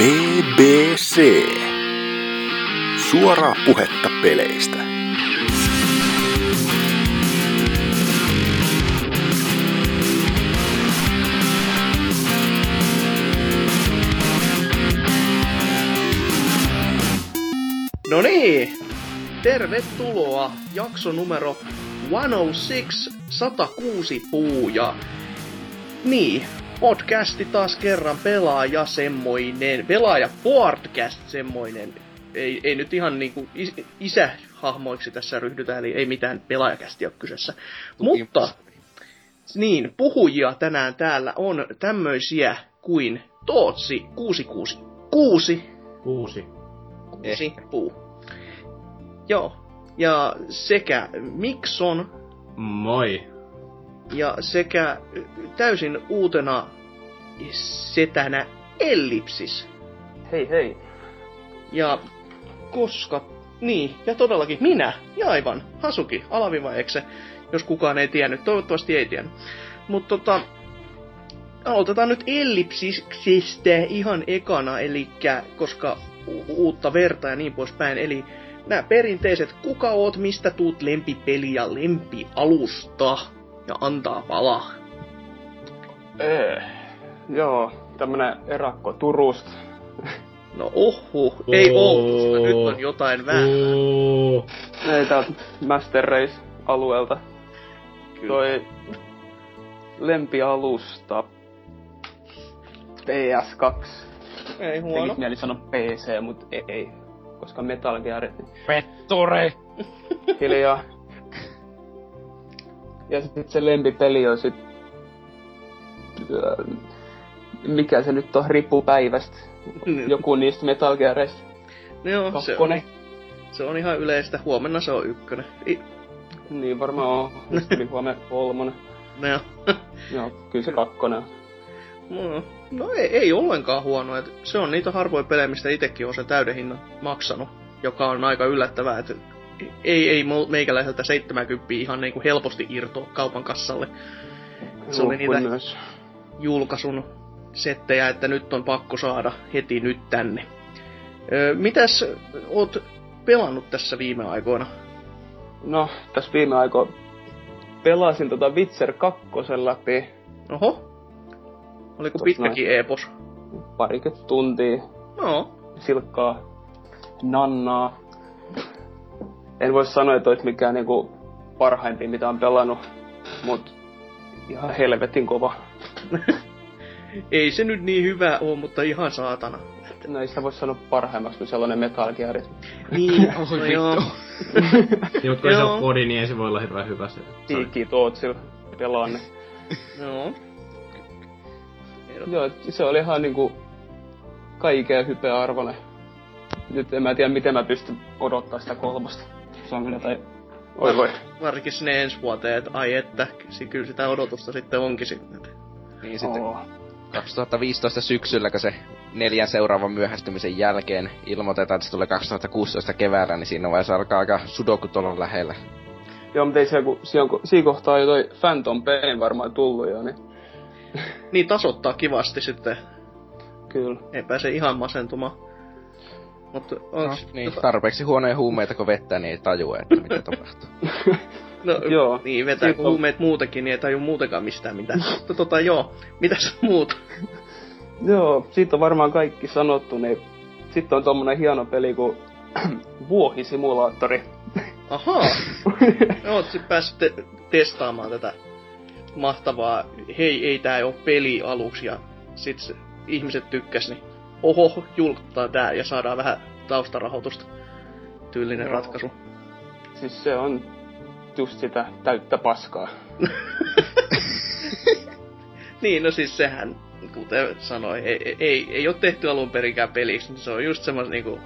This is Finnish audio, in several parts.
BBC. Suoraa puhetta peleistä. No niin, tervetuloa jakso numero 106, 106 puuja. Niin, podcasti taas kerran pelaaja semmoinen, pelaaja podcast semmoinen. Ei, ei nyt ihan niinku is, isähahmoiksi tässä ryhdytä, eli ei mitään pelaajakästi ole kyseessä. Mutta, niin, puhujia tänään täällä on tämmöisiä kuin Tootsi 666. Kuusi. Kuusi puu. Joo. Ja sekä Mikson Moi. Ja sekä täysin uutena setänä Ellipsis. Hei hei. Ja koska... Niin, ja todellakin minä, ja aivan, Hasuki, alaviva ekse, jos kukaan ei tiennyt, toivottavasti ei tiennyt. Mutta tota, aloitetaan nyt ellipsiksistä ihan ekana, eli koska u- uutta verta ja niin poispäin, eli nämä perinteiset, kuka oot, mistä tuut lempipeli ja lempialusta, ja antaa palaa. Ee, joo, tämmönen erakko Turusta. No ohu, ei Oulusta, nyt on jotain vähän. Oo. Ei täältä Master Race-alueelta. Kyllä. Toi lempialusta PS2. Ei huono. Tekis mieli sanoa PC, mut ei, ei. Koska Metal Gear Petture. hiljaa. Ja sit se lempipeli on sit... äh, Mikä se nyt on, riippuu päivästä. Niin. Joku niistä Metal Gearista. No joo, se on, Kakkonen. se on ihan yleistä. Huomenna se on ykkönen. I, Niin varmaan on. Tuli huomenna kolmonen. no, Joo, kyllä se kakkonen on. no, no ei, ei ollenkaan huono. Et se on niitä harvoja pelejä, mistä itekin on sen täyden hinnan maksanut. Joka on aika yllättävää, että ei, ei meikäläiseltä 70 ihan niinku helposti irtoa kaupan kassalle. Se oli niitä myös. julkaisun settejä, että nyt on pakko saada heti nyt tänne. Öö, mitäs oot pelannut tässä viime aikoina? No, tässä viime aikoina pelasin tota Witcher 2 läpi Oho. Oliko Tos pitkäkin epos? parikymmentä tuntia No, silkkaa nannaa. En voi sanoa, että olisi mikään niinku parhaimpi, mitä on pelannut, mut ihan helvetin kova. ei se nyt niin hyvä ole, mutta ihan saatana. No ei sitä voi sanoa parhaimmaksi kuin sellainen Metal Gear. Niin, no joo. Niin, mut kun ei se Joo. oo kodi, niin ei se voi olla hirveän hyvä se. Piikki Tootsil pelaan ne. Joo. Joo, se oli ihan niinku kaikkea hypeä arvoinen. Nyt en mä tiedä, miten mä pystyn odottaa sitä kolmosta. Se on kyllä tai... Oi voi. Varsinkin sinne ensi vuoteen, että ai että, si- kyllä sitä odotusta sitten onkin sitten. Niin sitten Oo. 2015 syksyllä, kun se neljän seuraavan myöhästymisen jälkeen ilmoitetaan, että se tulee 2016 keväällä, niin siinä vaiheessa alkaa aika sudokut olla lähellä. Joo, mutta ei se, kun, siinä, on, siinä kohtaa jo toi Phantom Pain varmaan tullut jo, niin Niin tasoittaa kivasti sitten, kyllä. ei pääse ihan masentumaan. Mutta No, onks, niin, tota- tarpeeksi huonoja huumeita kun vettä, niin ei tajua, että mitä tapahtuu. No, Joo. Niin, vetää Siitä kun on- huumeet muutenkin, niin ei taju muutenkaan mistään mitään. Mutta tota joo, mitäs muut? Joo, siitä on varmaan kaikki sanottu, niin sitten on tommonen hieno peli kuin Vuohisimulaattori. Ahaa, oot sit päässyt te- testaamaan tätä mahtavaa, hei ei tää oo peli aluksi ja sit se, ihmiset tykkäs, niin oho, julkuttaa tää ja saadaan vähän taustarahoitusta. Tyylinen Joo. ratkaisu. Siis se on just sitä täyttä paskaa. Niin, no siis sehän, kuten sanoin, ei, ei, ei, ole tehty alun perinkään peliksi, niin se on just semmos niinku...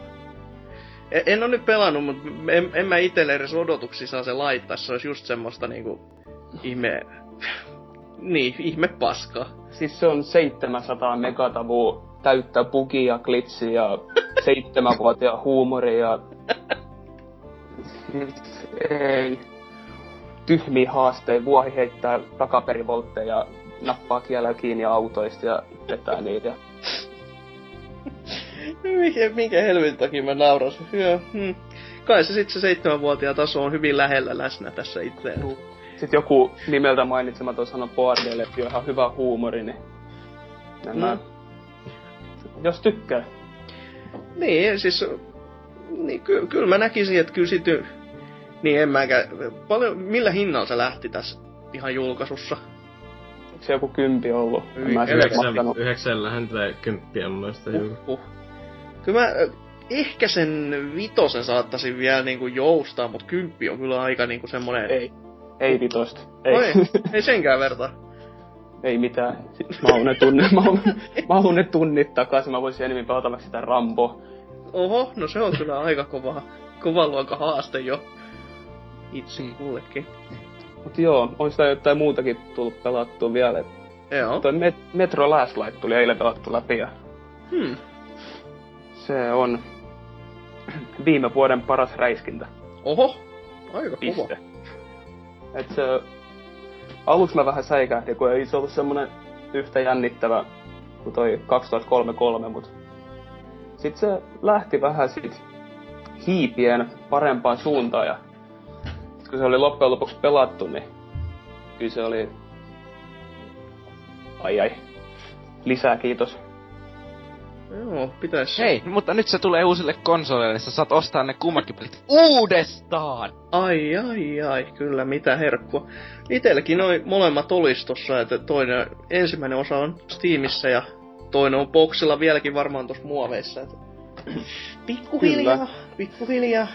En, en ole nyt pelannut, mutta en, en mä itselle edes odotuksia saa se laittaa, se olisi just semmoista niinku ihme... Niin, ihme paskaa. Siis se on 700 megatavua täyttä bugia, glitchiä ja seitsemänvuotia huumoria ja... Ei. Tyhmiä haasteja, vuohi heittää takaperivoltteja, nappaa kielellä kiinni autoista ja vetää niitä. Ja... Mikä, minkä helvetin takia mä naurasin? Joo, hmm. Kai se sitten se seitsemänvuotiaan taso on hyvin lähellä läsnä tässä itse. Sitten joku nimeltä mainitsematon sanoi Boardelle, että on ihan hyvä huumori, niin... Nämä... Mm. Jos tykkää. Niin, siis... Niin, ky- kyllä mä näkisin, että kyllä sit... Niin en mäkään... Paljon, millä hinnalla se lähti tässä ihan julkaisussa? Onko se joku kympi ollut? En Yhdeksän- mä Yhdeksän, mahtanut. yhdeksällähän tätä kymppiä mun mielestä juu. Uh, uh. Kyllä mä ehkä sen vitosen saattaisin vielä niinku joustaa, mutta kymppi on kyllä aika niinku semmonen... Ei. Ei vitosta. Ei. Oi, ei senkään verta. ei mitään. Sitten mä haluan ne tunnit, mä haluan, mä haluan ne tunnit takaisin. Mä voisin enemmän pelata vaikka sitä Rambo. Oho, no se on kyllä aika kova, kova luokan haaste jo. Itse kullekin. Mut joo, on sitä jotain muutakin tullut pelattua vielä. Joo. Toi Met- Metro Last Light tuli eilen pelattu läpi ja Hmm. se on viime vuoden paras räiskintä. Oho, aika kova. Piste. Et se, aluksi mä vähän säikähdin, kun ei se ollut semmonen yhtä jännittävä kuin toi 2033, mut sit se lähti vähän sit hiipien parempaan suuntaan ja kun se oli loppujen lopuksi pelattu, niin kyllä se oli... Ai ai. Lisää kiitos. Joo, pitäis... Hei, mutta nyt se tulee uusille konsoleille, niin sä saat ostaa ne kummakin pelit uudestaan! Ai ai ai, kyllä mitä herkkua. Itelläkin noin molemmat olis tossa, että toinen, ensimmäinen osa on Steamissa ja toinen on boxilla vieläkin varmaan tossa muoveissa. Että... Pikkuhiljaa, pikkuhiljaa,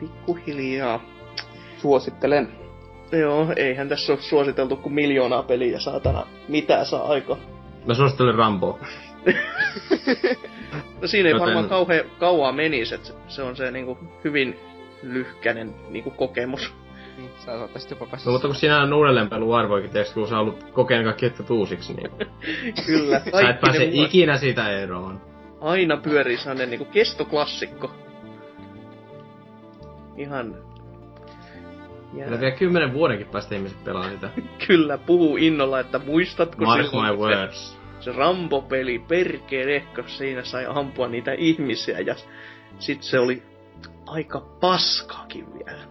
pikkuhiljaa. Suosittelen. Joo, eihän tässä ole suositeltu kuin miljoonaa peliä, saatana. Mitä saa aika? Mä suosittelen Ramboa. No siinä ei Joten- varmaan kauhean kauaa menisi, että se on se niinku hyvin lyhkänen niinku kokemus. Niin, sä saattaisit jopa päästä... No mutta kun siinä on uudelleenpeluarvoikin, tiiäks, kun sä ollut kokeillut kaikki että uusiksi, niin Kyllä, sä et pääse vuodet ikinä siitä eroon. aina pyörii sellainen niinku kestoklassikko. Ihan... Ja, Kyllä vielä kymmenen vuodenkin päästä ihmiset pelaa sitä. kyllä, puhuu innolla, että muistatko Mark silloin, my kun se, words. Se Rambo-peli, perkele, kun siinä sai ampua niitä ihmisiä ja sit se oli aika paskakin vielä.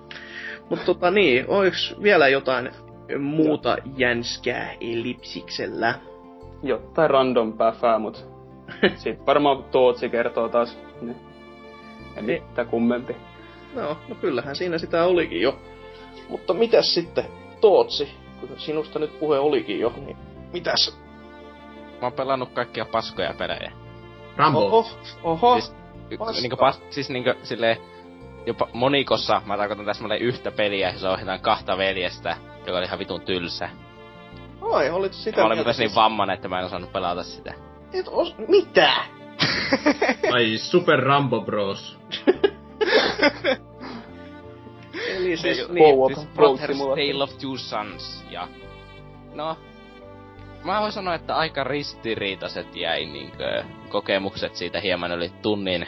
Mutta tota niin, oiks vielä jotain muuta jänskää ellipsiksellä? Jotain random päfää, mut sit varmaan Tootsi kertoo taas. Niin. Ei Ei. mitään kummempi. No, no kyllähän siinä sitä olikin jo. Mutta mitäs sitten, Tootsi, kun sinusta nyt puhe olikin jo, niin mitäs? Mä oon pelannut kaikkia paskoja pelejä. Rambo. Oho, oho. Siis, paska. niinku pas, siis niinku silleen, jopa monikossa, mä tarkoitan täsmälleen yhtä peliä, jossa ohjataan kahta veljestä, joka oli ihan vitun tylsä. Ai, olit sitä Mä olin myös niin siis- vammanen, että mä en osannut pelata sitä. Et os... Mitä? Ai Super Rambo Bros. Eli siis, niin. Siis Brother's. Tale of Two Sons, ja... No... Mä voin sanoa, että aika ristiriitaiset jäi niinkö kokemukset siitä hieman yli tunnin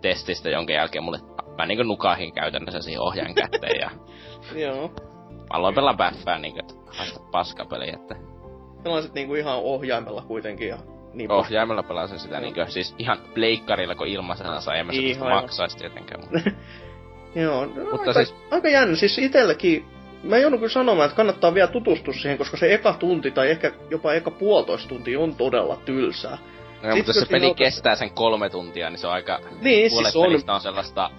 testistä, jonka jälkeen mulle... Mä niinkö nukahin käytännössä siihen ohjaan kätteen, ja... joo. Mä aloin pelaa baffää niinkö, että paskapeli, että... Pelasit niinku ihan ohjaimella kuitenkin ja niin Ohjaimella pelasin sitä niinkö, siis ihan pleikkarilla, kun ilmaisena sai, en mä sitä maksaisi tietenkään, mutta... Joo, no, Mutta aika, siis- aika jännä. Siis itelläkin, mä joudun kyllä sanomaan, että kannattaa vielä tutustua siihen, koska se eka tunti tai ehkä jopa eka puolitoista tuntia on todella tylsää. No, mutta jos se peli on- kestää sen kolme tuntia, niin se on aika... Niin, Puolet siis on, on sellaista...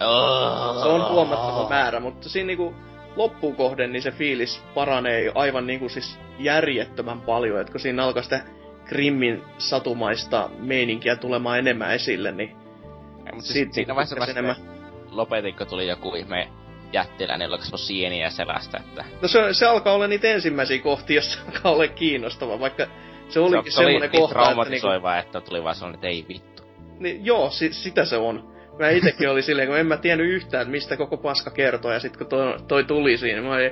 se on huomattava määrä, mutta siinä niinku loppuun kohden niin se fiilis paranee aivan niinku siis järjettömän paljon, että kun siinä alkaa sitä Grimmin satumaista meininkiä tulemaan enemmän esille, niin Ei, mutta siis siinä vaiheessa tykkäsin vasta lopetin, kun tuli joku ihme jättiläinen, jolla kasvoi sieniä selästä, että... No se, se alkaa olla niitä ensimmäisiä kohtia, jossa alkaa olla kiinnostava, vaikka se olikin se, se oli semmoinen niin kohta, että niinku, että tuli vaan sellainen, että ei vittu. niin, joo, si, sitä se on. Mä itekin oli silleen, kun en mä tiennyt yhtään, että mistä koko paska kertoo, ja sitten kun toi, toi tuli siinä, mä olin,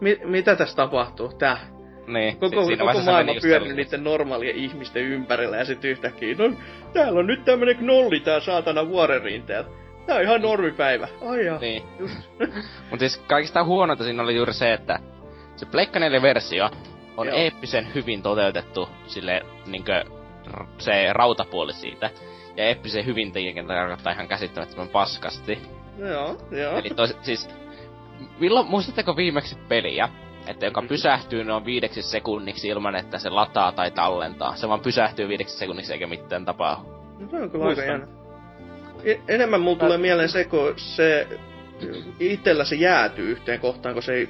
mi, mitä tässä tapahtuu? Tää. Niin, Koko, si- koko maailma pyörii niiden normaalien ihmisten ympärillä, ja sitten yhtäkkiä, no täällä on nyt tämmönen knolli tää saatana vuoren rinteellä. Tää on ihan normipäivä. Ai jaa. Niin. Just. Mut siis kaikista huonointa siinä oli juuri se, että se Pleikka 4-versio on Joo. eeppisen hyvin toteutettu sille niinkö se rautapuoli siitä. ja eeppisen hyvin tekijäkin tarkoittaa ihan käsittämättömän paskasti. Joo, joo. Eli tois, siis, milloin, muistatteko viimeksi peliä, että joka pysähtyy noin viideksi sekunniksi ilman, että se lataa tai tallentaa. Se vaan pysähtyy viideksi sekunniksi eikä mitään tapahdu. No, se on kyllä aika jännä. E- enemmän mulla tulee mieleen se, kun se itellä se jäätyy yhteen kohtaan, kun se ei,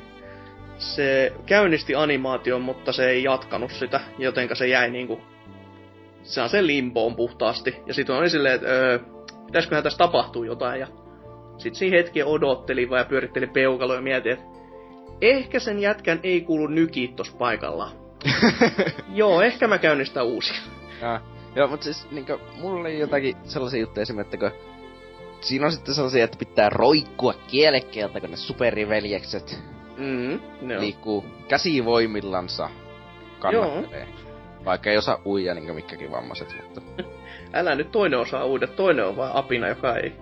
se käynnisti animaation, mutta se ei jatkanut sitä, jotenka se jäi niinku, se on se limboon puhtaasti. Ja sitten oli silleen, että öö, pitäisiköhän tässä tapahtuu jotain, ja sitten siinä hetki odottelin vaan ja pyörittelin peukaloa ja mietin, että ehkä sen jätkän ei kuulu nykiä paikallaan. Joo, ehkä mä käynnistän uusia. Ja, joo, mutta siis niinkö, mulla oli jotakin sellaisia juttuja esimerkiksi, että kun siinä on sitten sellaisia, että pitää roikkua kielekkeeltä, kun ne superiveljekset Mm, no. joo. liikkuu käsivoimillansa kannattelee. Vaikka ei osaa uija niinkö mikkäkin vammaiset, mutta... Älä nyt toinen osaa uudet, toinen on vain apina, joka ei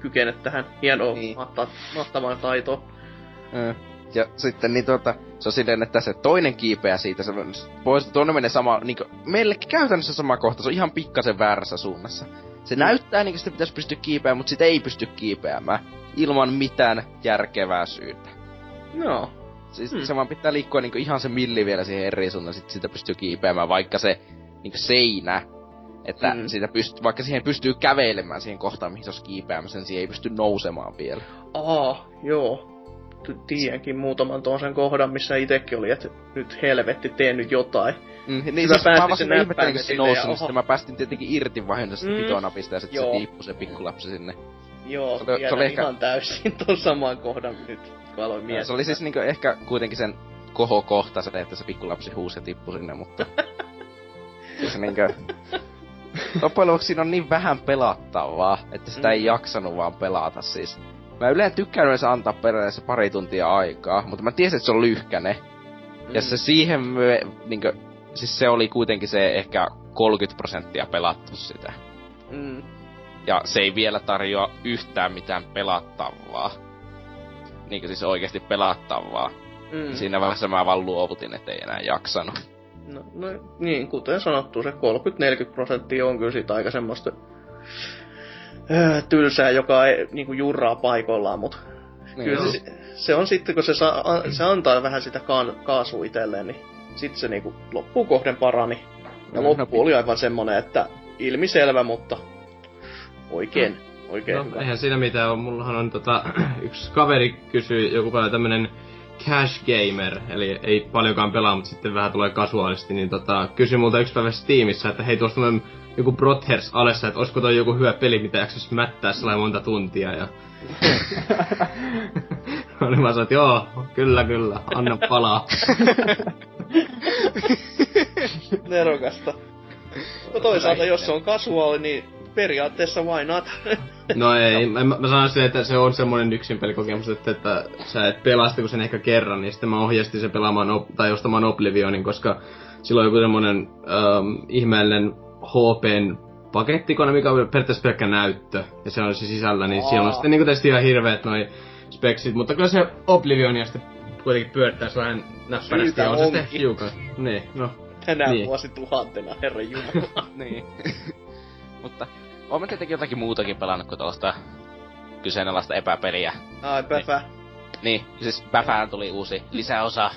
kykene tähän hienoon Niin. niin. mahta, mahtavaan taitoon. Ö. Ja sitten niin tuota, se on silleen, että se toinen kiipeä siitä, se pois, toinen menee sama, niin meillekin käytännössä sama kohta, se on ihan pikkasen väärässä suunnassa. Se Mm. näyttää niin kuin sitä pitäisi pystyä kiipeämään, mutta sitä ei pysty kiipeämään. Ilman mitään järkevää syytä. No, Siis Hmm. se vaan pitää liikkua niinku ihan se milli vielä siihen eri suuntaan, sit sitä pystyy kiipeämään, vaikka se niinku seinä, että Hmm. siitä pystyy, vaikka siihen pystyy kävelemään siihen kohtaan, mihin se olisi kiipeämässä, niin siihen ei pysty nousemaan vielä. aa, joo. Tiedänkin muutaman toisen kohdan, missä itekin oli, että nyt helvetti, tee nyt jotain. Mm, niin Mä siis mä vasta sen ihmettelin, näppäimen se nousi, ja niin mä päästin tietenkin irti vahingossa Mm, mm. pitonapista ja sitten se tiippui se pikkulapsi sinne. Joo, Se se oli ehkä- ihan täysin ton saman kohdan nyt, kun aloin miettiä. Se oli siis niinku ehkä kuitenkin sen kohokohta se, että se pikkulapsi huusi ja tippui sinne, mutta... siis niinkö... Loppujen lopuksi siinä on niin vähän pelattavaa, että sitä ei Mm. jaksanut vaan pelata siis. Mä yleensä tykkään yleensä antaa periaatteessa pari tuntia aikaa, mutta mä tiesin, että se on lyhkäne. Mm. Ja se siihen myö, niinkö, siis se oli kuitenkin se ehkä 30 prosenttia pelattu sitä. Mm. Ja se ei vielä tarjoa yhtään mitään pelattavaa. Niinkö siis oikeasti pelattavaa. Mm. Siinä vaiheessa mä vaan luovutin, ettei enää jaksanut. No, no niin, kuten sanottu, se 30-40 prosenttia on kyllä siitä aika semmoista tylsää, joka ei niinku jurraa paikoillaan, mutta kyllä Niin, se, se, on sitten, kun se, saa, se antaa vähän sitä kaan, kaasua itselleen, niin sitten se niinku loppuun kohden parani. Ja No, loppu oli aivan semmonen, että ilmiselvä, mutta oikein, oikein No, hyvä. eihän siinä mitään ole. Mullahan on tota, yksi kaveri kysyi, joku paljon tämmönen cash gamer, eli ei paljonkaan pelaa, mutta sitten vähän tulee kasuaalisti, niin tota, kysyi multa yksi päivä Steamissa, että hei tuossa on joku Brothers alessa, että olisiko toi joku hyvä peli, mitä jaksaisi mättää sellainen monta tuntia, ja oli mä sanoin, että joo, kyllä kyllä, anna palaa. Nerokasta. No toisaalta, jos se on kasuaali, niin periaatteessa why not? No ei, mä, mä sanoisin, että se on semmoinen yksin pelikokemus, että, että sä et pelasta kuin sen ehkä kerran, niin sitten mä ohjastin sen pelaamaan op- tai ostamaan Oblivionin, koska sillä on joku semmoinen ähm, ihmeellinen HPn pakettikone, mikä on periaatteessa pelkkä näyttö, ja se on se sisällä, niin siellä on sitten niinku tietysti ihan hirveet noi speksit, mutta kyllä se Oblivionia sitten kuitenkin pyörittää vähän näppärästi, ja on se sitten hiukan. Niin, no. Tänä Niin. vuosi tuhantena, herran jumala. niin. Mutta oon mä tietenkin jotakin muutakin pelannut kuin tuollaista kyseenalaista epäpeliä. Ai, päfä. Niin, siis Päfään tuli uusi lisäosa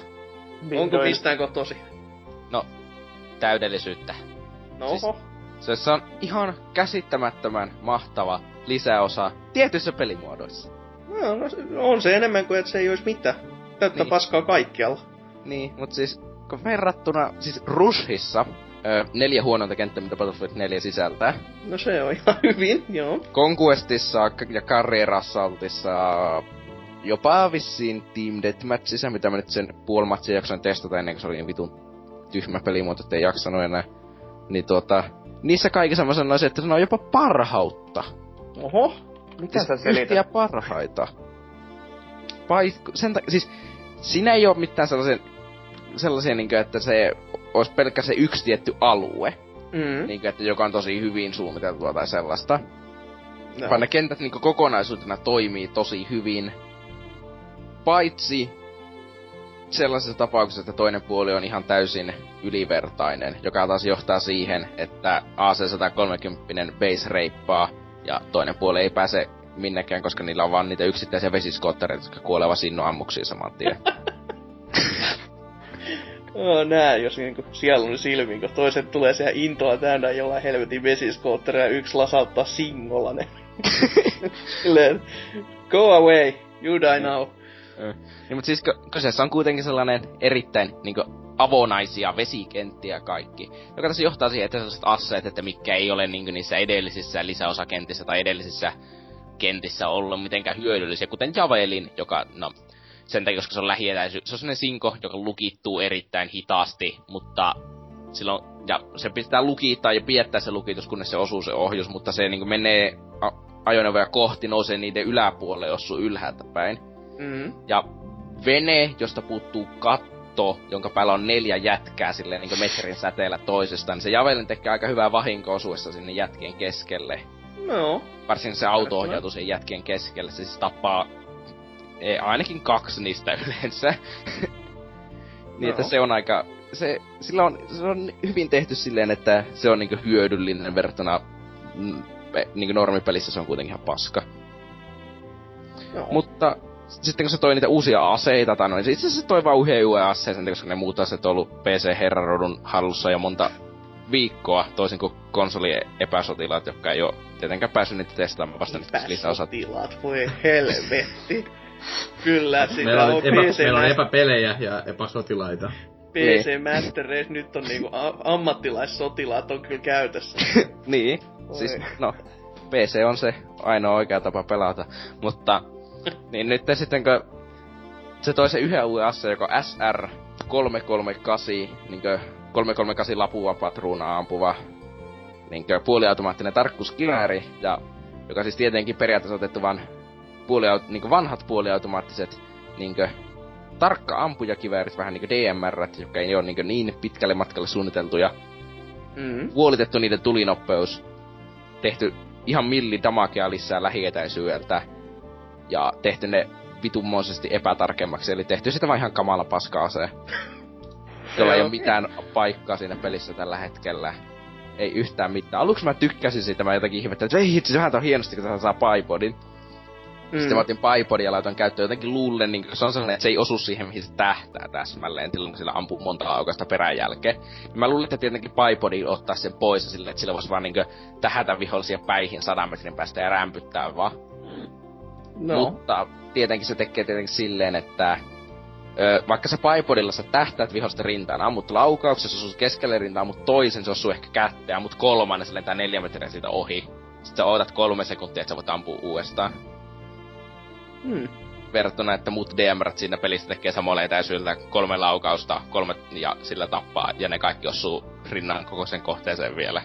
Onko pistäänkö tosi? täydellisyyttä. No Siis- oho. Se, se on ihan käsittämättömän mahtava lisäosa tietyissä pelimuodoissa. No, no, on se enemmän kuin että se ei olisi mitään. Täyttä Niin. paskaa kaikkialla. Niin, mut siis kun verrattuna, siis Rushissa, ö, neljä huonointa kenttää, mitä Battlefield 4 sisältää. No se on ihan hyvin, joo. Conquestissa ja Career Assaultissa jopa vissiin Team Deathmatchissa, mitä mä nyt sen puolimatsia jaksoin testata ennen kuin se oli niin vitun tyhmä pelimuoto, ettei jaksanut enää. Niin tuota, niissä kaikissa mä sanoisin, että se on jopa parhautta. Oho. Mitä sä yhtiä selität? parhaita. Vai, sen ta- siis, siinä ei ole mitään sellaisia, sellaisia niinkö, että se olisi pelkkä se yksi tietty alue, Mm. niinkö, että joka on tosi hyvin suunniteltua tai sellaista. No. Vaan ne kentät niinku kokonaisuutena toimii tosi hyvin. Paitsi sellaisessa tapauksessa, että toinen puoli on ihan täysin ylivertainen, joka taas johtaa siihen, että AC-130 base reippaa ja toinen puoli ei pääse minnekään, koska niillä on vaan niitä yksittäisiä vesiskoottereita, jotka kuolevat sinno ammuksiin saman tien. Oh, nää, jos niinku sielun silmiin, kun toiset tulee siellä intoa täynnä jollain helvetin vesiskootteria ja yksi lasauttaa singolla ne. Silleen, go away, you die now. Niin, mutta siis kyseessä on kuitenkin sellainen erittäin niin avonaisia vesikenttiä kaikki. Joka tässä johtaa siihen, että sellaiset asseet, että mikä ei ole niin niissä edellisissä lisäosakentissä tai edellisissä kentissä ollut mitenkään hyödyllisiä, kuten Javelin, joka, no, sen takia, koska se on lähietäisyys. Se on sellainen sinko, joka lukittuu erittäin hitaasti, mutta silloin, ja se pitää lukittaa ja piettää se lukitus, kunnes se osuu se ohjus, mutta se niin menee ajoneuvoja kohti, nousee niiden yläpuolelle, jos ylhäältä päin. Mm. Ja vene, josta puuttuu katto, jonka päällä on neljä jätkää silleen niin metrin säteellä toisestaan, niin se Javelin tekee aika hyvää vahinko osuessa sinne jätkien keskelle. No. Varsin se auto ohjautuu sen jätkien keskelle, se siis tappaa ei, ainakin kaksi niistä yleensä. niin, no. että se on aika... Se, sillä on, se on hyvin tehty silleen, että se on niinku hyödyllinen verrattuna mm, niinku normipelissä se on kuitenkin ihan paska. No. Mutta sitten kun se toi niitä uusia aseita, tai noin, se itse asiassa toi vaan uuden uuden aseen, koska ne muut aseet on ollut PC Herrarodun hallussa jo monta viikkoa, toisin kuin konsoli epäsotilaat, jotka ei ole tietenkään päässyt niitä testaamaan vasta niitä lisäosat. Epäsotilaat, voi helvetti. Kyllä, sitä meillä on, on epä, PC meillä on epäpelejä ja epäsotilaita. PC niin. Master Race nyt on niinku ammattilaissotilaat on kyllä käytössä. niin, Oi. siis no, PC on se ainoa oikea tapa pelata, mutta niin nyt sitten kun se toi se yhden uuden ase, joka SR 338, niinkö 338 lapua patruunaa ampuva niinkö puoliautomaattinen tarkkuuskivääri, ja joka siis tietenkin periaatteessa otettu vaan puoliaut, niin vanhat puoliautomaattiset niin tarkka ampujakiväärit, vähän niin DMR, jotka ei ole niin, niin pitkälle matkalle suunniteltuja. Mm. Puolitettu niiden tulinopeus, tehty ihan milli damakea lisää lähietäisyydeltä, ja tehty ne vitummoisesti epätarkemmaksi, eli tehty sitä vaan ihan kamala paska se, jolla ei ole mitään paikkaa siinä pelissä tällä hetkellä. Ei yhtään mitään. Aluksi mä tykkäsin siitä, mä jotenkin ihmettelin, että ei hitsi, vähän on hienosti, kun tässä saa paipodin. Mm. Sitten mä otin Bipodin ja laitoin käyttöön jotenkin luullen, niin se on sellainen, että se ei osu siihen, mihin se tähtää täsmälleen, silloin kun sillä ampuu monta laukasta perän jälkeen. Ja mä luulin, että tietenkin Bipodin ottaa sen pois silleen, että sillä voisi vaan niin tähätä vihollisia päihin sadan metrin päästä ja rämpyttää vaan. No. Mutta tietenkin se tekee tietenkin silleen, että ö, vaikka sä Bipodilla sä tähtäät vihollista rintaan, ammut laukauksessa, osuu keskelle rintaan, ammut toisen, se osuu ehkä kätteen, ammut kolmannen, se lentää neljä metriä siitä ohi. Sitten sä ootat kolme sekuntia, että sä voit ampua uudestaan. Hmm. Verrattuna, että muut DMRt siinä pelissä tekee samoilla etäisyydellä kolme laukausta, kolme ja sillä tappaa, ja ne kaikki osuu rinnan koko sen kohteeseen vielä.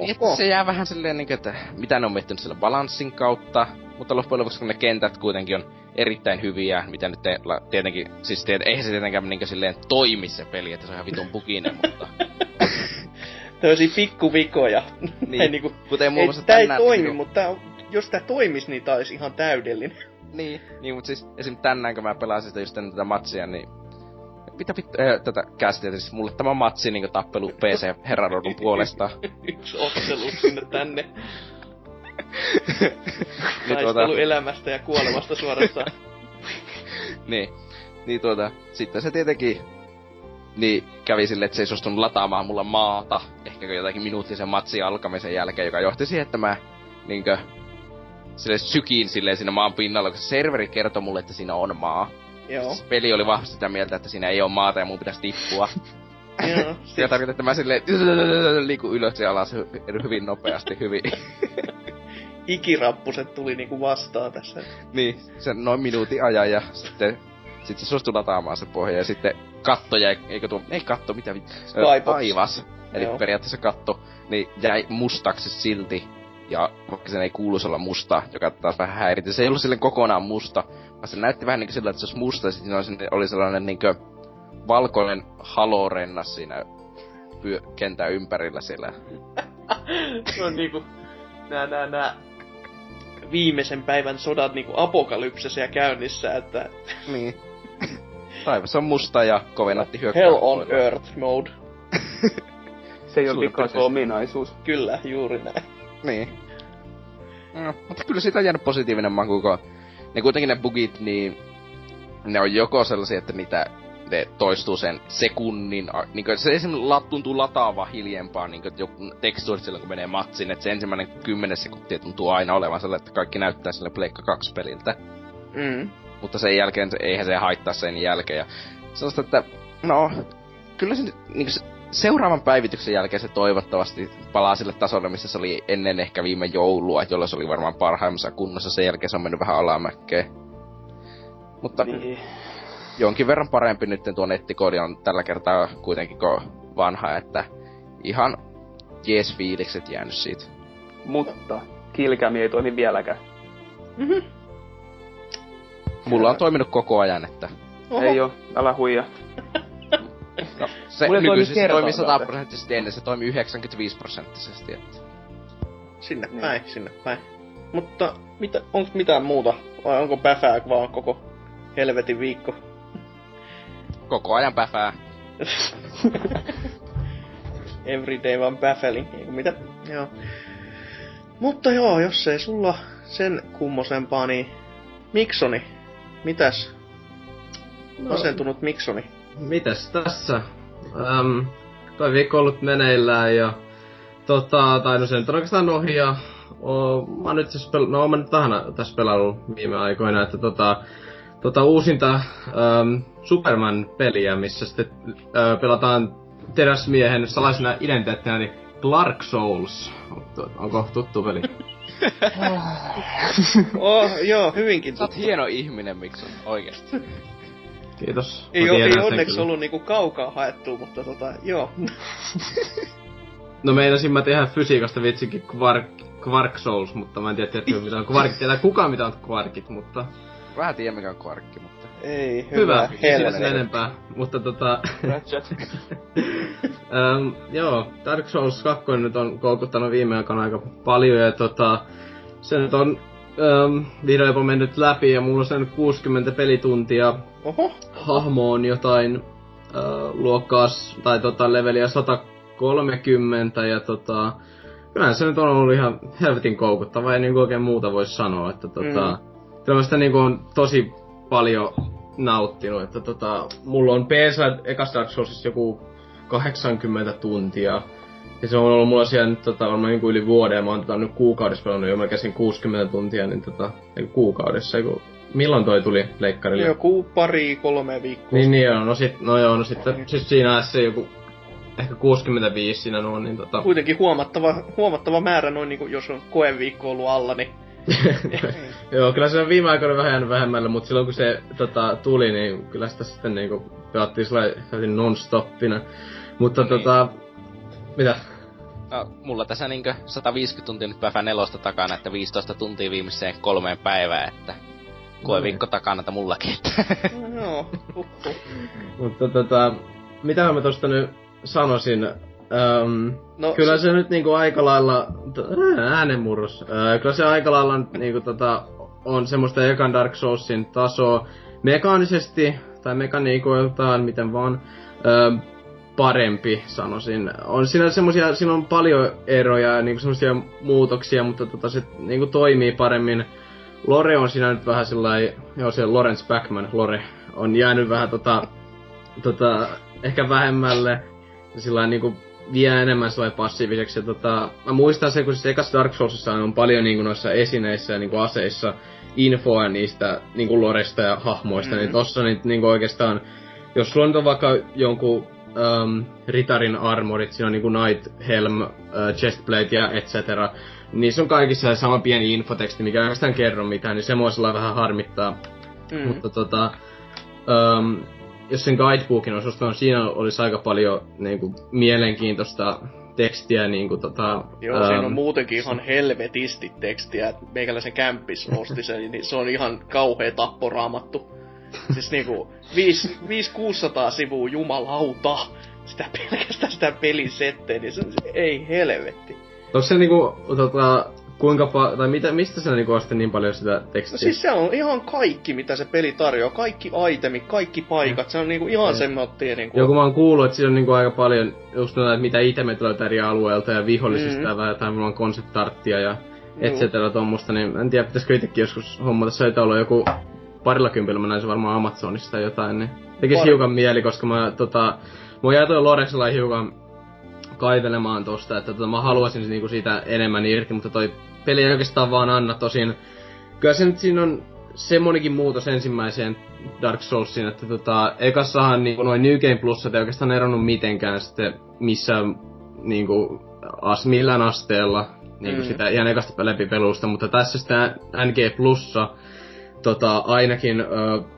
Niin, se jää vähän silleen, niin, että mitä ne on miettinyt sillä balanssin kautta, mutta loppujen lopuksi ne kentät kuitenkin on erittäin hyviä, mitä nyt te, tietenkin, siis tiet, eihän se tietenkään niin silleen toimi se peli, että se on ihan vitun pukinen, mutta... Tällaisia pikkuvikoja. Niin, niinku, kuten muun muassa ei toimi, minun... mutta tää on jos tää toimis, niin tää olisi ihan täydellinen. Niin, niin mutta siis esim. tänään kun mä pelasin sitä just tätä matsia, niin mitä vittu, äh, tätä kästiä, siis mulle tämä matsi niin tappelu PC Herrarodun puolesta. Yksi ottelu sinne tänne. niin tuota... elämästä ja kuolemasta suorastaan. niin, niin tuota, sitten se tietenkin niin kävi silleen, että se ei suostunut lataamaan mulla maata, ehkä jotakin minuuttisen matsin alkamisen jälkeen, joka johti siihen, että mä niinkö sille sykiin silleen siinä maan pinnalla, koska serveri kertoi mulle, että siinä on maa. Joo. Siis peli oli vahvasti sitä mieltä, että siinä ei ole maata ja mun pitäisi tippua. Joo. Sitä tarkoittaa, että mä silleen liiku ylös ja alas hyvin nopeasti, hyvin. Ikirappuset tuli niinku vastaan tässä. Niin, sen noin minuutin ajan ja sitten sitten se suostui lataamaan se pohja ja sitten katto jäi, eikö tuo, ei katto, mitä vittu, taivas, eli Joo. periaatteessa katto, niin jäi mustaksi silti ja vaikka sen ei kuuluisi olla musta, joka taas vähän häiritti. Se ei ollut sille kokonaan musta, vaan se näytti vähän niin sillä, että se olisi musta, ja sitten oli sellainen niin kuin valkoinen halorennas siinä pyö- kentän ympärillä siellä. se on niinku nää, nää, nää viimeisen päivän sodat niinku apokalypsisia käynnissä, että... Niin. Taivas on musta ja kovennatti hyökkää. Hell on Earth mode. Se ei ole Suurin vika, se piirtein. on ominaisuus. Kyllä, juuri näin. Niin. No, mutta kyllä siitä on jäänyt positiivinen maku, kun ne kuitenkin ne bugit, niin ne on joko sellaisia, että niitä ne toistuu sen sekunnin, niin se esimerkiksi tuntuu lataava hiljempaa, niin kuin tekstuurit silloin kun menee matsiin, että se ensimmäinen 10 sekuntia tuntuu aina olevan sellainen, että kaikki näyttää sille Pleikka 2 peliltä. Mm. Mutta sen jälkeen eihän se haittaa sen jälkeen. Ja sellaista, että no, kyllä se, niin se seuraavan päivityksen jälkeen se toivottavasti palaa sille tasolle, missä se oli ennen ehkä viime joulua, jolloin se oli varmaan parhaimmassa kunnossa. Sen jälkeen se on mennyt vähän alamäkkeen. Mutta Niin. jonkin verran parempi nyt tuo nettikoodi on tällä kertaa kuitenkin vanha, että ihan jees fiilikset jäänyt siitä. Mutta Kilkämi ei toimi vieläkään. Mulla on toiminut koko ajan, että Oho. Ei oo, älä huija. no, se Mulla ei toimi nykyisin se toimii kertaakaan. 100 prosenttisesti ennen, se toimii 95 prosenttisesti. Että. Sinne Niin. päin, sinne päin. Mutta mitä, onko mitään muuta? Vai onko päfää vaan koko helvetin viikko? Koko ajan päfää. Everyday vaan baffling, eikö mitä? Joo. Mutta joo, jos ei sulla sen kummosempaa, niin Miksoni, mitäs? No. Asentunut Miksoni. Mitäs tässä? Öm, toi viikko on ollut meneillään ja tota, tai no se nyt on oikeastaan ohi ja o, mä oon nyt siis pel- no mä nyt vähän tässä pelannut viime aikoina, että tota, tota uusinta öm, Superman-peliä, missä sitten ö, pelataan teräsmiehen salaisena identiteettinä, niin Clark Souls. Onko tuttu peli? Oh, joo, hyvinkin Sä oot tuttu. hieno ihminen, miksi oikeesti. Kiitos. Ei, tiedän ei onneksi kyllä. ollut niinku kaukaa haettu, mutta tota, joo. No meinasin mä tehdä fysiikasta vitsikin Quark, Quark Souls, mutta mä en tiedä, tiedätkö mitä on Quarkit. Tietää kukaan mitä on Quarkit, mutta Vähän tiedä mikä on kvarkki, mutta... Ei, hyvä, hyvä, ei sen enempää. Mutta tota, ähm, joo, Dark Souls 2 nyt on koukuttanut viime aikoina aika paljon ja tota, se nyt on ähm, vihdoin jopa mennyt läpi ja mulla on sen 60 pelituntia. Oho, Hahmo on jotain äh, luokkaa tai tota leveliä 130 ja tota, kyllähän se nyt on ollut ihan helvetin koukuttava ja niinku oikein muuta voisi sanoa, että tota, Mm. kyllä mä sitä niinku on tosi paljon nauttinut, että tota, mulla on PS ekas Dark Soulsissa joku 80 tuntia. Ja se on ollut mulla siellä nyt tota, varmaan niinku yli vuoden, ja mä oon tota, nyt kuukaudessa pelannut jo melkein 60 tuntia, niin tota, ei kuukaudessa, eiku, milloin toi tuli leikkarille? joku pari, kolme viikkoa. Niin, niin joo, no, sit, no joo, no sitten siis siinä se joku ehkä 65 siinä nuo, niin tota... Kuitenkin huomattava, huomattava määrä noin niinku, jos on koeviikko ollut alla, niin joo, kyllä se on viime aikoina vähän jäänyt vähemmällä, mutta silloin kun se tota, tuli, niin kyllä sitä sitten niinku pelattiin sellainen non-stoppina. Mutta Niin. tota... Mitä? No, mulla tässä niinkö 150 tuntia nyt päivä nelosta takana, että 15 tuntia viimeiseen kolmeen päivään, että koeviikko takana että mullakin. Että. no, joo, huhhuh. Mutta tota... Mitä mä tosta nyt sanoisin? Öm, No, Kyllä se nyt niinku aika lailla, äänenmurros, Öö, kyllä se aika lailla niinku tota, on semmoista ekan Dark Soulsin tasoa mekaanisesti, tai mekaniikoiltaan, miten vaan, öö, parempi sanoisin. On siinä semmosia, siinä on paljon eroja ja niinku semmosia muutoksia, mutta tota, se niinku toimii paremmin. Lore on siinä nyt vähän sellainen, joo se Lawrence Backman, Lore, on jäänyt vähän tota, tota, ehkä vähemmälle. Sillä niinku vie enemmän sellainen passiiviseksi. Ja tota, mä muistan se, kun siis ekas Dark Soulsissa on paljon niinku noissa esineissä ja niinku aseissa infoa niistä niinku loresta ja hahmoista, mm. Niin tossa nyt niinku oikeastaan, jos sulla on vaikka jonkun um, Ritarin armorit, siinä on niinku Night Helm, uh, Chestplate ja et cetera, niin se on kaikissa sama pieni infoteksti, mikä ei oikeastaan kerro mitään, niin se mua sellainen vähän harmittaa. mm. Mutta tota, um, jos sen guidebookin olisi ostanut, siinä olisi aika paljon niinku, mielenkiintoista tekstiä. Niinku, tota, Joo, siinä on ähm, muutenkin ihan helvetisti tekstiä. Meikäläisen kämppis osti sen, niin se on ihan kauhea tapporaamattu. Siis niinku 5-600 sivua jumalauta. Sitä pelkästään sitä pelin setteä, niin se on, ei helvetti. Onko se niinku, tota, kuinka pa- tai mitä, mistä sä niinku ostit niin paljon sitä tekstiä? No siis se on ihan kaikki, mitä se peli tarjoaa. Kaikki itemit, kaikki paikat. Se on niinku ihan Mm. semmoittia niinku... Joku mä oon kuullut, että siinä on niinku aika paljon just että mitä itemet löytää eri alueelta ja vihollisista Mm. mm. ja vähän mulla on concept arttia ja et cetera tommosta, niin en tiedä, pitäisikö itsekin joskus hommata. Se joku parilla kympillä, mä näin se varmaan Amazonista tai jotain, niin tekis Pari. hiukan mieli, koska mä tota, mä jäi toi Lorexilla hiukan kaivelemaan tosta, että tota, mä haluaisin niinku siitä enemmän irti, mutta toi peli ei oikeastaan vaan anna tosin. Kyllä se nyt siinä on semmonenkin muutos ensimmäiseen Dark Soulsiin, että tota, ekassahan niinku noin New Game Plus ei oikeastaan eronnut mitenkään sitten missään niinku as, millään asteella niinku mm. sitä ihan ekasta läpipelusta, mutta tässä sitä NG Plussa tota, ainakin ö,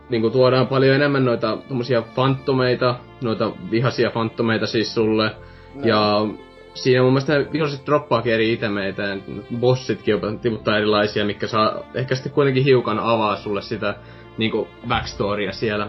niinku tuodaan paljon enemmän noita tommosia fantomeita, noita vihaisia fantomeita siis sulle. No. Ja siinä mun mielestä viholliset droppaakin eri itemeitä ja bossitkin jopa tiputtaa erilaisia, mikä saa ehkä sitten kuitenkin hiukan avaa sulle sitä niinku backstorya siellä.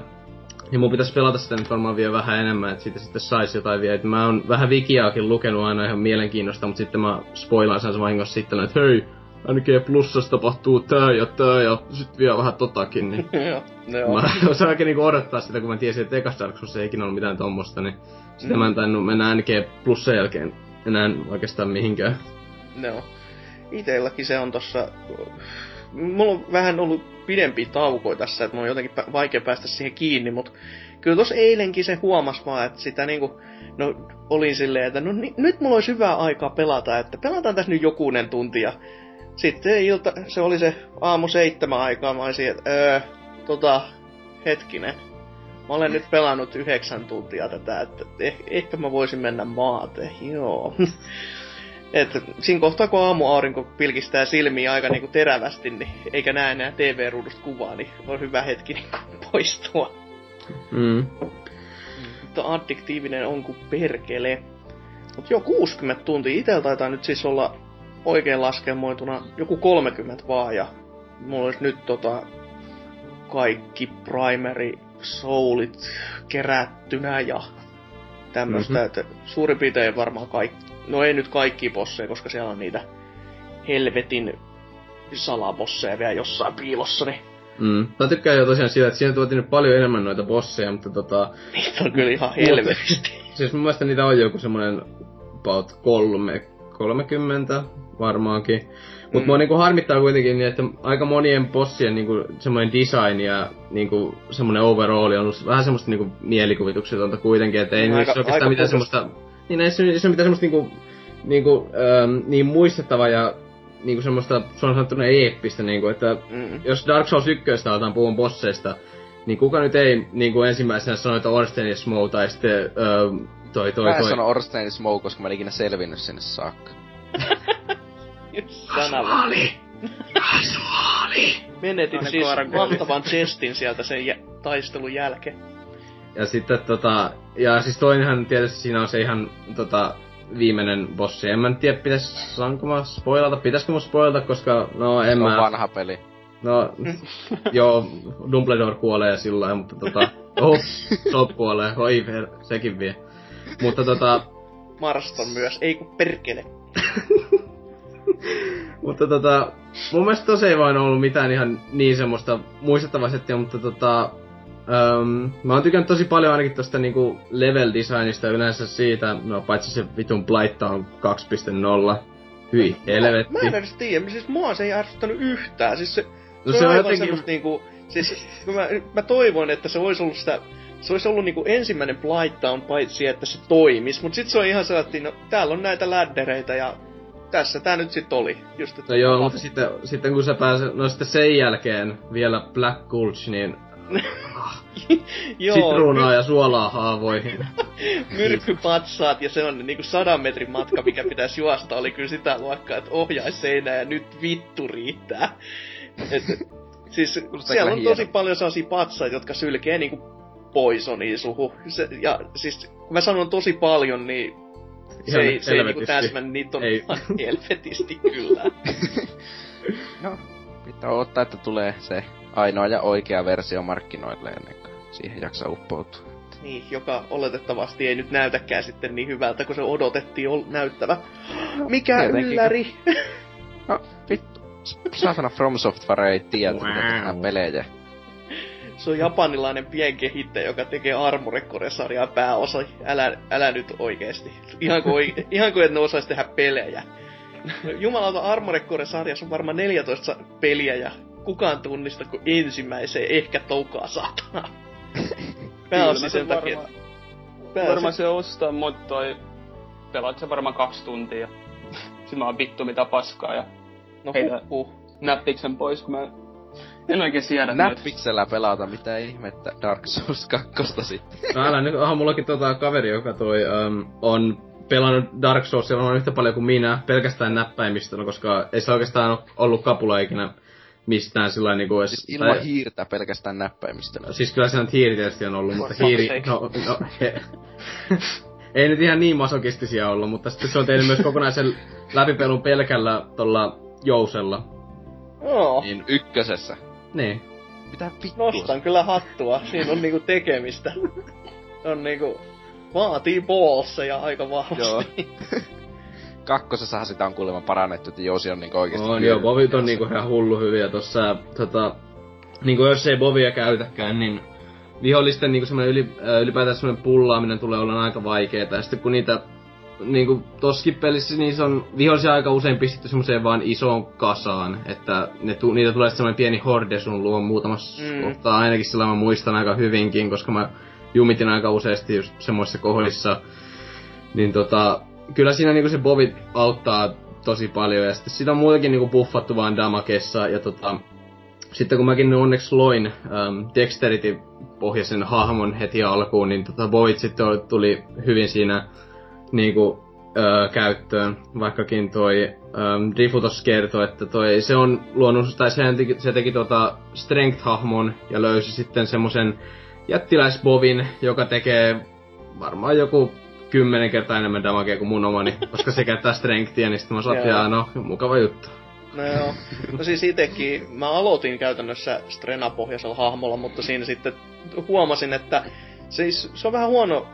Ja mun pitäisi pelata sitä nyt varmaan vielä vähän enemmän, että siitä sitten saisi jotain vielä. Et mä oon vähän wikiaakin lukenut aina ihan mielenkiinnosta, mutta sitten mä spoilaan sen vahingossa sitten, että hei, ainakin plussassa tapahtuu tää ja tää ja sit vielä vähän totakin, niin Joo. Mä osaan oikein niinku odottaa sitä, kun mä tiesin, että ekas Dark Souls ei ikinä ollut mitään tommosta, niin sitä Mm. mä en tainnut mennä NG plussen jälkeen enää oikeastaan mihinkään. Joo. Itelläkin se on tossa... Mulla on vähän ollut pidempi tauko tässä, että mulla on jotenkin vaikea päästä siihen kiinni, mutta kyllä tossa eilenkin se huomas vaan, että sitä niinku... No, olin silleen, että no ni- nyt mulla olisi hyvää aikaa pelata, että pelataan tässä nyt jokunen tunti ja sitten ilta, se oli se aamu seitsemän aikaa, mä olisin, että öö, tota, hetkinen. Mä olen nyt pelannut yhdeksän tuntia tätä, että eh, ehkä mä voisin mennä maate, joo. Et siinä kohtaa, kun aamuaurinko pilkistää silmiä aika niinku terävästi, niin eikä näe enää TV-ruudusta kuvaa, niin on hyvä hetki niinku poistua. Mm. Mutta addiktiivinen on kuin perkele. Mut joo, 60 tuntia. Itellä taitaa nyt siis olla oikein laskelmoituna joku 30 vaan, ja mulla olisi nyt tota kaikki primary soulit kerättynä ja tämmöstä, Mhm. mm-hmm. että suurin piirtein varmaan kaikki, no ei nyt kaikki bosseja, koska siellä on niitä helvetin salabosseja vielä jossain piilossa, niin Mm. Mä tykkään jo tosiaan siitä, että siinä tuotiin nyt paljon enemmän noita bosseja, mutta tota... niitä on kyllä ihan helvetisti. Siis mun mielestä niitä on joku semmonen about kolme, 30 varmaankin. Mut Mm. mua niinku harmittaa kuitenkin niin, että aika monien bossien niinku semmoinen design ja niinku semmoinen overall on ollut vähän semmoista niinku mielikuvituksetonta kuitenkin, että ei aika, niissä oikeastaan aika mitään semmoista... Niin ei se, se on mitään semmoista niinku, niinku ähm, niin muistettavaa ja niinku semmoista, se on sanottuna eeppistä niinku, että Mm. jos Dark Souls 1 aletaan puhua bosseista, niin kuka nyt ei niinku ensimmäisenä sano, että Orsten ja Smough tai sitten öö, toi toi Mä en toi. sano Orstein Smoke, koska mä en ikinä selvinnyt sinne saakka. Sana. Menetin Aina siis valtavan chestin sieltä sen jä- taistelun jälkeen. Ja sitten tota, ja siis toinenhan tietysti siinä on se ihan tota, viimeinen bossi. En mä nyt tiedä, pitäis, saanko mä spoilata, pitäisikö mä spoilata, koska no en Se on mä... vanha peli. No, joo, Dumbledore kuolee sillä lailla, mutta tota, oh, Sop kuolee, oi sekin vie. Mutta tota, Marston myös, ei kun perkele. Mutta tota, mun mielestä tos ei vain ollut mitään ihan niin semmoista muistettavaa settiä, mutta tota, Um, mä oon tykännyt tosi paljon ainakin tosta niinku level designista yleensä siitä, no paitsi se vitun Blight on 2.0. Hyi, helvetti. Mä en edes tiedä, siis mua se ei ärsyttänyt yhtään. Siis se, No se, se on jotenkin- niinku, siis mä, mä toivoin, että se olisi ollut sitä, se olisi ollut niinku ensimmäinen Blighttown paitsi, että se toimis, mut sit se on ihan sellainen, no täällä on näitä läddereitä ja tässä tää nyt sit oli. Just, että No joo, mutta sitten, sitten kun sä pääset, no sitten sen jälkeen vielä Black Gulch, niin joo, sitruunaa ja suolaa haavoihin. myrkkypatsaat ja se on niinku sadan metrin matka, mikä pitäisi juosta, oli kyllä sitä luokkaa, että ohjaisi seinää ja nyt vittu riittää. Et, siis siellä on tosi hienolta. paljon sellaisia patsaita, jotka sylkee niinku poisonia suhu. Se, ja siis kun mä sanon tosi paljon, niin se ei, se ei niinku täsmän, niitä on Ei. helvetisti kyllä. No, pitää odottaa, että tulee se ainoa ja oikea versio markkinoille ennen kuin siihen jaksaa uppoutua. niin, joka oletettavasti ei nyt näytäkään sitten niin hyvältä, kun se odotettiin ol- näyttävä. Mikä Tietenkin. ylläri? No, vittu. Saatana From Software ei tiedä, wow. pelejä. Se on japanilainen pienkehittäjä, joka tekee Armored-sarjaa pääosa. Älä, älä nyt oikeesti. Ihan kuin, oike- ihan kuin et ne osais tehdä pelejä. Jumalauta Armored-sarjassa on varmaan 14 peliä ja kukaan tunnista kuin ensimmäiseen ehkä toukaa saatana. Pääosin sen takia. Pääosin... varmaan se ostaa, mutta toi... Pelaat se varmaan kaksi tuntia. Sitten mä oon vittu mitä paskaa ja No Heitä- huh, huh. näppiksen pois, kun mä en oikein siedä Näppiksellä pelata, mitä ihmettä Dark Souls 2 sitten. No älä nyt, aha, mullakin tota kaveri, joka toi um, on pelannut Dark Soulsia varmaan yhtä paljon kuin minä, pelkästään näppäimistöllä, koska ei se oikeastaan ole ollut kapula ikinä mistään sillä niinku edes... Siis ilman tai- hiirtä pelkästään näppäimistöllä. Siis kyllä se nyt hiiri tietysti on ollut, mutta hiiri... No, no, he, ei nyt ihan niin masokistisia ollut, mutta sitten se on tehnyt myös kokonaisen läpipelun pelkällä tolla jousella. Joo, Niin ykkösessä. Niin. Mitä vittua? nostan kyllä hattua. Siinä on niinku tekemistä. On niinku... Vaatii ballseja aika vahvasti. Joo. Kakkosessahan sitä on kuulemma parannettu, että Jousi on niinku oikeesti... On joo, bovit on niinku ihan hullu hyviä tossa, tota, niinku jos ei bovia käytäkään, niin vihollisten niinku semmonen yli, ylipäätään semmonen pullaaminen tulee olla aika vaikeeta, ja sitten kun niitä niinku toskin pelissä, niin se on vihollisia aika usein pistetty semmoiseen vaan isoon kasaan, että ne tu, niitä tulee semmoinen pieni horde sun luo muutamassa Mm. kohtaa, ainakin sillä mä muistan aika hyvinkin, koska mä jumitin aika useasti just semmoisissa kohdissa, niin tota, kyllä siinä niinku se bovit auttaa tosi paljon, ja sitten sitä on muutenkin niinku buffattu vaan damakessa, ja tota, sitten kun mäkin onneksi loin ähm, Dexterity-pohjaisen hahmon heti alkuun, niin tota, bovit sitten tuli hyvin siinä niinku, ö, käyttöön, vaikkakin toi Drifu tossa kertoi, että toi, se on luonut, tai sehän teki, se teki tota Strength-hahmon ja löysi sitten semmosen jättiläisbovin, joka tekee varmaan joku kymmenen kertaa enemmän damagea kuin mun omani, koska se käyttää strengthia, niin sitten mä jaa, no, mukava juttu. No joo. No siis itekin, mä aloitin käytännössä Strena-pohjaisella hahmolla, mutta siinä sitten huomasin, että siis se on vähän huono,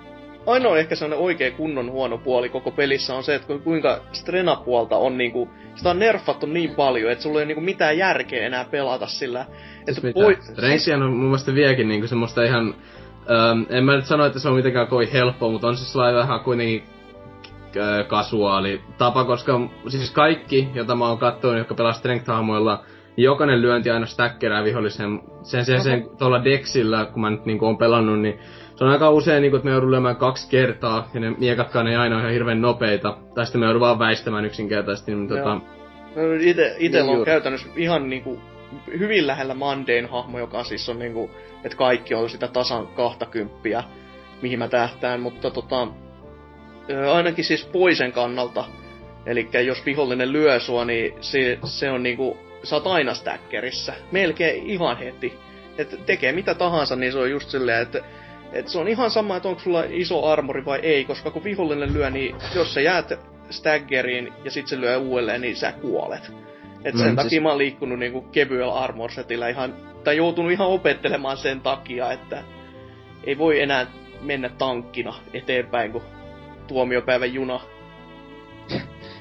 ainoa ehkä sellainen oikea kunnon huono puoli koko pelissä on se, että ku- kuinka Strena-puolta on niinku, sitä on nerfattu niin paljon, että sulla ei ole niinku mitään järkeä enää pelata sillä. Siis että voi- Strengthia on mun mielestä vieläkin niinku semmoista ihan... Öm, en mä nyt sano, että se on mitenkään kovin helppoa, mutta on se sellainen vähän kuitenkin ö, kasuaali tapa, koska siis kaikki, jota mä oon kattonut, jotka pelaa strength-hahmoilla, jokainen lyönti aina stackerää vihollisen. Sen sijaan sen tuolla Dexillä, kun mä nyt niinku oon pelannut, niin se on aika usein, niinku, että me joudun lyömään kaksi kertaa, ja ne miekatkaan ei aina ole ihan hirveän nopeita. Tai sitten me joudun vaan väistämään yksinkertaisesti. Niin, tota, No, ite, itellä Niin on juuri. käytännössä ihan niinku hyvin lähellä Mandeen hahmo, joka siis on niinku, että kaikki on sitä tasan 20, mihin mä tähtään, mutta tota, ainakin siis poisen kannalta, eli jos vihollinen lyö sua, niin se, se on niinku, sä oot aina stackerissa, melkein ihan heti. Et tekee mitä tahansa, niin se on just silleen, että et se on ihan sama, että onko sulla iso armori vai ei, koska kun vihollinen lyö, niin jos sä jäät staggeriin ja sit se lyö uudelleen, niin sä kuolet. Et sen Mm, takia siis- mä oon liikkunut niinku kevyellä armor setillä ihan, tai joutunut ihan opettelemaan sen takia, että ei voi enää mennä tankkina eteenpäin, kun tuomiopäivän juna.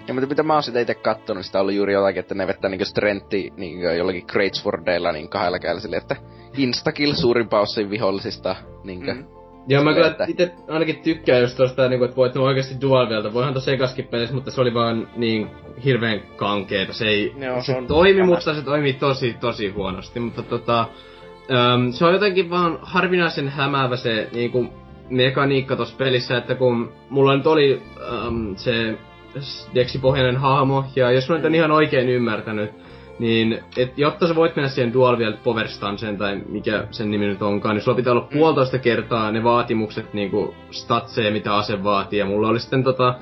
Ja mutta mitä mä oon sitä itse kattonut, sitä ollut juuri jotakin, että ne vettää niinku strentti niinku jollakin Greatswordeilla niin kahdella kädellä silleen, että instakill suurimpaa osin vihollisista niinku. Mm. Joo, mä kyllä että- itse ainakin tykkään just tosta, niinku, että voit oikeasti dual wieltä. Voihan tossa ekaskin pelissä, mutta se oli vaan niin hirveän kankeeta. Se ei Joo, se, se toimi, mutta se toimii tosi, tosi huonosti. Mutta tota, äm, se on jotenkin vaan harvinaisen hämäävä se niinku, mekaniikka tossa pelissä, että kun mulla nyt oli äm, se Dexi-pohjainen hahmo, ja jos mä en ihan oikein ymmärtänyt, niin et, jotta sä voit mennä siihen Dual Wield Power Stanceen, tai mikä sen nimi nyt onkaan, niin sulla pitää olla puolitoista kertaa ne vaatimukset niinku statseja, mitä ase vaatii. Ja mulla oli sitten tota,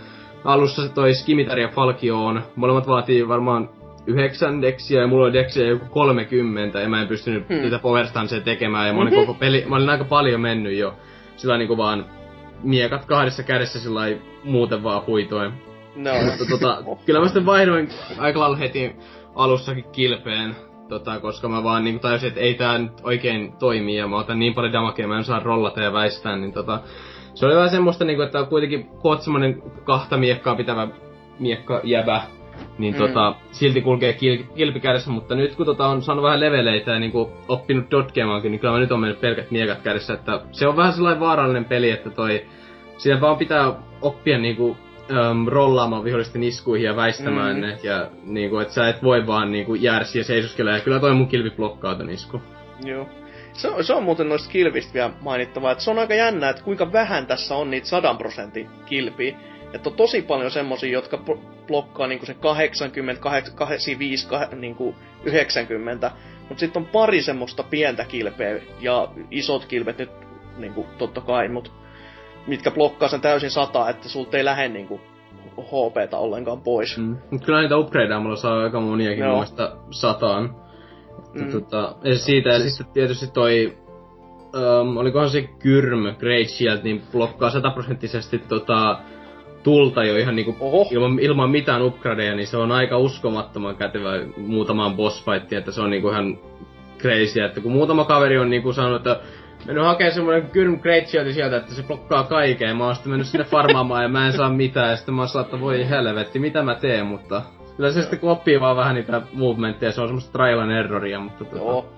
alussa se toi Skimitar ja Falkioon. Molemmat vaatii varmaan yhdeksän deksiä ja mulla oli deksiä joku 30 ja mä en pystynyt Hmm. niitä Power tekemään ja mä olin koko peli, mä olin aika paljon mennyt jo sillä niinku vaan miekat kahdessa kädessä sillä muuten vaan huitoen. No, Mutta tota, kyllä mä sitten vaihdoin aika lailla heti alussakin kilpeen, tota, koska mä vaan niin tajusin, että ei tää nyt oikein toimi ja mä otan niin paljon damakea, mä en saa rollata ja väistää, niin tota, se oli vähän semmoista niinku, että on kuitenkin kun oot semmonen kahta miekkaa pitävä miekka jäbä, niin Mm. tota, silti kulkee kil, kilpi kädessä, mutta nyt kun tota on saanut vähän leveleitä ja niinku oppinut dodgeamaankin, niin kyllä mä nyt on mennyt pelkät miekat kädessä, että se on vähän sellainen vaarallinen peli, että toi, siinä vaan pitää oppia niinku äm, rollaamaan vihollisten iskuihin ja väistämään Mm. ne, ja niinku, että sä et voi vaan niinku jäädä ja seisoskella, ja kyllä toi mun kilpi blokkaa ton isku. Joo. Se, on- se on muuten noista kilvistä vielä mainittavaa, että se on aika jännä, että kuinka vähän tässä on niitä 100 prosentin kilpiä. Että on tosi paljon semmosia, jotka blo- blokkaa niinku se 80, 85, kah- niinku 90. Mutta sitten on pari semmoista pientä kilpeä ja isot kilpet nyt niinku totta kai, mut mitkä blokkaa sen täysin sata, että sulta ei lähde niinku HPtä ollenkaan pois. Mm. Mut kyllä niitä upgradeamalla saa aika moniakin mun mielestä sataan. Mm. Mm. Tota, ja siitä, ja Siis- sitten tietysti toi, um, olikohan se Kyrm, Great Shield, niin blokkaa sataprosenttisesti tota, tulta jo ihan niinku Oho. ilman, ilman mitään upgradeja, niin se on aika uskomattoman kätevä muutamaan boss fightiin, että se on niinku ihan crazy, että kun muutama kaveri on niinku sanonut, että mennyt hakemaan semmonen Kyrm Great sieltä, että se blokkaa kaiken, mä oon sitten mennyt sinne farmaamaan ja mä en saa mitään, ja sitten mä oon saattaa, voi helvetti, mitä mä teen, mutta kyllä se sitten kun oppii vaan vähän niitä movementteja, se on semmoista trial and erroria, mutta tota, Joo.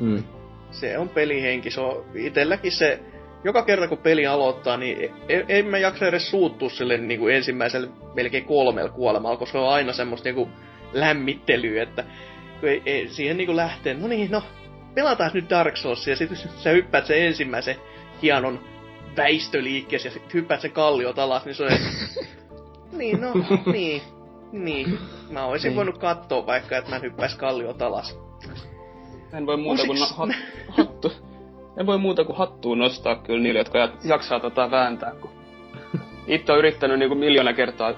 Mm. se on pelihenki. Se on itselläkin se, joka kerta kun peli aloittaa, niin en, en mä jaksa edes suuttua sille niin kuin ensimmäiselle melkein kolmella kuolemalla, koska se on aina semmoista niin kuin lämmittelyä, että kun ei, ei, siihen niin kuin lähtee, no niin, no, pelataan nyt Dark Souls, ja sitten sä hyppäät sen ensimmäisen hienon väistöliikkeessä, ja sitten hyppäät sen kalliot alas, niin se on, niin, no, niin, niin. Mä olisin Niin. voinut katsoa vaikka, että mä hyppäis kalliot alas. En voi muuta kuin hat, hattu. En voi muuta kuin hattua nostaa kyllä niille, jotka jak- jaksaa tota vääntää. Kun itse on yrittänyt niinku miljoona kertaa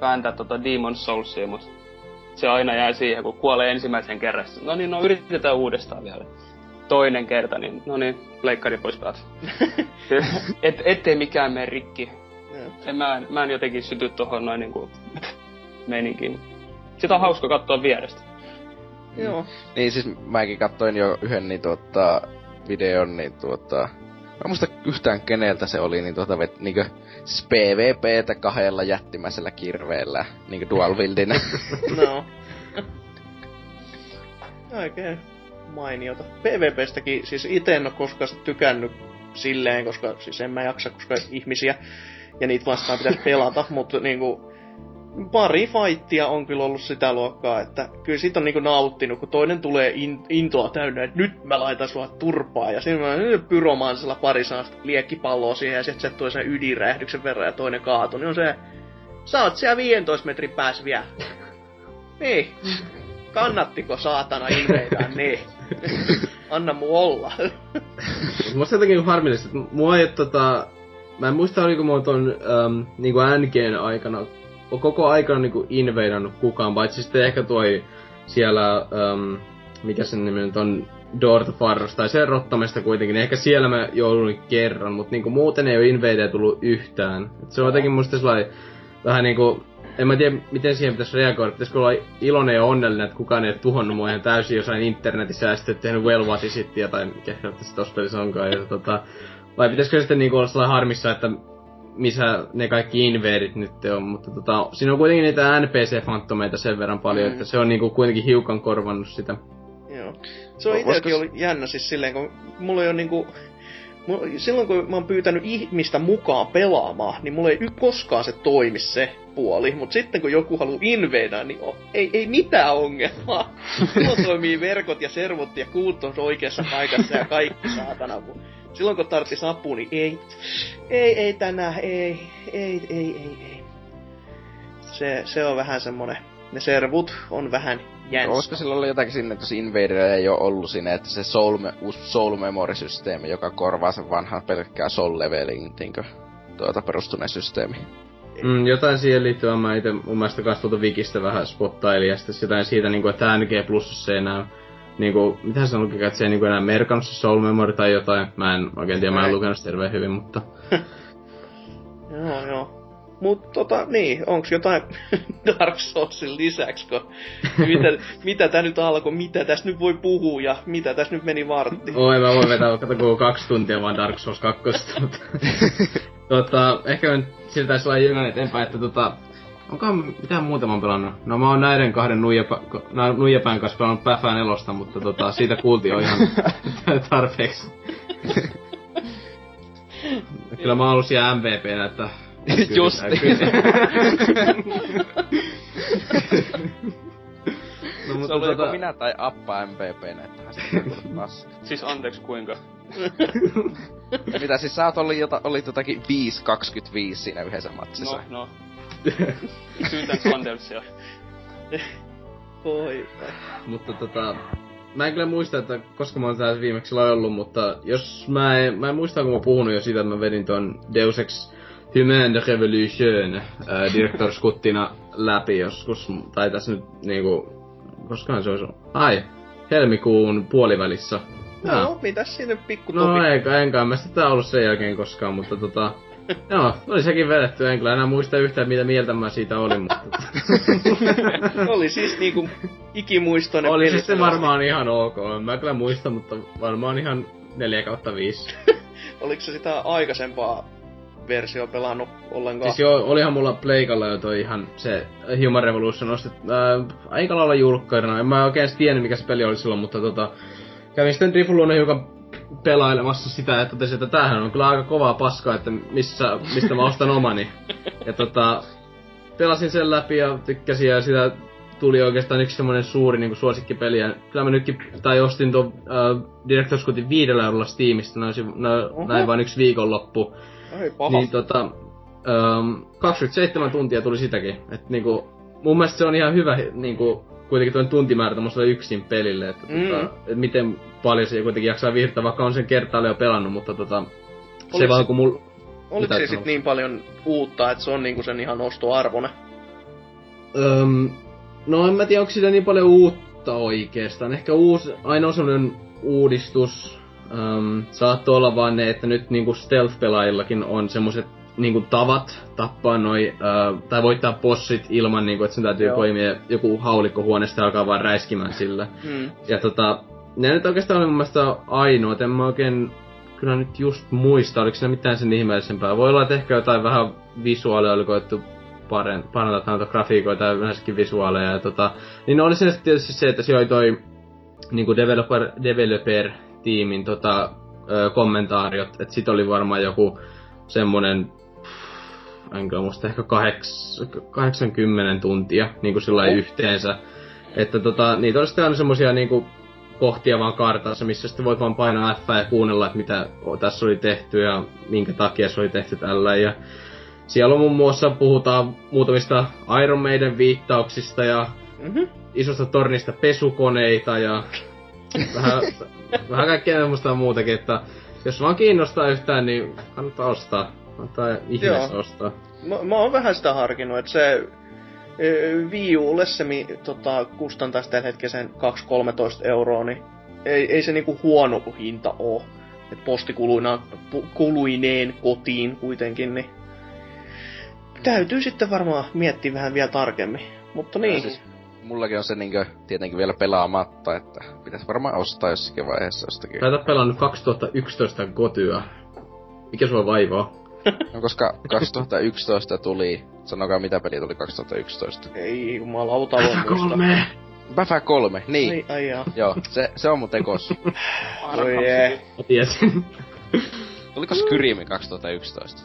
vääntää tota Demon Soulsia, mutta se aina jää siihen, kun kuolee ensimmäisen kerran. No niin, no yritetään uudestaan vielä. Toinen kerta, niin no niin, leikkari pois päältä. Et, ettei mikään mene rikki. En, mä, en, mä en jotenkin syty tohon noin niinku meininkiin. Sitä on hauska katsoa vierestä. Joo. Niin siis mäkin katsoin jo yhden niin tuota, videon, niin tuota... Mä en muista yhtään keneltä se oli, niin tuota, vet, niinkö, siis PvPtä kahdella jättimäisellä kirveellä, niinkö dual wieldinä. No. Oikein mainiota. PvPstäkin, siis itse en oo koskaan tykännyt silleen, koska siis en mä jaksa, koska ihmisiä ja niitä vastaan pitäisi pelata, mutta niinku pari fightia on kyllä ollut sitä luokkaa, että kyllä siitä on niinku nauttinut, kun toinen tulee in, intoa täynnä, että nyt mä laitan sua turpaa, ja siinä mä pyromansilla pari sellaista liekkipalloa siihen, ja sitten se tulee sen ydinräjähdyksen verran, ja toinen kaatu, niin on se, sä oot siellä 15 metrin päässä vielä. Niin. Kannattiko saatana inveidaa ne? Anna mu olla. Musta jotenkin harmillista, että mua ei tota... Mä en muista oliko mua ton um, niinku NGn aikana koko aikana niinku inveidannut kukaan, paitsi sitten ehkä toi siellä, um, mikä sen nimi nyt on, Door to Farros, tai sen rottamesta kuitenkin, niin ehkä siellä mä joudun kerran, mutta niinku muuten ei oo inveideja tullut yhtään. Et se on jotenkin musta sellainen vähän niinku, en mä tiedä miten siihen pitäisi reagoida, pitäisikö olla iloinen ja onnellinen, että kukaan ei ole tuhonnut mua ihan täysin jossain internetissä ja sitten tehnyt well what is it, tai mikä se tossa pelissä onkaan, ja tota, vai pitäisikö sitten niinku olla sellainen harmissa, että missä ne kaikki invadit nyt on, mutta tota, siinä on kuitenkin niitä NPC-fantomeita sen verran paljon, Mm. että se on niinku kuitenkin hiukan korvannut sitä. Joo. Se on itselläkin s- ollut jännä siis silleen, kun mulla ei ole niinku... mulla- Silloin kun mä oon pyytänyt ihmistä mukaan pelaamaan, niin mulla ei y- koskaan se toimi se puoli. Mutta sitten kun joku haluaa invadaa, niin o, ei, ei mitään ongelmaa. Silloin toimii verkot ja servot ja kuut on oikeassa paikassa ja kaikki saatana. Silloin kun tarttis apua, niin ei, ei, ei tänään, ei, ei, ei, ei, ei. Se, se on vähän semmonen, ne servut on vähän jänsä. Olisiko sillä olla jotakin sinne, että jos Invaderilla ei ole ollut siinä, että se Soul, me- uusi Soul Memory-systeemi, joka korvaa sen vanhan pelkkää Soul Leveling, niinkö, tuota perustuneen systeemi. Mm, jotain siihen liittyvää mä itse mun mielestä kans tuolta Wikistä vähän spottailin, ja sitten jotain siitä, niinku, että NG Plus ei enää niinku, mitä se lukikaan, että se ei niinku enää merkannut se Soul Memory tai jotain. Mä en oikein tiedä, mä en lukenut sitä hirveän hyvin, mutta... Joo, joo. Mut tota, niin, onks jotain Dark Soulsin lisäksi, kun mitä, mitä tää nyt alkoi, mitä tässä nyt voi puhua ja mitä tässä nyt meni vartti. Oi, mä voin vetää kato koko kaksi tuntia vaan Dark Souls 2. mutta... tota, ehkä nyt siltä olla jyngän eteenpäin, että tota... onkohan mitään muuta mä oon pelannut? No mä oon näiden kahden nuijapä, nuijapään kanssa pelannut Päfää nelosta, mutta tota, siitä kuultiin jo ihan tarpeeksi. Kyllä mä oon ollut siellä MVPnä, että... Just no, Se mutta oli joko tota, minä tai Appa MVPnä, että se paska. Siis anteeksi kuinka. Mitä siis sä oot ollut, jota, olit jotakin 5.25 siinä yhdessä matsissa. No, no. Syytän Sandersia. Oi. Mutta tota, mä en kyllä muista, että koska mä oon täällä viimeksi ollut, mutta jos mä en, mä en muista, kun mä oon puhunut jo siitä, että mä vedin ton Deus Ex Human Revolution äh, Director Scuttina läpi joskus, tai tässä nyt niinku, koskahan se olisi, ai, helmikuun puolivälissä. No, mitäs siinä pikku No eikä, enkä mä sitä ollut sen jälkeen koskaan, mutta tota... Joo, oli sekin vedetty, en kyllä enää muista yhtään mitä mieltä mä siitä olin, mutta... Oli siis niinku ikimuistoinen oli siis se varmaan ihan ok, en mä kyllä muista, mutta varmaan ihan 4 kautta 5. Oliko se sitä aikaisempaa versio pelannut ollenkaan? Siis joo, olihan mulla Pleikalla jo toi ihan se Human Revolution ostet, äh, aika lailla julkkairina. En mä oikein tiennyt mikä se peli oli silloin, mutta tota... Kävin sitten Rifuluuna hiukan pelailemassa sitä, että totesin, että tämähän on kyllä aika kovaa paskaa, että missä, mistä mä ostan omani. Ja tota, pelasin sen läpi ja tykkäsin ja sitä tuli oikeastaan yksi semmonen suuri niinku suosikkipeli. Ja kyllä mä nytkin, tai ostin tuon äh, Director's Cutin viidellä eurolla Steamista, näin, näin, näin vain yksi viikonloppu. Ai paha. Niin tota, um, 27 tuntia tuli sitäkin. Et niinku, mun mielestä se on ihan hyvä niinku, kuitenkin tuon tuntimäärä tommoselle yksin pelille, että Mm. tota, et miten paljon se kuitenkin jaksaa viihdyttää, vaikka on sen kertaalle jo pelannut, mutta tota, se Oliko vaan se- kun mulla... Oliko se sä sit sanot? niin paljon uutta, että se on niinku sen ihan ostoarvone? Öm, no en mä tiedä, onko siitä niin paljon uutta oikeastaan. Ehkä uusi, ainoa sellainen uudistus öm, saattoi olla vaan ne, että nyt niinku stealth-pelaajillakin on semmoset niinku tavat tappaa noi, ö, tai voittaa bossit ilman niinku, että sen täytyy Joo. poimia joku haulikko huoneesta ja alkaa vaan räiskimään sillä. Mm. Ja tota, ne nyt oikeastaan oli mun mielestä ainoat, en mä oikein kyllä nyt just muista, oliko siinä mitään sen ihmeellisempää. Voi olla, että ehkä jotain vähän visuaalia oli koettu parantaa noita grafiikoita ja yleensäkin visuaaleja. Ja tota, niin oli se tietysti se, että siellä oli toi niinku developer, developer-tiimin tota, ö, kommentaariot, että sit oli varmaan joku semmonen enkä muista ehkä kaheks, 80 tuntia niinku sillä lailla yhteensä. Että tota, niitä oli sitten aina semmosia niinku kohtia vaan kartassa, missä sitten voit vaan painaa F ja kuunnella, että mitä tässä oli tehty ja minkä takia se oli tehty tällä. Ja siellä on muun muassa puhutaan muutamista Iron Maiden viittauksista ja Mm-hmm. isosta tornista pesukoneita ja vähän, vähän kaikkea semmoista muutakin, että jos vaan kiinnostaa yhtään, niin kannattaa ostaa. Kannattaa ihmeessä Joo. ostaa. Mä, mä oon vähän sitä harkinnut, että se Wii Ulle se mi, tota, kustantaisi tällä hetkellä sen 2-13 euroa, niin ei, ei se niinku huono hinta oo. Et postikuluina, pu, kuluineen kotiin kuitenkin, niin täytyy sitten varmaan miettiä vähän vielä tarkemmin. Mutta niin, Ja siis mullakin on se niinkö tietenkin vielä pelaamatta, että pitäisi varmaan ostaa jossakin vaiheessa jostakin. Oo pelannut 2011 Gotyä. Mikä sua vaivaa? No koska 2011 tuli, sanokaa mitä peli tuli 2011. ei jumalauta voi muistaa. Bafä 3, niin. Ai, ai jaa. Joo, se, se on mun tekos. Voi jee. Mä tiesin. Tuliko Skyrimi 2011?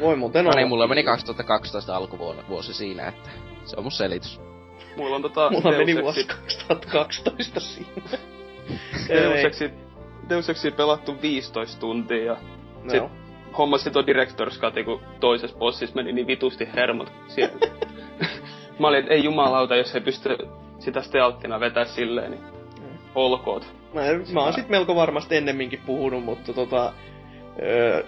Voi muuten No olla. niin, mulla meni 2012 alkuvuonna vuosi siinä, että se on mun selitys. Mulla on tota Mulla meni vuosi Exi- 2012 siinä. Deus Ei. Exi, Deus Exi pelattu 15 tuntia ja No. sit hommasin tuon Director's Cutin, kun toisessa bossissa meni niin vitusti hermot siellä. Mä olin, että ei jumalauta, jos ei pysty sitä stealttina vetää silleen, niin olkoot. Mä, mä oon sit melko varmasti ennemminkin puhunut, mutta tota... Öö,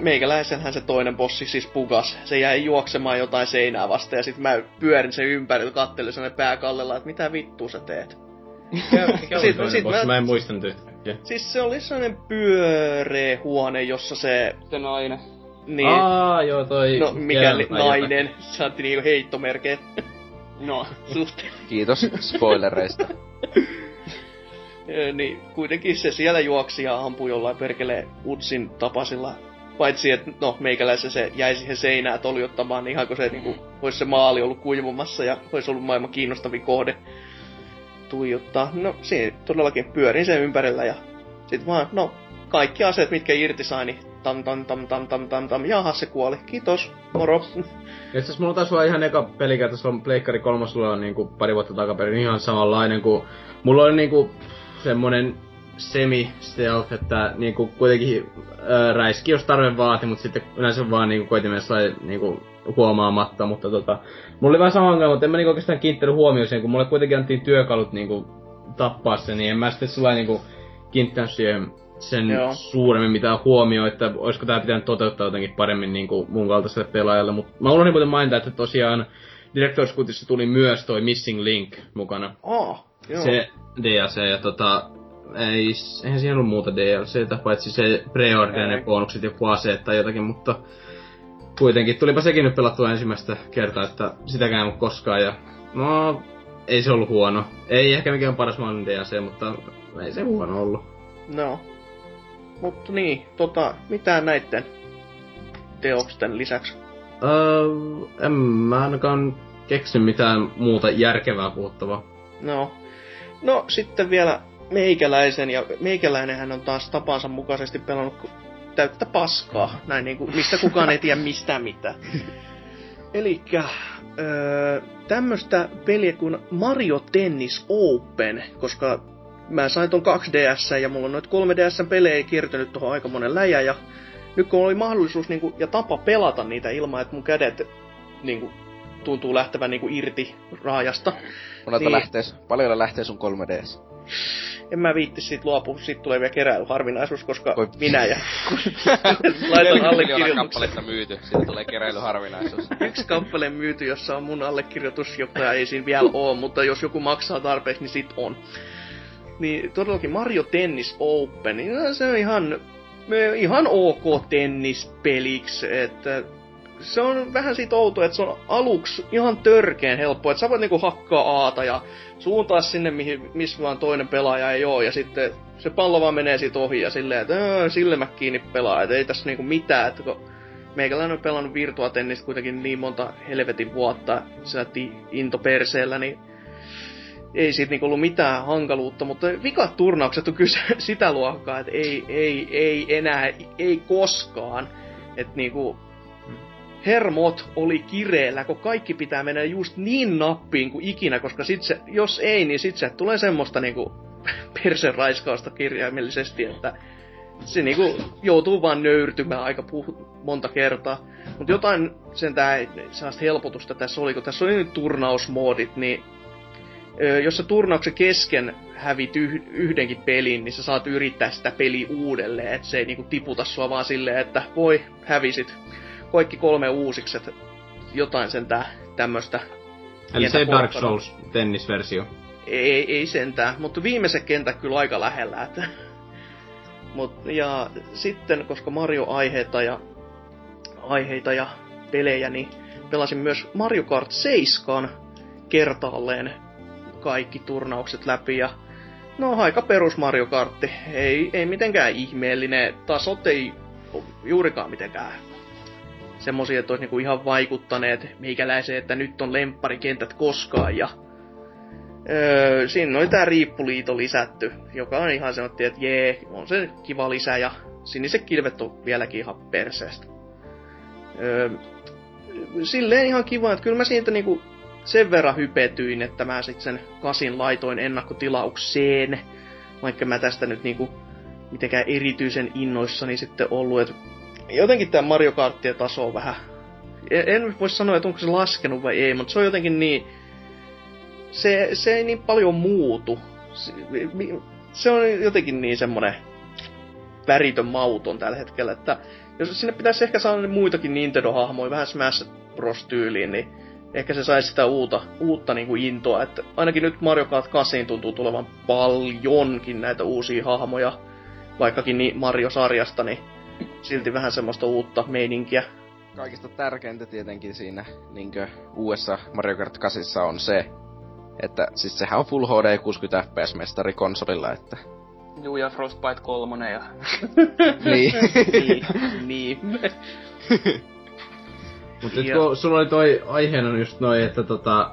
meikäläisenhän se toinen bossi siis pugas. Se jäi juoksemaan jotain seinää vasta ja sit mä pyörin sen ympäri ja kattelin sellainen pää kallella, että mitä vittua sä teet. Mikä Sit- sit mä- Mä en muistanut yhtäkkiä. Siis se oli sellainen pyöreä huone, jossa se... Se nainen. Niin, Aa, joo toi... no mikäli nainen, saatti niinku heittomerkeet No, suhteen. Kiitos spoilereista. Öö, niin kuitenkin se siellä juoksi ja ampui jollain perkelee Utsin tapasilla Paitsi, että no, meikäläisen se jäi siihen seinään toljottamaan, niin ihan kun se niinku, olisi se maali ollut kuivumassa ja olisi ollut maailman kiinnostavin kohde tuijottaa. No, siinä todellakin pyörin sen ympärillä ja sit vaan, no, kaikki aseet, mitkä irti sai, niin tam tam tam tam tam tam tam, jaha se kuoli, kiitos, moro. Ja itse mulla taisi olla ihan eka pelikerta silloin Pleikkari kolmosella niinku pari vuotta takaperin ihan samanlainen kuin... Mulla oli niinku semmonen semi-stealth, että niinku kuitenkin ää, räiski jos tarve vaati, mutta sitten yleensä vaan niinku koitin mennä niinku huomaamatta, mutta tota... Mulla oli vähän sama ongelma, mutta en mä niinku oikeastaan kiinnittänyt huomioon siihen, kun mulle kuitenkin annettiin työkalut niinku tappaa sen, niin en mä sitten sillä niinku kiinnittänyt siihen sen Joo. suuremmin mitään huomioon, että olisiko tää pitänyt toteuttaa jotenkin paremmin niin kuin mun kaltaiselle pelaajalle. Mutta mä unohdin muuten mainita, että tosiaan Director's Cutissa tuli myös toi Missing Link mukana. Oh, joo. Se DLC ja tota, ei, eihän siinä ollut muuta DLCtä, paitsi se preorder ne bonukset, joku aseet tai jotakin, mutta kuitenkin tulipa sekin nyt pelattua ensimmäistä kertaa, että sitäkään ole koskaan ja no, ei se ollut huono. Ei ehkä mikään paras mahdollinen DLC, mutta ei se huono ollut. No. Mutta niin, tota, mitään näitten teoksten lisäksi. Öö, en mä ainakaan keksi mitään muuta järkevää puhuttavaa. No. No, sitten vielä meikäläisen, ja meikäläinenhän on taas tapansa mukaisesti pelannut täyttä paskaa, näin niinku, mistä kukaan ei tiedä mistään mitään. Elikkä öö, tämmöstä peliä kuin Mario Tennis Open, koska mä sain ton 2DS ja mulla on noit 3DS pelejä kiertynyt tuohon aika monen läjä ja nyt kun oli mahdollisuus niinku, ja tapa pelata niitä ilman, että mun kädet niinku, tuntuu lähtevän niinku, irti raajasta, Monelta Niin. niin. lähtee, paljon lähtee sun 3DS. En mä viitti siitä luopua, siitä tulee vielä keräilyharvinaisuus, koska Voi- minä ja laitan allekirjoituksen. kappaletta myyty, siitä tulee keräilyharvinaisuus. Yksi kappale myyty, jossa on mun allekirjoitus, joka ei siinä vielä oo, mutta jos joku maksaa tarpeeksi, niin sit on. Niin todellakin Mario Tennis Open, niin se on ihan, ihan ok tennispeliksi, että se on vähän siitä outoa, että se on aluksi ihan törkeen helppo, että sä voit niinku hakkaa aata ja suuntaa sinne, mihin, missä vaan toinen pelaaja ei oo, ja sitten se pallo vaan menee siitä ohi ja silleen, että "Ää, silmät kiinni pelaa, että ei tässä niinku mitään, että kun meikäläinen on pelannut Virtua Tennistä kuitenkin niin monta helvetin vuotta, lähti into perseellä, niin ei siitä niinku ollut mitään hankaluutta, mutta vikat turnaukset on kyllä sitä luokkaa, että ei, ei, ei enää, ei koskaan. Että niinku, hermot oli kireellä, kun kaikki pitää mennä just niin nappiin kuin ikinä, koska sit se, jos ei, niin sit se tulee semmoista niinku perseraiskausta kirjaimellisesti, että se niinku joutuu vaan nöyrtymään aika puh- monta kertaa. Mutta jotain sentään sellaista helpotusta tässä oli, kun tässä oli nyt turnausmoodit, niin jos sä turnauksen kesken hävit yh- yhdenkin pelin, niin sä saat yrittää sitä peli uudelleen, että se ei niinku tiputa sua vaan silleen, että voi, hävisit kaikki kolme uusikset, jotain sentään tämmöstä. Eli se Dark. Souls tennisversio. Ei, ei sentään, mutta viimeiset kentät kyllä aika lähellä. Että. Mut, ja sitten, koska Mario-aiheita ja, aiheita ja pelejä, niin pelasin myös Mario Kart 7 kertaalleen kaikki turnaukset läpi. Ja no aika perus Mario Kartti. Ei, ei mitenkään ihmeellinen. Tasot ei juurikaan mitenkään semmosia, että olisi niinku ihan vaikuttaneet meikäläiseen, että nyt on lempparikentät koskaan. Ja Öö, siinä oli tää riippuliito lisätty, joka on ihan sanottiin, että jee, on se kiva lisä ja siniset kilvet on vieläkin ihan perseestä. Öö, silleen ihan kiva, että kyllä mä siitä niinku sen verran hypetyin, että mä sit sen kasin laitoin ennakkotilaukseen, vaikka mä tästä nyt niinku mitenkään erityisen innoissani sitten ollut, että jotenkin tää Mario Karttien taso on vähän, en, voi sanoa, että onko se laskenut vai ei, mutta se on jotenkin niin, se, se ei niin paljon muutu. Se, se on jotenkin niin semmonen väritön mauton tällä hetkellä, että jos sinne pitäisi ehkä saada muitakin Nintendo-hahmoja vähän Smash Bros. tyyliin, niin ehkä se saisi sitä uutta, uutta niin kuin intoa. Että ainakin nyt Mario Kart 8 tuntuu tulevan paljonkin näitä uusia hahmoja, vaikkakin niin Mario-sarjasta, niin silti vähän semmoista uutta meininkiä. Kaikista tärkeintä tietenkin siinä niinkö uudessa Mario Kart 8 on se, että siis sehän on Full HD 60 FPS mestari konsolilla, että Juu, ja Frostbite 3 ja... niin. niin, niin. Mutta Ja- kun sulla oli toi aiheena just noi, että tota,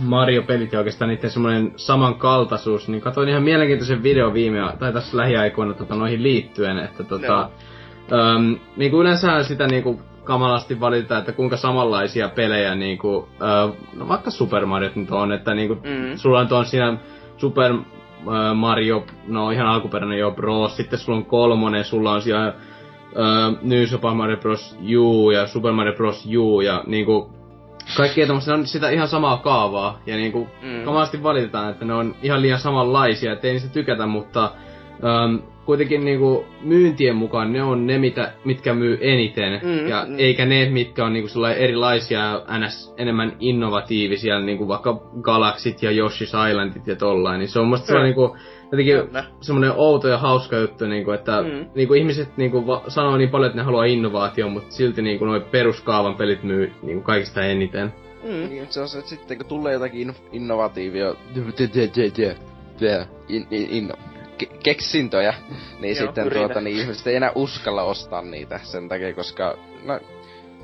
Mario-pelit ja oikeastaan niiden semmoinen samankaltaisuus, niin katsoin ihan mielenkiintoisen video viime, tai tässä lähiaikoina tota, noihin liittyen, että tota, öm, niin kuin yleensä sitä niin kuin kamalasti valitetaan, että kuinka samanlaisia pelejä niin kuin, ö, no vaikka Super Mario nyt on, että niin kuin, Mm. sulla on siinä Super Mario, no ihan alkuperäinen jo Bros, sitten sulla on kolmonen, sulla on siellä ö, New Super Mario Bros. U ja Super Mario Bros. U ja niinku kaikki tommoset, ne on sitä ihan samaa kaavaa ja niinku Mm. mm. kamalasti valitetaan, että ne on ihan liian samanlaisia, ettei niistä tykätä, mutta kuitenkin niinku myyntien mukaan ne on ne, mitä, mitkä myy eniten, Mm, ja mm. eikä ne, mitkä on niinku erilaisia ja ns. enemmän innovatiivisia, niinku vaikka Galaxit ja Yoshi's Islandit ja tollain, niin se on musta sellainen niinku, jotenkin Kyllä. semmoinen outo ja hauska juttu, niinku, että Mm. mm. niinku, ihmiset niinku, va- sanoo niin paljon, että ne haluaa innovaatio, mutta silti niinku, noi peruskaavan pelit myy niinku, kaikista eniten. Mm. Niin, se on se, että sitten kun tulee jotakin in- innovatiivia, in, in, in, ke- keksintöjä, niin Joo, sitten tuota, niin ihmiset ei enää uskalla ostaa niitä sen takia, koska no,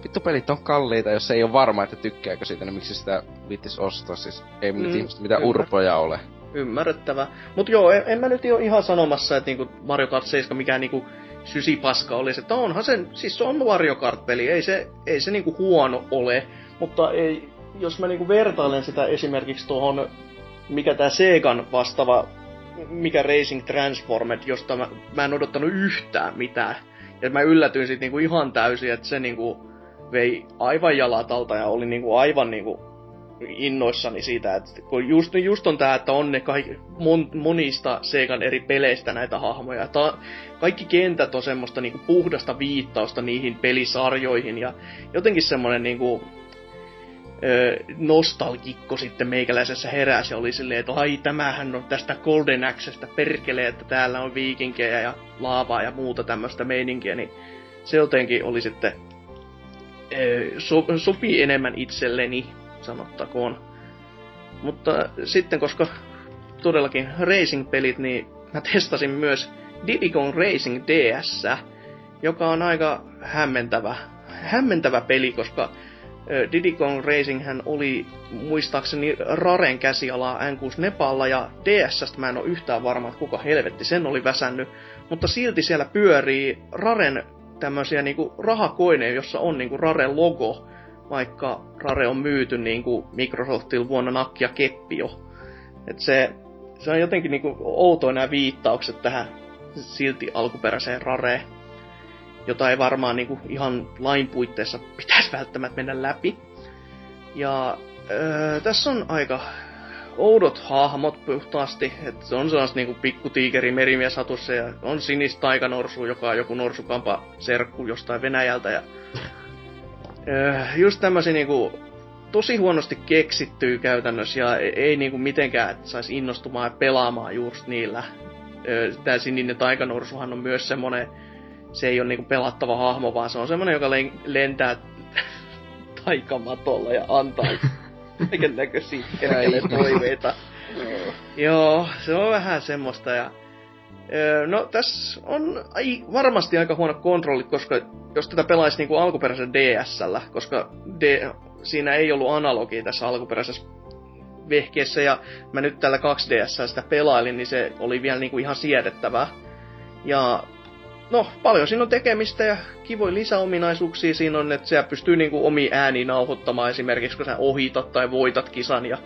vittu pelit on kalliita, jos ei ole varma, että tykkääkö siitä, niin miksi sitä vittis ostaa, siis ei mm, nyt ihmiset mitään kyllä. urpoja ole. Ymmärrettävä. Mut joo, en, en mä nyt ole ihan sanomassa, että niinku Mario Kart 7 mikään niinku sysipaska olisi. Että onhan sen, siis se on Mario Kart-peli, ei se, ei se niinku huono ole. Mutta ei, jos mä niinku vertailen sitä esimerkiksi tuohon, mikä tää Segan vastaava, mikä Racing Transformed, josta mä, mä en odottanut yhtään mitään. Ja mä yllätyin sit niinku ihan täysin, että se niinku vei aivan jalat alta ja oli niinku aivan niinku innoissani siitä, että kun just, just on tää, että on ne kaikki, mon, monista Segan eri peleistä näitä hahmoja. Ta, kaikki kentät on semmoista niinku puhdasta viittausta niihin pelisarjoihin ja jotenkin semmonen niinku nostalgikko sitten meikäläisessä heräsi oli silleen, että ai tämähän on tästä Golden Axesta perkele, että täällä on viikinkejä ja laavaa ja muuta tämmöistä meininkiä, niin se jotenkin oli sitten so, sopii enemmän itselleni, sanottakoon. Mutta sitten, koska todellakin racing-pelit, niin mä testasin myös Diddy Kong Racing DS, joka on aika hämmentävä, hämmentävä peli, koska Diddy Kong Racing hän oli muistaakseni Raren käsialaa N6 Nepalla ja DSstä mä en ole yhtään varma, että kuka helvetti sen oli väsännyt, mutta silti siellä pyörii Raren tämmöisiä niinku rahakoineja, jossa on niinku Raren logo, vaikka Rare on myyty niinku Microsoftilla vuonna nakki ja keppi jo. Et se, se on jotenkin niinku outoa nämä viittaukset tähän silti alkuperäiseen Rareen, jota ei varmaan niinku ihan lain puitteissa pitäisi välttämättä mennä läpi. Ja öö, tässä on aika oudot hahmot puhtaasti, että se on sellaista niinku pikkutiikeri merimies hatussa ja on sinistä taikanorsu, joka on joku norsukampa serkku jostain Venäjältä ja öö, just tämmöisiä niinku tosi huonosti keksittyy käytännössä ja ei, ei niinku mitenkään saisi innostumaan ja pelaamaan just niillä. Öö, Tää sininen taikanorsuhan on myös semmonen, se ei ole niinku pelattava hahmo, vaan se on semmonen, joka len- lentää taikamatolla ja antaa kaiken näköisiä toiveita. Joo, se on vähän semmoista ja... Öö, No tässä on ai, varmasti aika huono kontrolli, koska jos tätä pelaisi niinku alkuperäisellä DSllä, koska D, siinä ei ollut analogia tässä alkuperäisessä vehkeessä ja mä nyt tällä 2DS sitä pelailin, niin se oli vielä niinku ihan siedettävää. Ja no, paljon siinä on tekemistä ja kivoja lisäominaisuuksia siinä on, että se pystyy niinku omi ääni nauhoittamaan esimerkiksi, kun sä ohitat tai voitat kisan ja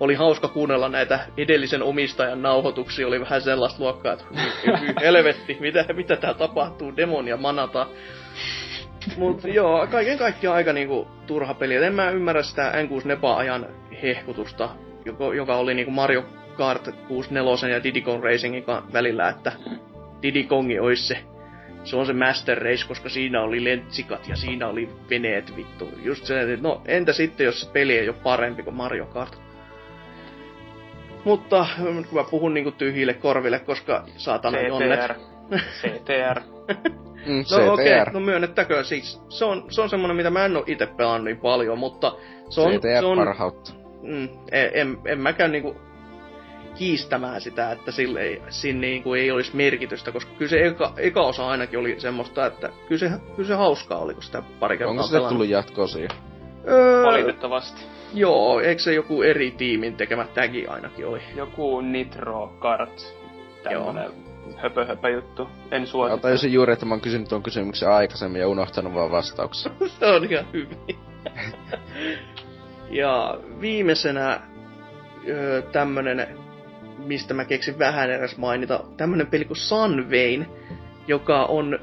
oli hauska kuunnella näitä edellisen omistajan nauhoituksia, oli vähän sellaista luokkaa, että helvetti, mitä, mitä tää tapahtuu, demonia manata. Mut joo, kaiken kaikkiaan aika niinku turha peli. Et en mä ymmärrä sitä N6 Nepa-ajan hehkutusta, joka, joka oli niinku Mario Kart 64 ja Diddy Kong Racingin välillä, että Diddy Kongi olisi se se on se Master Race, koska siinä oli lentsikat ja siinä oli veneet vittu. Just se, että no entä sitten, jos se peli ei ole parempi kuin Mario Kart? Mutta kun mä puhun niinku tyhjille korville, koska saatana jonnet. CTR. CTR. Mm, No okei, okay, CTR. no myönnettäköön siis. Se on, se on semmonen, mitä mä en oo itse pelannut niin paljon, mutta se on... CTR se on parhautta. mm, en, en, en mäkään niinku kiistämään sitä, että sille ei, siinä niin kuin ei olisi merkitystä, koska kyllä se eka, eka osa ainakin oli semmoista, että kyllä se, kyllä se hauskaa oli, kun sitä pari kertaa Onko se tullut jatkosia? Öö, Valitettavasti. Joo, eikö se joku eri tiimin tekemä tagi ainakin oli? Joku Nitro Kart. Tämmönen höpö höpö juttu. En Mä suosita. tajusin juuri, että mä oon kysynyt tuon kysymyksen aikaisemmin ja unohtanut vaan vastauksen. se on ihan hyvin. ja viimeisenä öö, tämmönen, mistä mä keksin vähän edes mainita, tämmönen peli kuin Sunvein, joka on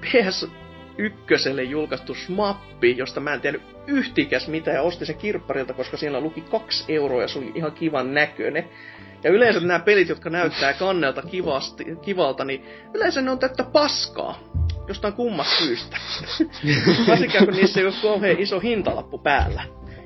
PS1 julkaistu smappi, josta mä en tiennyt yhtikäs mitä ja ostin sen kirpparilta, koska siinä luki kaksi euroa ja se oli ihan kivan näköinen. Ja yleensä nämä pelit, jotka näyttää kannelta kivasti, kivalta, niin yleensä ne on täyttä paskaa. Jostain kummasta syystä. Varsinkin kun niissä ei ole kauhean iso hintalappu päällä.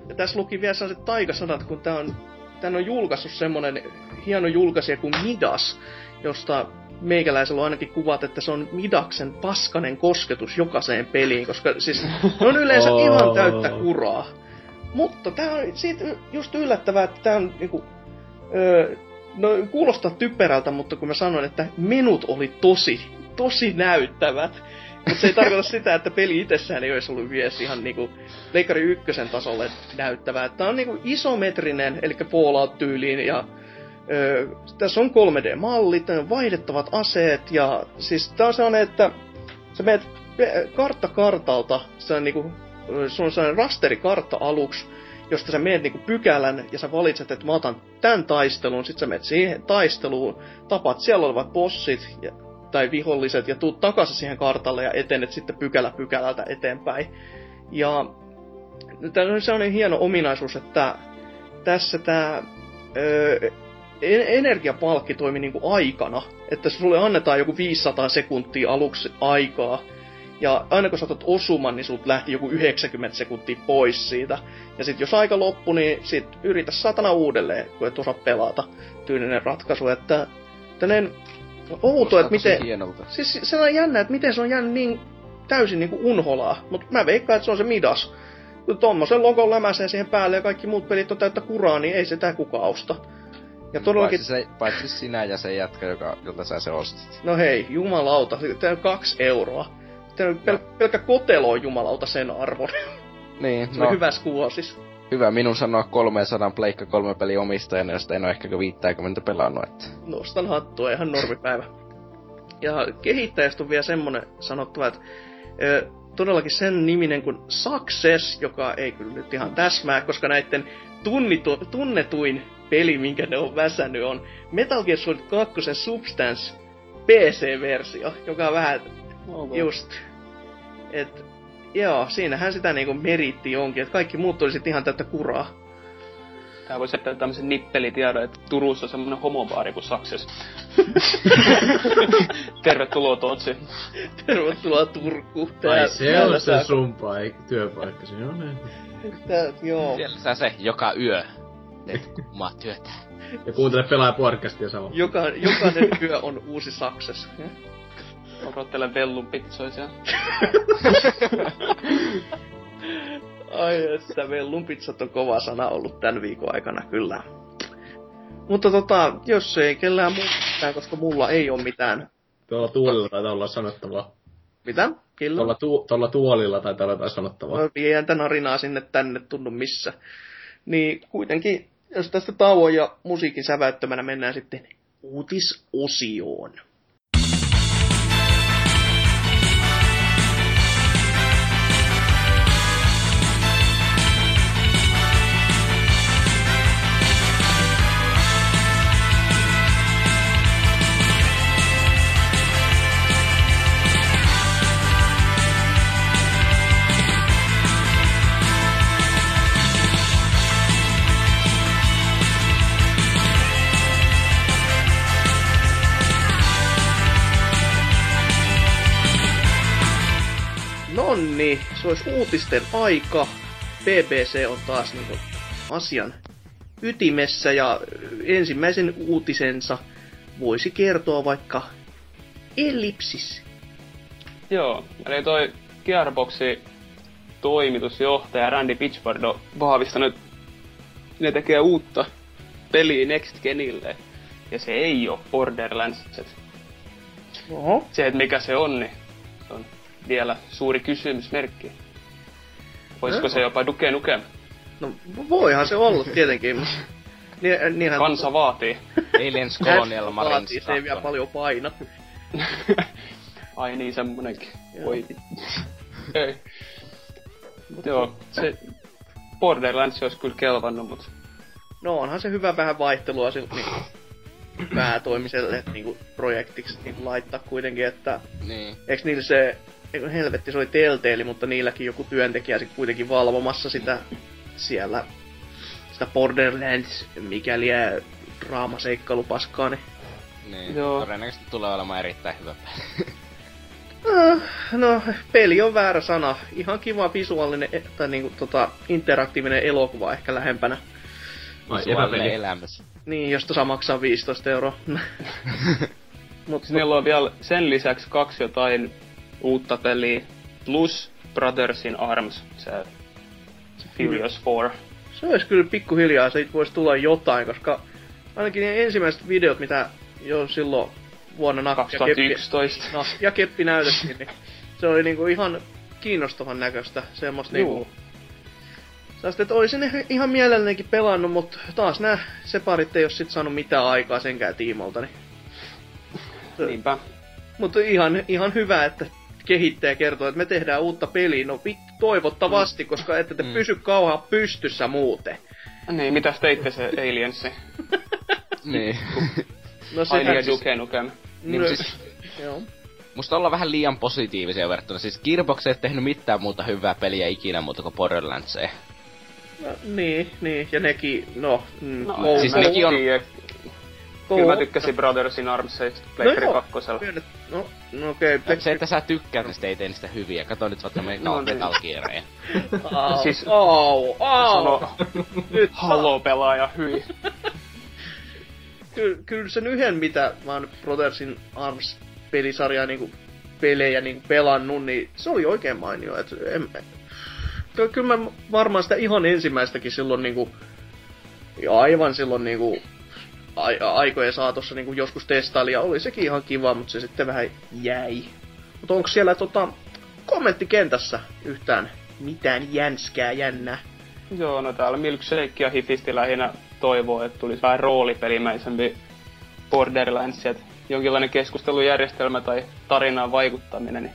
Ja tässä luki vielä sellaiset taikasanat, kun tää on, tän on julkaissut semmonen hieno julkaisija kuin Midas, josta meikäläisellä on ainakin kuvat, että se on Midaksen paskanen kosketus jokaiseen peliin, koska siis ne on yleensä Oh. ihan täyttä kuraa. Mutta tää on siitä just yllättävää, että tää on niinku, öö, no kuulostaa typerältä, mutta kun mä sanoin, että menut oli tosi, tosi näyttävät. Mutta se ei tarkoita sitä, että peli itsessään ei olisi ollut vielä ihan niinku Leikari ykkösen tasolle näyttävää. Tää on niinku isometrinen, eli Fallout-tyyliin, ja öö, tässä on 3D-mallit, tää on vaihdettavat aseet, ja siis tää on sellainen, että sä menet kartta kartalta, se on niinku, se on sellainen rasterikartta aluksi, josta sä menet niinku pykälän ja sä valitset, että mä otan tämän taistelun, sit sä menet siihen taisteluun, tapat siellä olevat bossit ja, tai viholliset ja tuut takaisin siihen kartalle ja etenet sitten pykälä pykälältä eteenpäin. Ja tämä on sellainen hieno ominaisuus, että tässä tämä energiapalkki toimi niinku aikana, että sulle annetaan joku 500 sekuntia aluksi aikaa, ja aina kun sä otat osuman, niin sulta lähti joku 90 sekuntia pois siitä. Ja sit jos aika loppu, niin sit yritä satana uudelleen, kun et osaa pelata. Tyylinen ratkaisu, että outo, että miten... hienolta. Siis se on jännä, että miten se on jäänyt niin täysin niinku unholaa. Mutta mä veikkaan, että se on se Midas. Kun tommosen logon lämäsee siihen päälle ja kaikki muut pelit on täyttä kuraa, niin ei se tää kukaan osta. Ja todellakin, Paitsi, se, paitsi sinä ja se jätkä, joka, jolta sä se ostit. no hei, jumalauta, tää on kaksi euroa. Tää on pel- pelkkä kotelo on jumalauta sen arvon. Niin, Se no hyvä kuosis. Hyvä minun sanoa 300 pleikka kolme peli omistajana, josta en ole ehkä 50 pelannut, että... Nostan hattua, ihan normipäivä. Ja kehittäjästä on vielä semmonen sanottava, että ö, todellakin sen niminen kuin Success, joka ei kyllä nyt ihan täsmää, koska näiden tunnitu, tunnetuin peli, minkä ne on väsännyt, on Metal Gear Solid 2 Substance PC-versio, joka on vähän Okay. just, et joo, siinähän sitä niinku meritti onkin, että kaikki muut oli sit ihan täyttä kuraa. Tää voisi jättää tämmösen nippelitiedon, että Turussa on semmonen homobaari kuin Sakses. Tervetuloa Totsi. Tervetuloa Turku. Ai siellä se saa- sun paik- työpaikka, se on näin. Tää, joo. Siellä sä se joka yö teet omaa työtä. Ja kuuntele pelaaja podcastia samalla. Joka, jokainen yö on uusi Sakses. Odottelen vellun pitsoisia. Ai että vellun pizzat on kova sana ollut tän viikon aikana, kyllä. Mutta tota, jos ei kellään muu mitään, koska mulla ei ole mitään. Tuolla tuolilla taitaa olla sanottavaa. Mitä? Kello? Tuolla, tu- tuolla tuolilla taitaa olla jotain sanottavaa. No, ei ääntä narinaa sinne tänne tunnu missä. Niin kuitenkin, jos tästä tauon ja musiikin säväyttämänä mennään sitten uutisosioon. Nonni, se olisi uutisten aika. BBC on taas niinku asian ytimessä ja ensimmäisen uutisensa voisi kertoa vaikka Ellipsis. Joo, eli toi Gearboxin toimitusjohtaja Randy Pitchford on vahvistanut, että ne tekee uutta peliä Next Genille. ja se ei ole Borderlands. Oho. se, että mikä se on, niin se on vielä suuri kysymysmerkki. Olisiko se jopa Duke Nukem? No voihan se olla tietenkin. mutta Ni, niinhän Kansa vaatii. Aliens Colonial Marines vaatii, Se ei vielä 2. paljon paina. Ai niin, semmonenkin. Voi. Ei. Mut joo, se Borderlands olisi kyllä kelvannut, mut No onhan se hyvä vähän vaihtelua sille niin päätoimiselle niin projektiksi niin laittaa kuitenkin, että Niin. Eiks niillä se, helvetti, se oli Telltale, mutta niilläkin joku työntekijä sit kuitenkin valvomassa sitä siellä, sitä Borderlands, mikäliä draamaseikkailupaskaa, niin Niin. Joo. Todennäköisesti tulee olemaan erittäin hyvä peli. Ah, No, peli on väärä sana. Ihan kiva visuaalinen, e- tai niinku tota, interaktiivinen elokuva ehkä lähempänä. Visuaalinen elämys. Niin, josta saa maksaa 15 euroa. Mut niillä on vielä sen lisäksi kaksi jotain uutta peliä, plus Brothers in Arms, se, Furious 4. se olisi kyllä pikkuhiljaa, siitä voisi tulla jotain, koska ainakin ne ensimmäiset videot, mitä jo silloin vuonna Nakki ja Keppi, 2011. no, ja Keppi näytettiin, niin se oli niinku ihan kiinnostavan näköistä. Semmoista niinku, Juu. Sellaista, että olisin ihan mielellänikin pelannut, mutta taas nämä separit ei ole sit saanut mitään aikaa senkään tiimolta. Niin. Niinpä. Mutta ihan, ihan hyvä, että kehittäjä kertoo, että me tehdään uutta peliä. No vittu, toivottavasti, koska ette te Mm. pysy kauhean pystyssä muuten. Niin, mitäs teitte se Aliensi? niin. No Ai niin, ja siis- Duke Nukem. niin, no, siis, joo. musta ollaan vähän liian positiivisia verrattuna. Siis Gearbox ei tehnyt mitään muuta hyvää peliä ikinä muuta kuin Borderlandsia. No, niin, niin, ja nekin, no, mm, No, siis nekin on- tiedä. Kyllä mä tykkäsin Brothers in Arms Pleikkari No kakkosella. No, no okei, okay, Se, että sä tykkäät, niin sitten ei tee niistä hyviä. Kato nyt vaikka meidän No no, niin. Metal Gearia. Au, Siis- au, au. Sano, Nyt, Halo-pelaaja, hyi. kyllä, kyllä sen yhden, mitä mä oon Brothersin Arms pelisarjaa niinku pelejä niinku pelannut, niin se oli oikein mainio. Et, en, ky- kyllä mä varmaan sitä ihan ensimmäistäkin silloin niinku, ja aivan silloin niinku, aikojen saatossa niinku joskus testaili ja oli sekin ihan kiva, mutta se sitten vähän jäi. Mutta onko siellä tota, kommenttikentässä yhtään mitään jänskää jännää? Joo, no täällä Milkshake ja Hifisti lähinnä toivoo, että tulisi vähän roolipelimäisempi Borderlands, että jonkinlainen keskustelujärjestelmä tai tarinaan vaikuttaminen, niin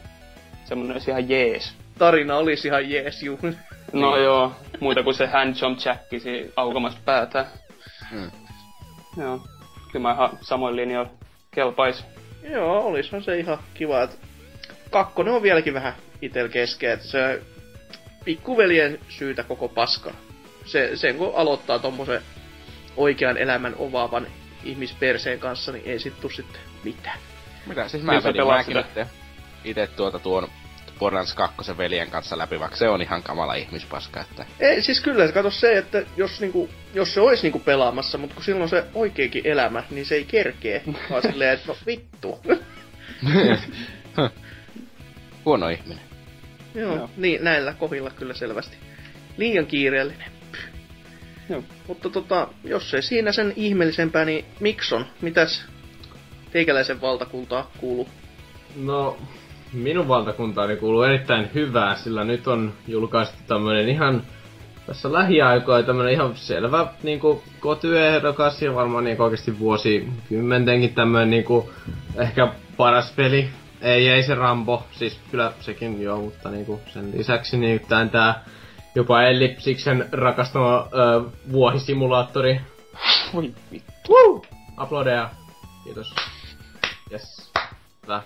semmonen olisi ihan jees. Tarina olisi ihan jees, juu. No joo, muuta kuin se handjump jackisi aukomassa päätä. Hmm. Joo, kyllä mä ihan samoin linjoilla kelpais. Joo, olisihan se ihan kiva, että kakkonen on vieläkin vähän itel keskeä, että se pikkuveljen syytä koko paska. Se, sen kun aloittaa tommosen oikean elämän ovaavan ihmisperseen kanssa, niin ei sit tuu sitten mitään. Mitä? Siis Niin mä sä vedin mäkin ite tuota tuon Borderlands 2 veljen kanssa läpi, vaikka se on ihan kamala ihmispaska, että... Ei, siis kyllä se kato se, että jos, niinku, jos se olisi niinku pelaamassa, mutta kun silloin se oikeakin elämä, niin se ei kerkee. Vaan silleen, että no vittu. Huono ihminen. Joo, Joo. niin näillä kohdilla kyllä selvästi. Liian kiireellinen. Joo. Mutta tota, jos ei siinä sen ihmeellisempää, niin Mikson, mitäs teikäläisen valtakuntaa kuuluu? No, minun valtakuntaani kuuluu erittäin hyvää, sillä nyt on julkaistu tämmönen ihan tässä lähiaikoina tämmönen ihan selvä niinku kotyehdokas ja varmaan niinku oikeesti vuosikymmentenkin tämmönen niinku ehkä paras peli. Ei, ei se Rambo, siis kyllä sekin joo, mutta niinku sen lisäksi niin tää, tää jopa Ellipsiksen rakastama ö, vuohisimulaattori. Voi vittu. Aplodeja. Kiitos. Yes. Hyvä.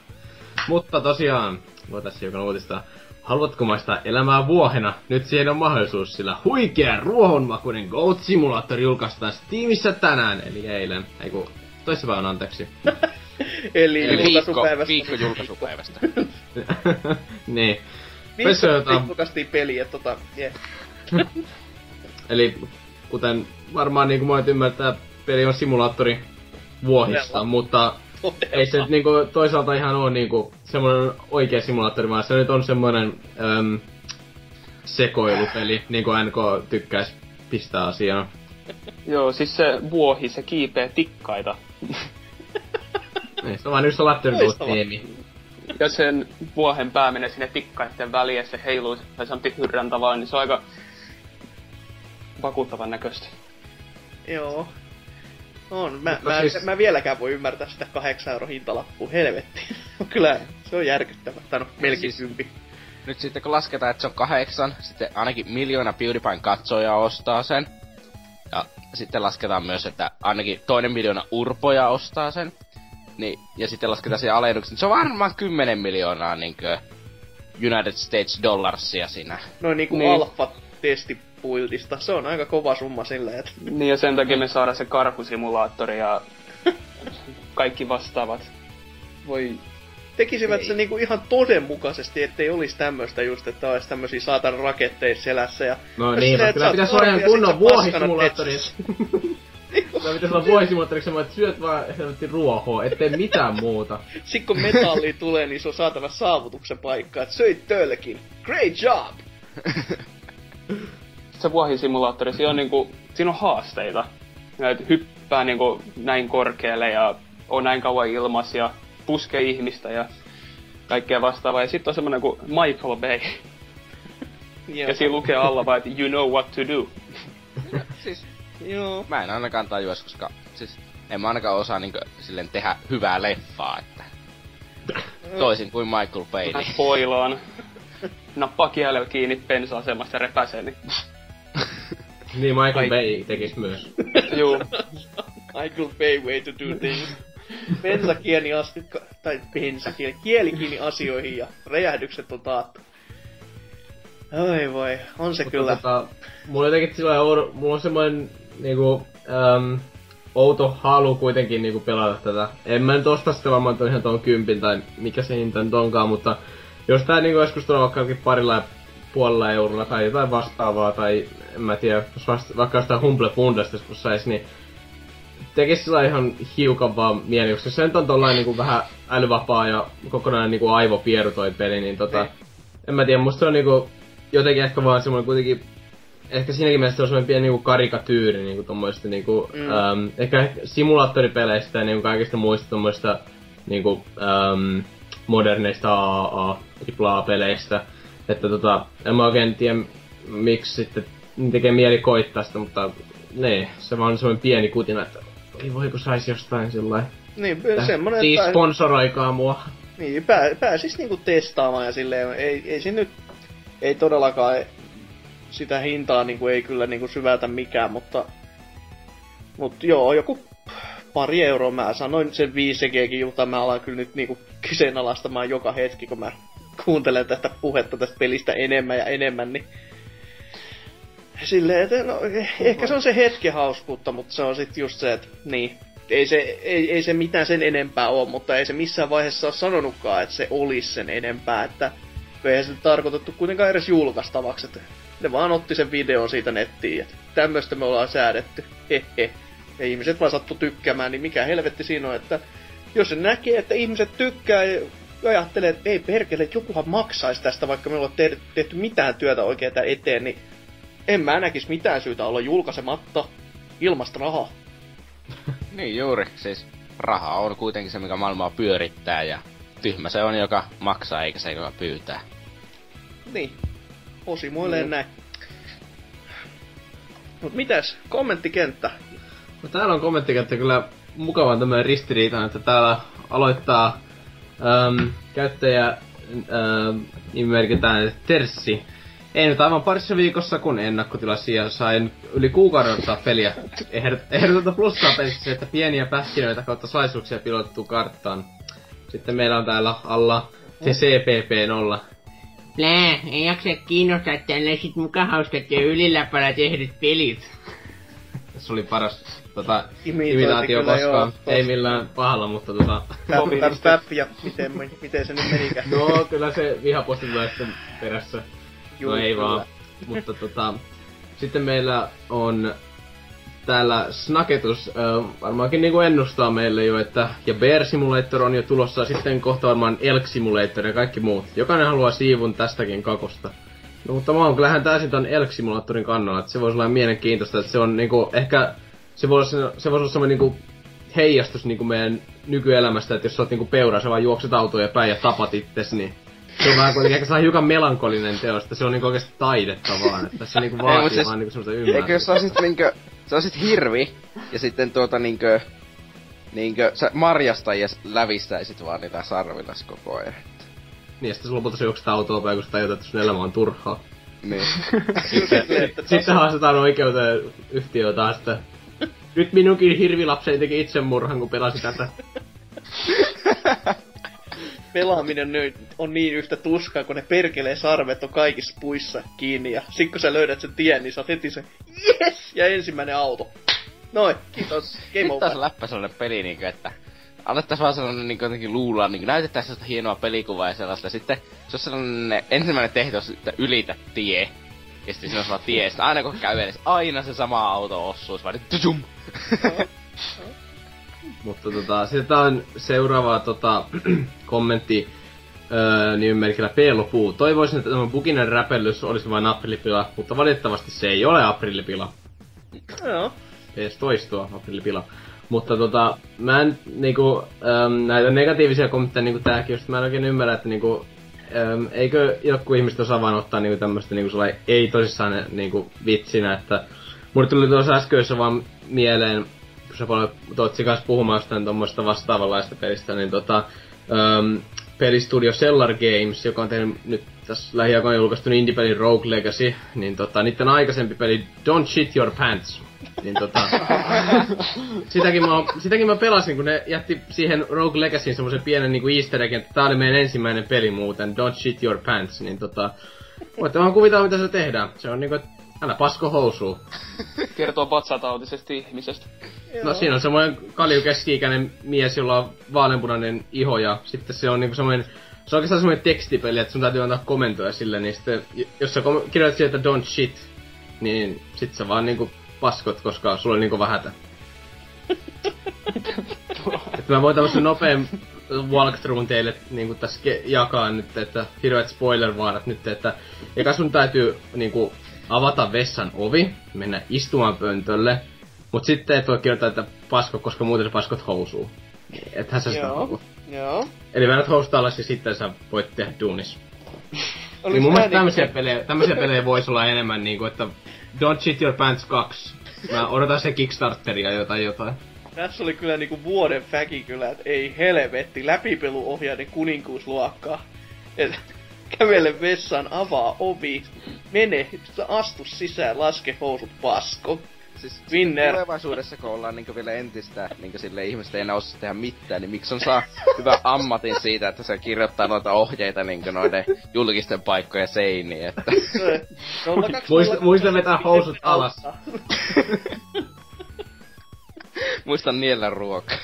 Mutta tosiaan, voitaisiin hiukan uutista. Haluatko maistaa elämää vuohena? Nyt siihen on mahdollisuus, sillä huikea ruohonmakuinen Goat Simulator julkaistaan Steamissa tänään, eli eilen. Ei kun, toissapäivänä anteeksi. Eli, Eli viikko, viikko julkaisupäivästä. niin. Viikko julkaistiin peli, että tota, yeah. Eli kuten varmaan niin kuin monet ymmärtää, peli on simulaattori vuohista, mutta ei se nyt niinku toisaalta ihan oo niinku semmonen oikea simulaattori, vaan se nyt on semmonen äm, sekoilupeli, niinku NK tykkäis pistää asiaa. Joo, siis se vuohi, se kiipee tikkaita. Niin, se on vaan yksi Lapterin Loistavaa. teemi. Ja sen vuohen pää menee sinne tikkaiden väliin ja se heiluu tai se on hyrrän tavalla, niin se on aika vakuuttavan näköistä. Joo. On. Mä, Mutta mä, siis- mä vieläkään voi ymmärtää sitä 8 euro hintalappua. Helvetti. Kyllä, se on järkyttävä. Tai no, melkein Siis- kympi. Nyt sitten kun lasketaan, että se on kahdeksan, sitten ainakin miljoona PewDiePien katsojaa ostaa sen. Ja sitten lasketaan myös, että ainakin toinen miljoona urpoja ostaa sen. Niin, ja sitten lasketaan siihen alennuksen. niin Se on varmaan 10 miljoonaa niinkö United States dollarsia siinä. Noin niinku Niin. Alfa-testipuiltista. Se on aika kova summa silleen, että Niin ja sen takia me saadaan se karhusimulaattori ja kaikki vastaavat. Voi tekisivät Ei. se niinku ihan todenmukaisesti, ettei olisi tämmöistä just, että olisi tämmöisiä saatan raketteja selässä ja... No niin, silleen, mutta että kyllä pitäisi olla ihan kunnon vuohisimulaattori. Tämä pitäisi olla vuohisimulaattori, sä syöt vaan helvetti ruohoa, ettei mitään muuta. Sit kun metalli tulee, niin se on saatana saavutuksen paikka, että söit tölkin. Great job! se vuohisimulaattori, siinä on niinku, siinä on haasteita. Ja et hyppää niinku näin korkealle ja on näin kauan ilmas ja puskee ihmistä ja kaikkea vastaavaa. Ja sitten on semmonen kuin Michael Bay. Ja siinä lukee alla vaan, että you know what to do. Siis Joo. mä en ainakaan tajua, koska siis en mä ainakaan osaa niinkö silleen tehdä hyvää leffaa, että toisin kuin Michael Bay. Niin. spoilaan. Nappaa kielellä kiinni pensa-asemasta ja repäsee, niin Niin Michael Ai. Bay tekis myös. juu. Michael Bay way to do things. Bensa kieli asti, tai bensa kieli, kieli kiinni asioihin ja räjähdykset on taattu. Oi voi, on se Mutta kyllä. Tota, mulla jotenkin sillä oudo, mulla on semmoinen niinku, äm, outo halu kuitenkin niinku pelata tätä. En mä nyt osta sitä varmaan ton ihan ton kympin tai mikä se hinta nyt onkaan, mutta jos tää niinku joskus tulee vaikka parilla ja puolella eurolla tai jotain vastaavaa tai en mä tiedä, jos vasta, vaikka jostain Humble Bundesta joskus sais, niin tekis sillä ihan hiukan vaan mieli, koska se nyt on tollain niinku vähän älyvapaa ja kokonaan niinku aivopieru toi peli, niin tota, Niin. en mä tiedä, musta se on niinku jotenkin ehkä vaan semmoinen kuitenkin ehkä siinäkin mielessä se on semmoinen pieni niinku karikatyyri niinku tommoista niinku, Mm. mm. äm, ehkä simulaattoripeleistä ja niinku kaikista muista tommoista niinku äm, moderneista AAA, AAA-peleistä. Että tota, en mä oikein tiedä miksi sitten tekee mieli koittaa sitä, mutta nee, se vaan on semmoinen pieni kutina, että ei voi kun sais jostain sellainen. Niin, semmonen, Siis että sponsoroikaa mua. niin, pää, pääsis niinku testaamaan ja silleen, ei, ei se nyt, ei todellakaan sitä hintaa niinku ei kyllä niinku syvätä mikään, mutta mut joo, joku pari euroa mä sanoin sen 5Gkin, jota mä alan kyllä nyt niinku kyseenalaistamaan joka hetki, kun mä kuuntelen tästä puhetta tästä pelistä enemmän ja enemmän, niin silleen, että no, ehkä se on se hetken hauskuutta, mutta se on sitten just se, että niin, ei se, ei, ei se mitään sen enempää ole, mutta ei se missään vaiheessa ole sanonutkaan, että se olisi sen enempää, että eihän se tarkoitettu kuitenkaan edes julkaistavaksi, että ne vaan otti sen videon siitä nettiin, että tämmöistä me ollaan säädetty, hehe. Ja ihmiset vaan sattu tykkäämään, niin mikä helvetti siinä on, että jos se näkee, että ihmiset tykkää ja ajattelee, että ei perkele, että jokuhan maksaisi tästä, vaikka me tehty, tehty mitään työtä oikein tämän eteen, niin en mä näkisi mitään syytä olla julkaisematta ilmasta rahaa. Niin juuri, siis raha on kuitenkin se, mikä maailmaa pyörittää ja tyhmä se on, joka maksaa eikä se, joka pyytää. Niin, posimoilee Mm. näin. Mut mitäs, kommenttikenttä? No täällä on kommenttikenttä kyllä mukavan tämmöinen ristiriitainen, että täällä aloittaa äm, käyttäjä äm, nimimerkitään Terssi. Ei nyt aivan parissa viikossa, kun ennakkotilasi ja sain yli kuukauden odottaa peliä. Ehdot- Ehdotonta plussaa pelissä se, että pieniä pähkinöitä kautta salaisuuksia pilotettu karttaan. Sitten meillä on täällä alla se CPP0. Plää, ei jaksa kiinnostaa tällaiset muka hauskat ja yliläpällä tehdyt pelit. Se oli paras tota, imitaatio koskaan. Ei millään pahalla, mutta tota... Täp, täp, ja miten, miten se nyt menikään? No, kyllä se vihaposti tulee sitten perässä. Juu, no ei kyllä. vaan. Mutta tota, sitten meillä on täällä Snaketus äh, varmaankin niinku ennustaa meille jo, että ja Bear Simulator on jo tulossa, sitten kohta varmaan Elk Simulator ja kaikki muut. Jokainen haluaa siivun tästäkin kakosta. No mutta mä oon kyllähän täysin ton Elk Simulatorin kannalla, että se voisi olla mielenkiintoista, että se on niinku ehkä, se voisi, se voisi olla semmoinen niinku heijastus niinku meidän nykyelämästä, että jos sä oot niinku peura, sä vaan juokset autoja päin ja tapat itses, niin se on vähän kuitenkin ehkä hiukan melankolinen teos, että se on niinku oikeesti taidetta vaan, että se niinku Ei, vaatii mut siis- vaan niinku semmoista Eikö jos ymmärrystä. sä olisit niinkö, sä olisit hirvi, ja sitten tuota niinkö, niinkö, sä marjasta ja lävistäisit vaan niitä sarvillas koko ajan. Niin, ja sitten lopulta se juokset autoa päin, kun sä tajut, että sun elämä on turhaa. Niin. Että Sitten haastetaan oikeuteen yhtiöä taas, että nyt minunkin hirvilapseni teki itsemurhan, kun pelasi tätä. pelaaminen on niin yhtä tuskaa, kun ne perkelee sarvet on kaikissa puissa kiinni. Ja sit kun sä löydät sen tien, niin sä oot heti se yes! Ja ensimmäinen auto. Noin, kiitos. Game Sitten taas over. läppä sellainen peli niinku, että alettaisiin vaan sellainen niinku jotenkin luulaa, niinku näytetään sellaista hienoa pelikuvaa ja sellaista. Sitten se on sellainen ensimmäinen tehtävä, että ylitä tie. Ja sitten siinä on vaan tie, ja sitten aina kun käy edes, aina se sama auto osuu, se vaan nyt tjum. Mutta tota, sitten on seuraava tota, kommentti öö, nimimerkillä P-lopuu. Toivoisin, että tämä buginen räpellys olisi vain aprillipila, mutta valitettavasti se ei ole aprillipila. Joo. Ees toistua aprillipila. Mutta tota, mä en niinku, äm, näitä negatiivisia kommentteja niinku tääkin, just mä en oikein ymmärrä, että niinku, äm, eikö joku ihmiset osaa vaan ottaa niinku tämmöstä niinku sellainen ei tosissaan niinku vitsinä, että mulle tuli tuossa äskeisessä vaan mieleen, kun sä paljon Totsi kanssa puhumaan jostain tuommoista vastaavanlaista pelistä, niin tota, äm, pelistudio Cellar Games, joka on tehnyt nyt tässä lähiaikoina julkaistun indie-pelin Rogue Legacy, niin tota, niiden aikaisempi peli Don't Shit Your Pants, niin tota, sitäkin mä, sitäkin mä pelasin, kun ne jätti siihen Rogue Legacyin semmoisen pienen niinku easter eggin, että tää oli meidän ensimmäinen peli muuten, Don't Shit Your Pants, niin tota, voitte vaan kuvitella mitä se tehdään. Se on niinku, että älä pasko housuu. Kertoo vatsatautisesta ihmisestä. No siinä on semmoinen kalju keski-ikäinen mies, jolla on vaaleanpunainen iho ja sitten se on niinku semmoinen se on oikeastaan semmoinen tekstipeli, että sun täytyy antaa komentoja sille, niin sitten, jos sä kom- kirjoitat sieltä don't shit, niin sit sä vaan niinku paskot, koska sulla on niinku vähätä. että mä voin tämmösen nopean walkthroughin teille niinku tässä ke- jakaa nyt, että hirveät spoiler-vaarat nyt, että eka sun täytyy niinku avata vessan ovi, mennä istumaan pöntölle, mut sitten et voi kirjoittaa, että pasko, koska muuten sä paskot housuu. Ethän sä sitä Joo. Eli vedät housta alas ja sitten sä voit tehdä duunis. Niin mun mielestä tämmösiä pelejä, tämmösiä pelejä voisi olla enemmän niinku, että Don't Shit Your Pants 2. Mä odotan se Kickstarteria jotain jotain. Tässä oli kyllä niinku vuoden fäki kyllä, että ei helvetti, läpipeluohjainen kuninkuusluokkaa. Et, kävele vessaan, avaa ovi, mene, astu sisään, laske housut pasko. Siis Winner. tulevaisuudessa, kun ollaan niinku vielä entistä, niinku sille ihmiset ei enää osaa tehdä mitään, niin miksi on saa hyvä ammatin siitä, että se kirjoittaa noita ohjeita niinku noiden julkisten paikkojen seiniin, että... Se- 02 Muista- muista vetää housut alas. Muistan niellä ruokaa.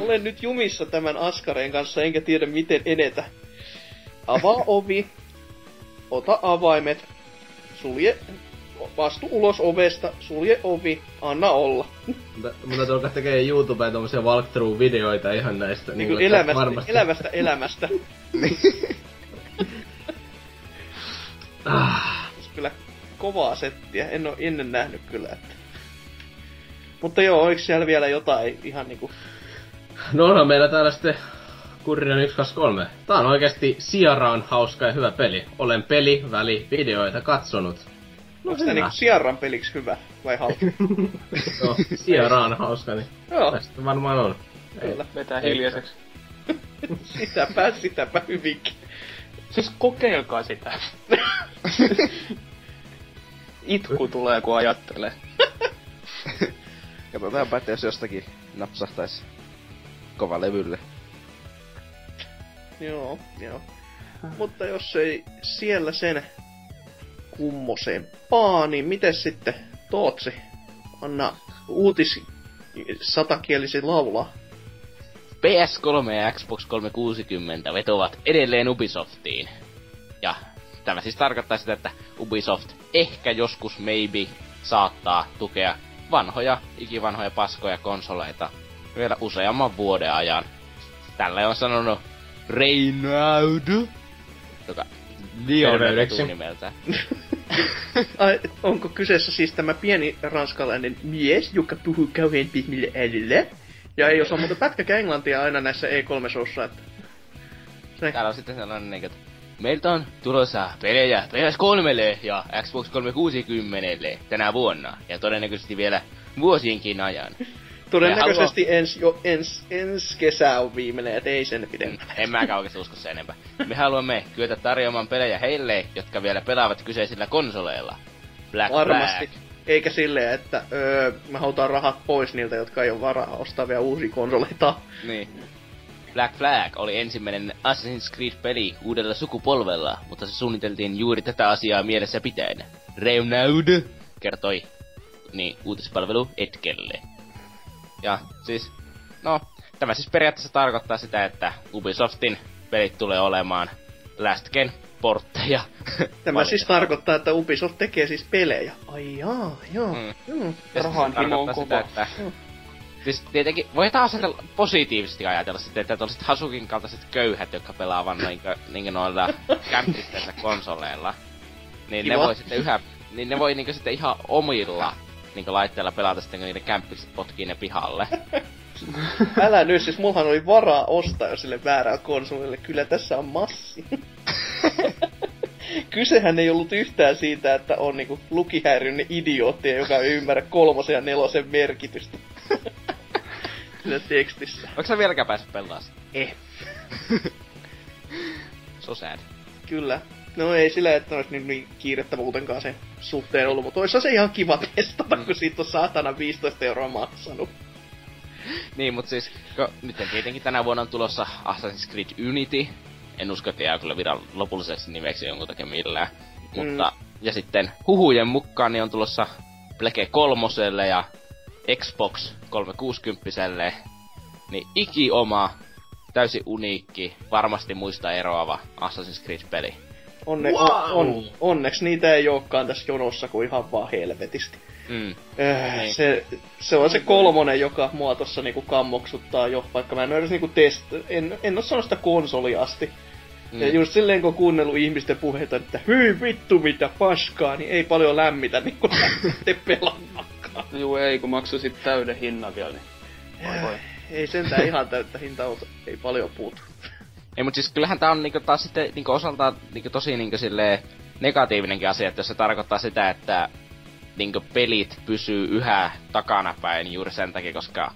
Olen nyt jumissa tämän askareen kanssa, enkä tiedä miten edetä. Avaa ovi, ota avaimet, sulje, vastu ulos ovesta, sulje ovi, anna olla. Mutta mun täytyy alkaa tekee YouTubeen tommosia walkthrough-videoita ihan näistä. Niin kuin että elämästä, varmasti- elävästä elämästä. Ah, kyllä kovaa settiä, en ole ennen nähnyt kyllä. Että. Mutta joo, oliko siellä vielä jotain ihan niinku... no onhan meillä täällä sitten Kurinen 123. Tää on oikeesti siaraan hauska ja hyvä peli. Olen peli, väli, videoita katsonut. No onko tää niinku Sierran peliksi hyvä vai halpa? No, siaraan hauska, niin joo, tästä varmaan on. kyllä. Vetää hiljaiseksi. Sitäpä, sitäpä hyvinkin. Siis kokeilkaa sitä. Itku tulee, kun ajattelee. Katsotaanpa, että jos jostakin napsahtais kova levylle. Joo, joo. Mutta jos ei siellä sen kummosempaa, niin miten sitten Tootsi? Anna uutis satakielisi laulaa. PS3 ja Xbox 360 vetovat edelleen Ubisoftiin. Ja tämä siis tarkoittaa sitä, että Ubisoft ehkä joskus maybe saattaa tukea vanhoja, ikivanhoja paskoja konsoleita vielä useamman vuoden ajan. Tällä on sanonut Reynard, joka Leon Terveydeksi. nimeltä. Ai, onko kyseessä siis tämä pieni ranskalainen mies, joka puhuu kauhean pihmille älyllä? Ja ei osaa muuten pätkäkään englantia aina näissä E3-showssa, että... Se, Täällä on sitten sellainen niinku, että meiltä on tulossa pelejä PS3 ja Xbox 360 tänä vuonna. Ja todennäköisesti vielä vuosienkin ajan. Todennäköisesti ens, jo ens, ens kesä on viimeinen, et ei sen pidemmän. En mäkään oikeesti usko se enempää. Me haluamme kyetä tarjoamaan pelejä heille, jotka vielä pelaavat kyseisillä konsoleilla. Black Varmasti. Flag. Eikä silleen, että öö, me halutaan rahat pois niiltä, jotka ei ole varaa ostaa vielä uusia konsoleita. Niin. Black Flag oli ensimmäinen Assassin's Creed-peli uudella sukupolvella, mutta se suunniteltiin juuri tätä asiaa mielessä pitäen. Renaud kertoi niin, uutispalvelu Etkelle. Ja siis, no, tämä siis periaatteessa tarkoittaa sitä, että Ubisoftin pelit tulee olemaan Last Gen portteja. Tämä siis tarkoittaa, että Ubisoft tekee siis pelejä. Ai jaa, joo. Mm. Mm. Ja Rahan himo on kova. sitä, että... Siis tietenkin, voi taas aika positiivisesti ajatella sitten, että olisit Hasukin kaltaiset köyhät, jotka pelaa vaan niinkö, niinkö noilla kämpisteillä konsoleilla. Niin ne Kiva. voi sitten yhä, niin ne voi niinkö sitten ihan omilla niinkö laitteilla pelata sitten, kun niiden kämppikset potkii ne pihalle. Älä nyt, siis mullahan oli varaa ostaa jo sille väärällä konsolille. Kyllä tässä on massi. Kysehän ei ollut yhtään siitä, että on niinku lukihäiriöinen idiootti, joka ei ymmärrä kolmosen ja nelosen merkitystä. Siinä tekstissä. Onko sä vieläkään päässyt pelaamaan sitä? Eh. So sad. Kyllä. No ei sillä, että olisi niin, niin kiirettä muutenkaan sen suhteen ollut, mutta olisi se ihan kiva testata, kun siitä on saatana 15 euroa maksanut. Niin, mutta siis, ko, nyt tietenkin tänä vuonna on tulossa Assassin's Creed Unity. En usko, että jää kyllä viran lopulliseksi nimeksi jonkun takia millään. Mm. Mutta, ja sitten huhujen mukaan niin on tulossa Pleke kolmoselle ja Xbox 360 niin iki oma, täysin uniikki, varmasti muista eroava Assassin's Creed-peli. Onne, Wow! on, on, onneksi niitä ei olekaan tässä jonossa kuin ihan vaan helvetisti. Mm. Äh, Niin. se, se on se kolmonen, joka mua tossa niinku kammoksuttaa jo, vaikka mä en ole edes niinku test... En, en oo sanonut sitä konsoliasti. Mm. Ja just silleen, kun on kuunnellut ihmisten puheita, että hyi vittu mitä paskaa, niin ei paljon lämmitä niinku lähteä pelaamaan. Juu ei, kun maksoi sit täyden hinnan vielä, niin voi voi. Ei sentään ihan täyttä hintaa, mutta ei paljon puutu. Ei, mut siis kyllähän tää on niinku taas sitten niinku osaltaan niinku tosi niinku silleen negatiivinenkin asia, että jos se tarkoittaa sitä, että niinku pelit pysyy yhä takanapäin juuri sen takia, koska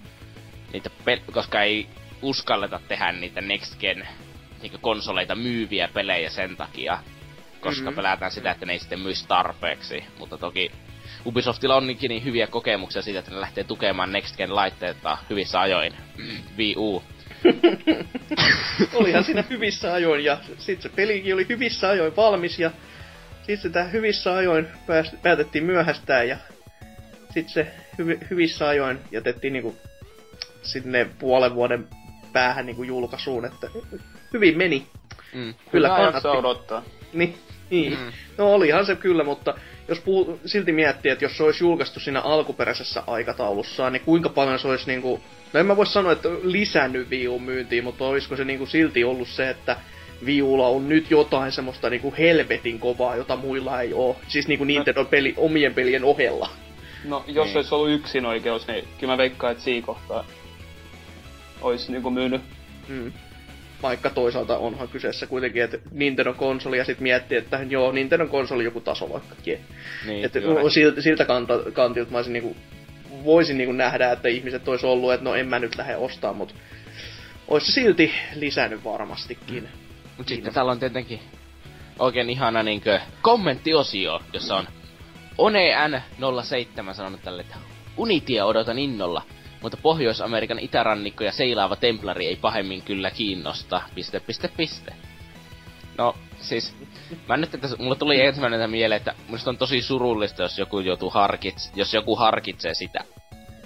niitä pel- koska ei uskalleta tehdä niitä next gen niinku konsoleita myyviä pelejä sen takia, koska Mhm. mm-hmm. pelätään sitä, että ne ei sitten myisi tarpeeksi, mutta toki Ubisoftilla on niin hyviä kokemuksia siitä, että ne lähtee tukemaan next gen laitteita hyvissä ajoin. Wii U. Olihan siinä hyvissä ajoin ja sitten se pelikin oli hyvissä ajoin valmis ja sitten sitä hyvissä ajoin pääs, päätettiin myöhästää ja sitten se hyvi, hyvissä ajoin jätettiin niinku sinne puolen vuoden päähän niinku julkaisuun, että hyvin meni. Mm. Kyllä Hyvä kannatti. odottaa. Niin, niin. Mm. No olihan se kyllä, mutta jos puhuu, silti miettii, että jos se olisi julkaistu siinä alkuperäisessä aikataulussaan, niin kuinka paljon se olisi niinku... No en mä voi sanoa, että lisännyt Wii myyntiin, mutta olisiko se niinku silti ollut se, että Wii Ulla on nyt jotain semmoista niinku helvetin kovaa, jota muilla ei oo. Siis niinku Nintendo peli, omien pelien ohella. No, jos Niin. olisi ollut yksin oikeus, niin kyllä mä veikkaan, että siinä kohtaa olisi niinku myynyt. Mm. Vaikka toisaalta onhan kyseessä kuitenkin, että Nintendo konsoli ja sitten miettii, että joo, Nintendo konsoli joku taso vaikka. Niin, Että siltä, siltä kanta, kantilta mä olisin niinku, voisin niinku nähdä, että ihmiset olisi ollut, että no en mä nyt lähde ostaa, mutta olisi se silti lisännyt varmastikin. Mut sitten täällä on tietenkin oikein ihana niinkö kommenttiosio, jossa on One N07 sanonut tälle, että Unitia odotan innolla, mutta Pohjois-Amerikan itärannikko ja seilaava templari ei pahemmin kyllä kiinnosta, piste, piste, piste. No, siis, mä nyt, että mulla tuli ensimmäinen mieleen, että musta on tosi surullista, jos joku joutuu harkits, jos joku harkitsee sitä,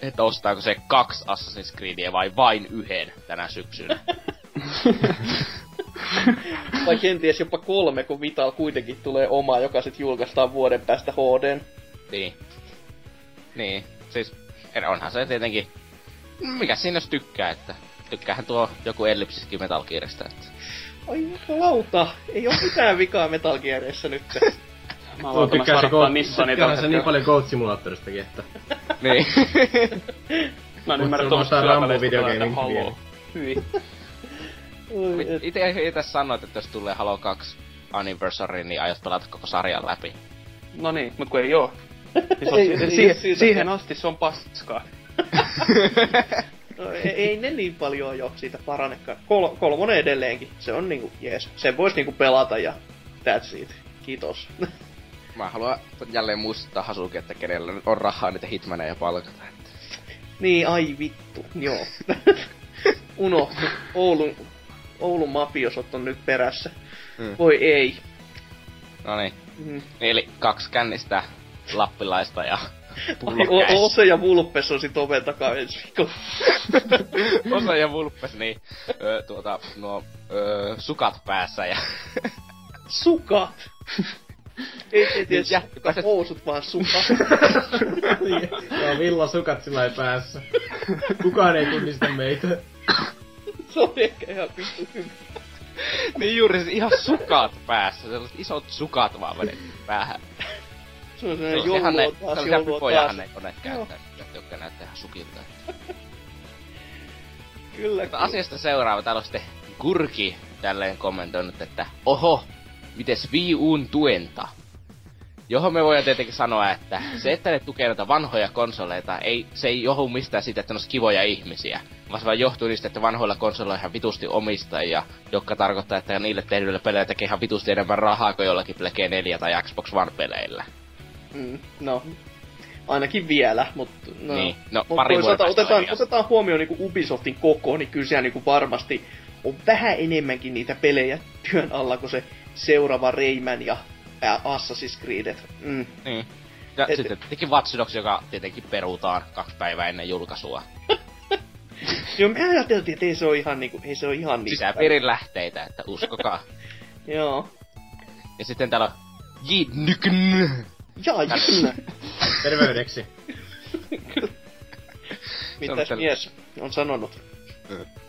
että ostaako se kaksi Assassin's Creedia vai vain yhden tänä syksynä. Vai kenties jopa kolme, kun Vital kuitenkin tulee oma, joka sitten julkaistaan vuoden päästä HD. Niin. Niin, siis onhan se tietenkin... Mikä siinä jos tykkää, että tykkäähän tuo joku ellipsiskin Metal Gearista, että... Ai lauta, ei oo mitään vikaa Metal Gearissa nyt. Mä Tuo aloin tykkää se Goat, se niin paljon Goat Simulatoristakin, että... niin. Mä en ymmärrä tuommoista Rambo videogaming vielä. Hyi. Oi, et- Itse sanoit, että jos tulee Halo 2 Anniversary, niin aiot pelata koko sarjan läpi. No niin, mut kun ei oo. Niin se on, Ei, si- siihen asti se on paskaa. No, ei, ei ne niin paljon jo siitä parannekaan. Kol, kolmonen edelleenkin. Se on niinku jees. Sen vois niinku pelata ja that's it. Kiitos. Mä haluan jälleen muistuttaa Hasuki, että kenellä nyt on rahaa niitä hitmaneja palkata. Niin, ai vittu. Joo. Unohtu. Oulun, Oulun mafiosot on nyt perässä. Mm. Voi ei. No niin. Mm. Eli kaksi kännistä lappilaista ja Ose ja Vulpes on sit oven takaa ensi viikolla. Osa ja Vulpes, niin ö, tuota, nuo ö, sukat päässä ja Sukat! ei, ei tiedä, Ja- sukat, housut vaan sukat. Joo, villasukat sillä ei päässä. Kukaan ei tunnista meitä. Se on ehkä ihan vittu hyvä. niin juuri siis ihan sukat päässä, sellaiset isot sukat vaan vedetty päähän. Se on Se sellainen on ihan ne, joulu on taas, sellaisia joulu on pipojahan taas. ne koneet käyttää, jotka näyttää ihan sukilta. Kyllä, Mutta kyllä. asiasta seuraava, täällä on sitten Gurki tälleen kommentoinut, että oho, mites Wii Uun tuenta? Johon me voidaan tietenkin sanoa, että se, että ne tukee näitä vanhoja konsoleita, ei, se ei johdu mistään siitä, että ne olisi kivoja ihmisiä. Vaan se vaan johtuu niistä, että vanhoilla konsoleilla on ihan vitusti omistajia, jotka tarkoittaa, että niille tehdyillä peleillä tekee ihan vitusti enemmän rahaa kuin jollakin Plege 4 tai Xbox One-peleillä. Mm, no, ainakin vielä, mutta no, Niin, no, mut pari otetaan, asia. otetaan huomioon niinku Ubisoftin koko, niin kyllä siellä niinku varmasti on vähän enemmänkin niitä pelejä työn alla kuin se seuraava Rayman ja ää, Assassin's Creed. Mm. Niin. Ja Et- sitten tietenkin Watch Dogs, joka tietenkin perutaan kaksi päivää ennen julkaisua. Joo, me ajateltiin, että ei se ole ihan niinku, ei se ole ihan niin. Sisäpiirin lähteitä, että uskokaa. Joo. Ja sitten täällä on Jidnykn. Jaa, jynä. Terveydeksi. Mitäs tällä- mies on sanonut?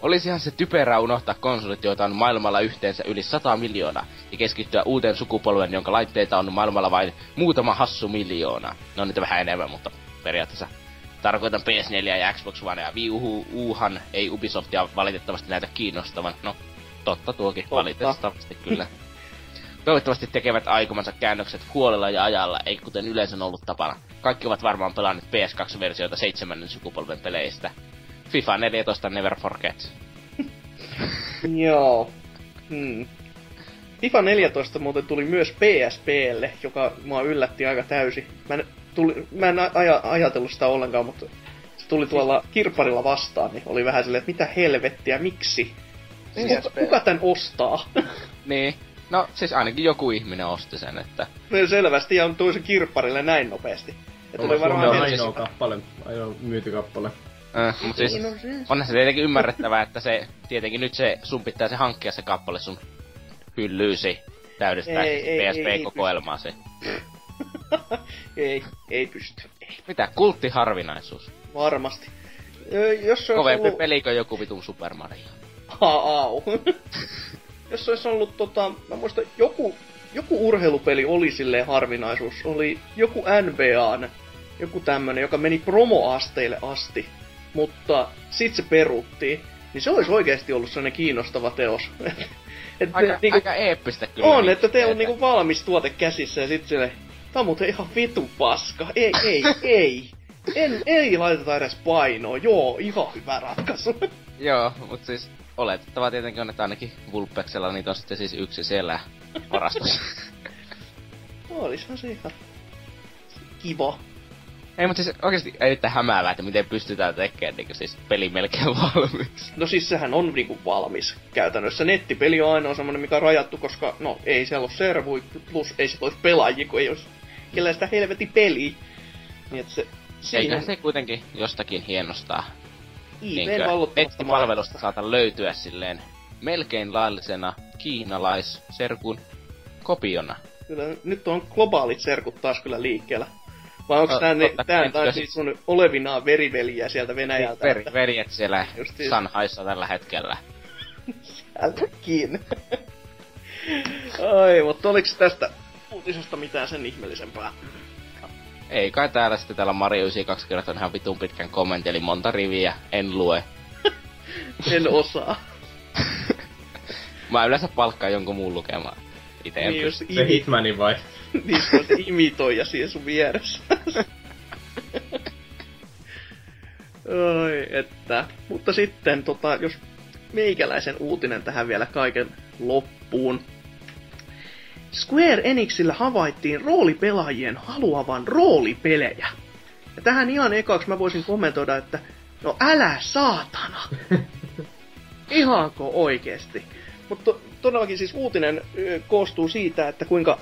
Olisihan se typerää unohtaa konsolit, joita on maailmalla yhteensä yli 100 miljoonaa, ja keskittyä uuteen sukupolven, jonka laitteita on maailmalla vain muutama hassu miljoona. No niitä vähän enemmän, mutta periaatteessa tarkoitan PS4 ja Xbox One ja Wii Uhan ei Ubisoftia valitettavasti näytä kiinnostavan. No, totta tuokin, Totta. valitettavasti kyllä. Toivottavasti tekevät aikomansa käännökset huolella ja ajalla, ei kuten yleensä on ollut tapana. Kaikki ovat varmaan pelanneet PS2-versioita seitsemännen sukupolven peleistä. FIFA 14 Never Forget. Joo. Hmm. FIFA 14 muuten tuli myös PSPlle, joka mua yllätti aika täysin. Mä en, tuli, mä en aja, ajatellut sitä ollenkaan, mutta se tuli tuolla kirpparilla vastaan, niin oli vähän silleen, että mitä helvettiä, miksi? Kuka, kuka tän ostaa? Niin. No, siis ainakin joku ihminen osti sen, että... No selvästi ja toisen kirpparille näin nopeasti. Ja tuli varmaan heti- ainoa kappale, ainoa myyty kappale. Äh, mut siis, se- onhan se tietenkin ymmärrettävää, että se, tietenkin nyt se, sun pitää se hankkia se kappale sun hyllyysi täydestää PSP-kokoelmaasi. ei, ei pysty. Ei, Mitä? Kulttiharvinaisuus. varmasti. Ö, jos se olisi Kovempi ollut... peli kuin joku vitun Super Mario. Au. Jos se olisi ollut tota, mä muistan, joku, joku urheilupeli oli silleen harvinaisuus. Oli joku NBAn, joku tämmönen, joka meni promoasteille asti, mutta sit se peruttiin. Niin se olisi oikeasti ollut sellainen kiinnostava teos. Et Aika, ne, niinku, aika eeppistä kyllä. on, niin, että teillä on niinku valmis tuote käsissä ja sit sille, tää on muuten ihan vitu paska. Ei, ei, ei. En, ei laiteta edes painoa. Joo, ihan hyvä ratkaisu. Joo, mut siis oletettavaa tietenkin on, että ainakin Vulpeksella niitä on sitten siis yksi siellä varastossa. Olishan se ihan kiva. ei, mut siis oikeesti erittäin hämäävää, että miten pystytään tekemään niinku siis peli melkein valmiiksi. No siis sehän on niinku valmis käytännössä. Nettipeli on ainoa semmonen, mikä on rajattu, koska no ei siellä ole servui, plus ei se olisi pelaajia, kun ei olisi kellään sitä helvetin peliä. Niin että se... Eiköhän se kuitenkin jostakin hienostaa. IPn vallottamasta nettipalvelusta saatan löytyä silleen melkein laillisena kiinalaisserkun kopiona. Kyllä nyt on globaalit serkut taas kyllä liikkeellä. Vai onko No, tää, ne, tää taas niitä sun olevinaan veriveliä sieltä Venäjältä? Veri, veljet siellä Justiin. Shanhaissa tällä hetkellä. Älkääkin. Ai, mutta oliko tästä uutisesta mitään sen ihmeellisempää? Ei kai täällä sitten täällä Mario 92 kertoo ihan vitun pitkän kommentin, eli monta riviä, en lue. En osaa. Mä yleensä palkkaan jonkun muun lukemaan. Ite niin, jos Se imi, Hitmanin vai? niin se on se imitoija siihen sun vieressä. Oi, että. Mutta sitten, tota, jos meikäläisen uutinen tähän vielä kaiken loppuun. Square Enixillä havaittiin roolipelaajien haluavan roolipelejä. Ja tähän ihan ekaksi mä voisin kommentoida, että no älä saatana! Ihanko oikeesti? Mutta todellakin siis uutinen ö, koostuu siitä, että kuinka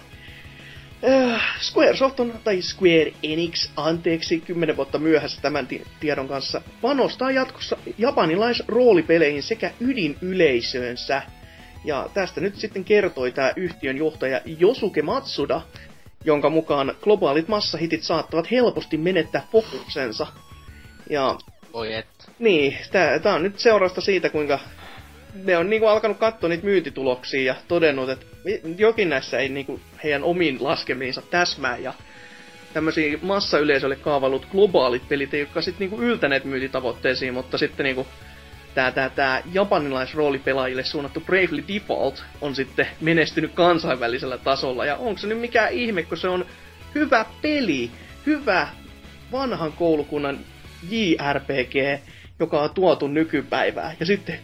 äh, Squaresoft on, tai Square Enix, anteeksi, 10 vuotta myöhässä tämän ti- tiedon kanssa, panostaa jatkossa japanilaisroolipeleihin sekä ydinyleisöönsä. Ja tästä nyt sitten kertoi tämä yhtiön johtaja Josuke Matsuda, jonka mukaan globaalit massahitit saattavat helposti menettää fokuksensa. Ja Voi et. niin, tää, tää on nyt seurausta siitä, kuinka ne on niinku alkanut katsoa niitä myyntituloksia ja todennut, että jokin näissä ei niinku heidän omiin laskemiinsa täsmää ja tämmöisiä massayleisölle kaavailut globaalit pelit, jotka sitten niinku yltäneet myyntitavoitteisiin, mutta sitten niinku tää, tää, tää japanilaisroolipelaajille suunnattu Bravely Default on sitten menestynyt kansainvälisellä tasolla. Ja onko se nyt mikään ihme, kun se on hyvä peli, hyvä vanhan koulukunnan JRPG, joka on tuotu nykypäivään. Ja sitten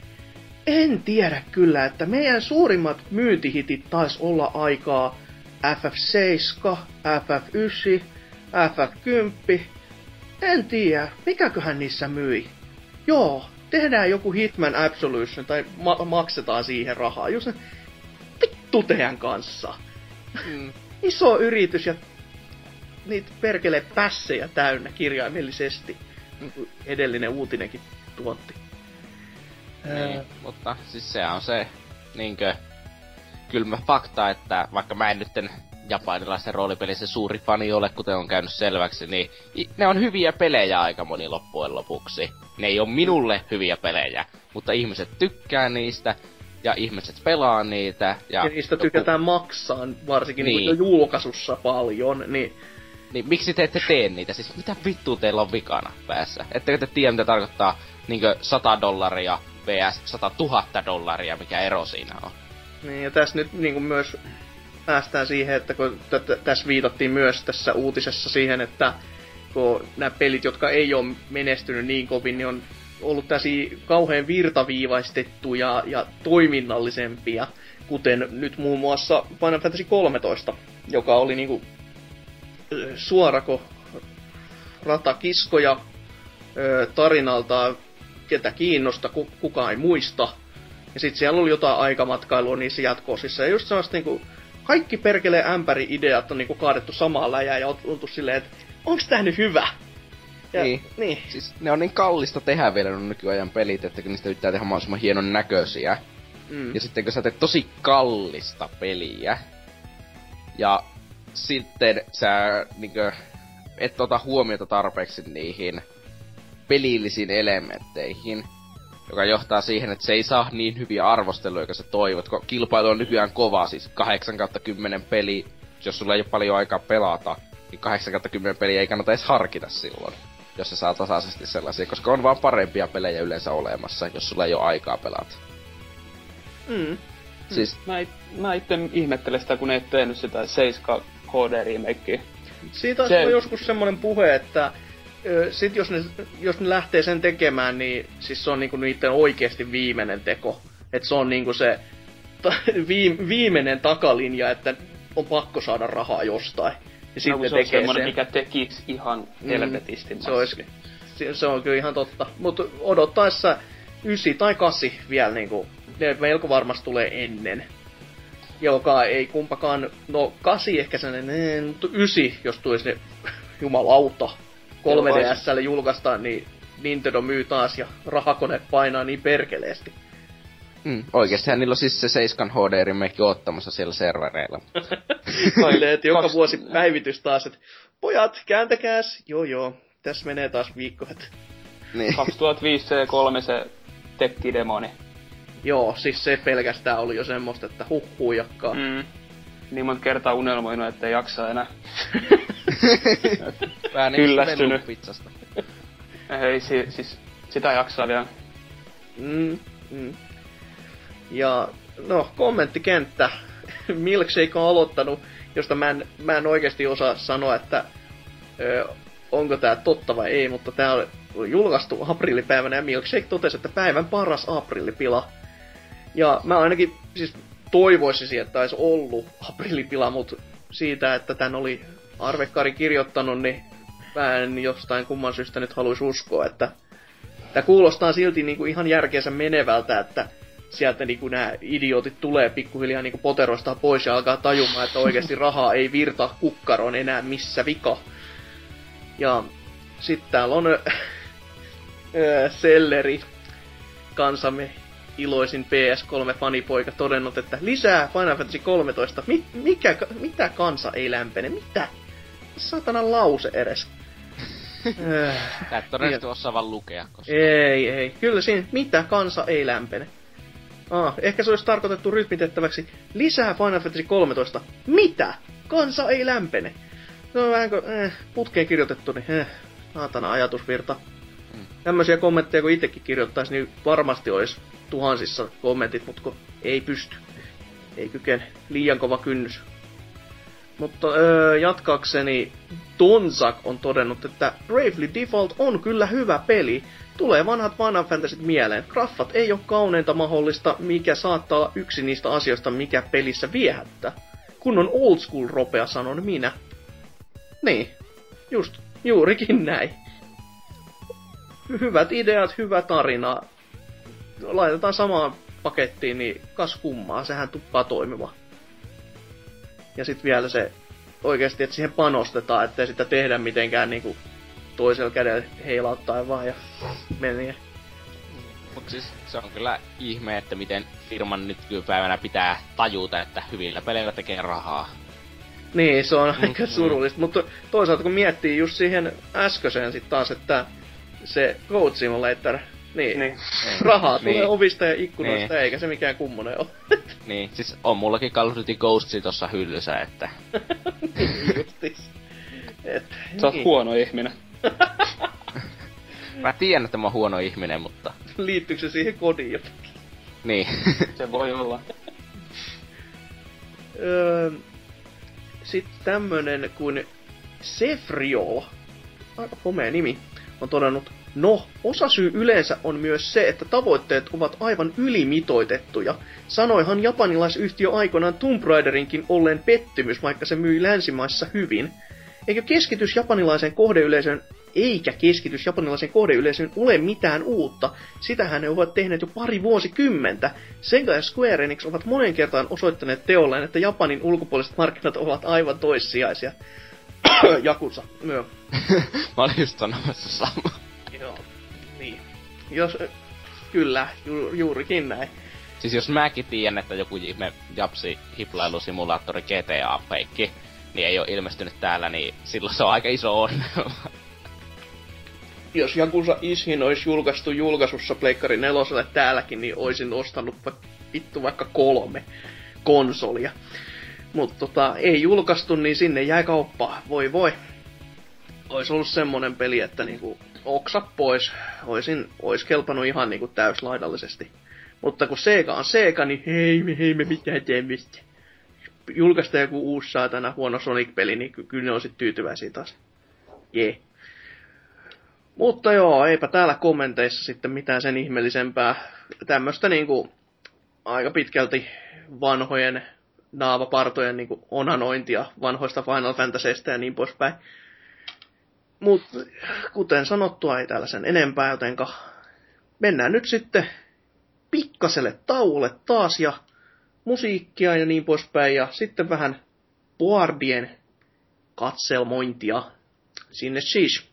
en tiedä kyllä, että meidän suurimmat myyntihitit taisi olla aikaa FF7, FF9, FF10. En tiedä, mikäköhän niissä myi. Joo, tehdään joku Hitman Absolution tai ma- maksetaan siihen rahaa. Just ne, vittu teidän kanssa. Mm. Iso yritys ja niitä perkele pässejä täynnä kirjaimellisesti. Niin kuin edellinen uutinenkin tuotti. Niin, mutta siis se on se niinkö kylmä fakta, että vaikka mä en nytten japanilaisen roolipelissä suuri fani ole, kuten on käynyt selväksi, niin ne on hyviä pelejä aika moni loppujen lopuksi. Ne ei ole minulle hyviä pelejä, mutta ihmiset tykkää niistä, ja ihmiset pelaa niitä. Ja, Ja niistä tykätään maksaa, varsinkin niin. Niin. jo julkaisussa paljon, niin Niin miksi te ette tee niitä? Siis mitä vittua teillä on vikana päässä? Ettekö te tiedä, mitä tarkoittaa niinkö 100 dollaria vs 100 000 dollaria, mikä ero siinä on? Niin, ja tässä nyt niin kuin myös päästään siihen, että kun t- tässä viitattiin myös tässä uutisessa siihen, että kun nämä pelit, jotka ei ole menestynyt niin kovin, niin on ollut tällaisia kauhean virtaviivaistettuja ja toiminnallisempia, kuten nyt muun muassa Final Fantasy 13, joka oli niinku suorako ratakiskoja ö, tarinaltaan, ketä kiinnosta, ku, kukaan ei muista. Ja sitten siellä oli jotain aikamatkailua niissä jatkoosissa. Ja just sellaista niinku, kaikki perkelee ämpäri-ideat on niinku kaadettu samaan läjään ja on oltu silleen, että onks tää nyt hyvä? Ja, Niin. niin. Siis ne on niin kallista tehdä vielä nuo nykyajan pelit, että kun niistä yrittää tehdä mahdollisimman hienon näköisiä. Mm. Ja sitten kun sä teet tosi kallista peliä, ja sitten sä niinkö, et ota huomiota tarpeeksi niihin pelillisiin elementteihin, joka johtaa siihen, että se ei saa niin hyviä arvosteluja, joka sä toivot, kun kilpailu on nykyään kova, siis 8 kautta 10 peli, jos sulla ei ole paljon aikaa pelata, niin 8 kautta 10 peliä ei kannata edes harkita silloin, jos sä saa tasaisesti sellaisia, koska on vaan parempia pelejä yleensä olemassa, jos sulla ei ole aikaa pelata. Mm. Siis Mä, it, mä itse ihmettelen sitä, kun ei tehnyt sitä 7 HD. Siitä Se- on joskus semmoinen puhe, että ö, sit jos ne, jos ne lähtee sen tekemään, niin siis se on niinku niiden oikeasti viimeinen teko. Että se on niinku se ta, viim, viimeinen takalinja, että on pakko saada rahaa jostain. Ja No, sitten ne se on tekee semmonen, sen. mikä tekis ihan helvetisti se, olisi, se, on kyllä ihan totta. Mutta odottaessa 9 tai 8 vielä niinku, ne melko varmasti tulee ennen. Joka ei kumpakaan, no 8 ehkä sellainen, mutta 9, jos tulisi ne jumalauta 3DSlle julkaistaan, niin Nintendo myy taas ja rahakone painaa niin perkeleesti. Mm, oikeestihan niillä on siis se 7 HD remake ottamassa siellä servereillä. Silleen, että joka vuosi päivitys taas, että pojat, kääntäkääs, joo joo, tässä menee taas viikko, että niin. 2005 C3 se tekki demoni. joo, siis se pelkästään oli jo semmoista, että huhhuijakkaa. Mm. Niin monta kertaa unelmoinut, ettei jaksa enää. Vähän niin Kyllästynyt. pizzasta. Ei, si- siis sitä jaksaa vielä. Mm, mm. Ja no, kommenttikenttä. Milkshake on aloittanut, josta mä en, mä en oikeasti osaa sanoa, että ö, onko tämä totta vai ei, mutta tämä on julkaistu aprillipäivänä ja Milkshake totesi, että päivän paras aprillipila. Ja mä ainakin siis toivoisin, että olisi ollut aprillipila, mutta siitä, että tän oli Arvekkari kirjoittanut, niin mä en jostain kumman syystä nyt haluaisi uskoa, että Tämä kuulostaa silti niinku ihan järkeensä menevältä, että sieltä niinku nämä idiotit tulee pikkuhiljaa niinku poteroista pois ja alkaa tajumaan, että oikeasti rahaa ei virta kukkaroon enää missä vika. Ja sitten täällä on Selleri, kansamme iloisin PS3-fanipoika, todennut, että lisää Final Fantasy 13. Mi- mikä, mitä kansa ei lämpene? Mitä? Satana lause edes. Tää et todennäköisesti osaa vaan lukea, koska... Ei, ei. Kyllä siinä, mitä kansa ei lämpene. Ah, ehkä se olisi tarkoitettu rytmitettäväksi lisää Final Fantasy 13. Mitä? Kansa ei lämpene. No vähän kuin, eh, putkeen kirjoitettu, niin eh, saatana ajatusvirta. Mm. Tämmöisiä kommentteja kun itsekin kirjoittaisi, niin varmasti olisi tuhansissa kommentit, mutta kun ei pysty. Ei kykene. Liian kova kynnys. Mutta öö, jatkaakseni Tonzak on todennut, että Bravely Default on kyllä hyvä peli. Tulee vanhat Final Fantasyt mieleen. Graffat ei ole kauneinta mahdollista, mikä saattaa olla yksi niistä asioista, mikä pelissä viehättää. Kun on old school ropea, sanon minä. Niin, just, juurikin näin. Hyvät ideat, hyvä tarina. Laitetaan samaan pakettiin, niin kas kummaa, sehän tuppaa toimimaan. Ja sitten vielä se oikeasti, että siihen panostetaan, ettei sitä tehdä mitenkään niinku toisella kädellä heilauttaa vaan ja menee. Mut siis se on kyllä ihme, että miten firman nykypäivänä pitää tajuta, että hyvillä peleillä tekee rahaa. Niin, se on Mm, aika mm. surullista, mutta toisaalta kun miettii just siihen äskeiseen sit taas, että se Goat Simulator, niin, Niin. rahaa Niin. tulee ovista ja ikkunoista, Niin. eikä se mikään kummonen ole. Niin, siis on mullakin Call of Duty Ghostsi tossa hyllyssä, että... Justis. Et, Sä oot niin. huono ihminen. Mä tiedän, että mä oon huono ihminen, mutta... Liittyykö se siihen kodiin jotenkin? Niin. Se voi olla. Öö, Sitten tämmönen kuin Sefriol, aika komea nimi, on todennut, No, osasyy yleensä on myös se, että tavoitteet ovat aivan ylimitoitettuja. Sanoihan japanilaisyhtiö aikoinaan Tomb Raiderinkin olleen pettymys, vaikka se myi länsimaissa hyvin. Eikö keskitys japanilaisen kohdeyleisön eikä keskitys japanilaisen kohdeyleisöön ole mitään uutta. Sitähän ne ovat tehneet jo pari vuosikymmentä. Sega ja Square Enix ovat monen kertaan osoittaneet teolleen, että Japanin ulkopuoliset markkinat ovat aivan toissijaisia. Jakusa. Joo. mä olin just sanomassa sama. Jos, kyllä, ju, juurikin näin. Siis jos mäkin tiedän, että joku ihme japsi hiplailusimulaattori GTA feikki, niin ei ole ilmestynyt täällä, niin silloin se on aika iso ongelma. Jos Jakusa Ishin olisi julkaistu julkaisussa Pleikkari neloselle täälläkin, niin olisin ostanut vittu vaikka kolme konsolia. Mutta tota, ei julkaistu, niin sinne jäi kauppaa. Voi voi. Ois ollut semmonen peli, että niinku oksa pois. Oisin, ois kelpannut ihan niinku täyslaidallisesti. Mutta kun Sega on Sega, niin hei, me, hei me mitään tämmöistä. Julkaista joku uusi saatana huono Sonic-peli, niin ky- kyllä ne on sit tyytyväisiä taas. Jee. Yeah. Mutta joo, eipä täällä kommenteissa sitten mitään sen ihmeellisempää. Tämmöstä niinku aika pitkälti vanhojen naavapartojen niinku onanointia vanhoista Final Fantasyista ja niin poispäin. Mut kuten sanottua, ei täällä sen enempää, jotenka mennään nyt sitten pikkaselle tauolle taas ja musiikkia ja niin poispäin ja sitten vähän boardien katselmointia sinne siis.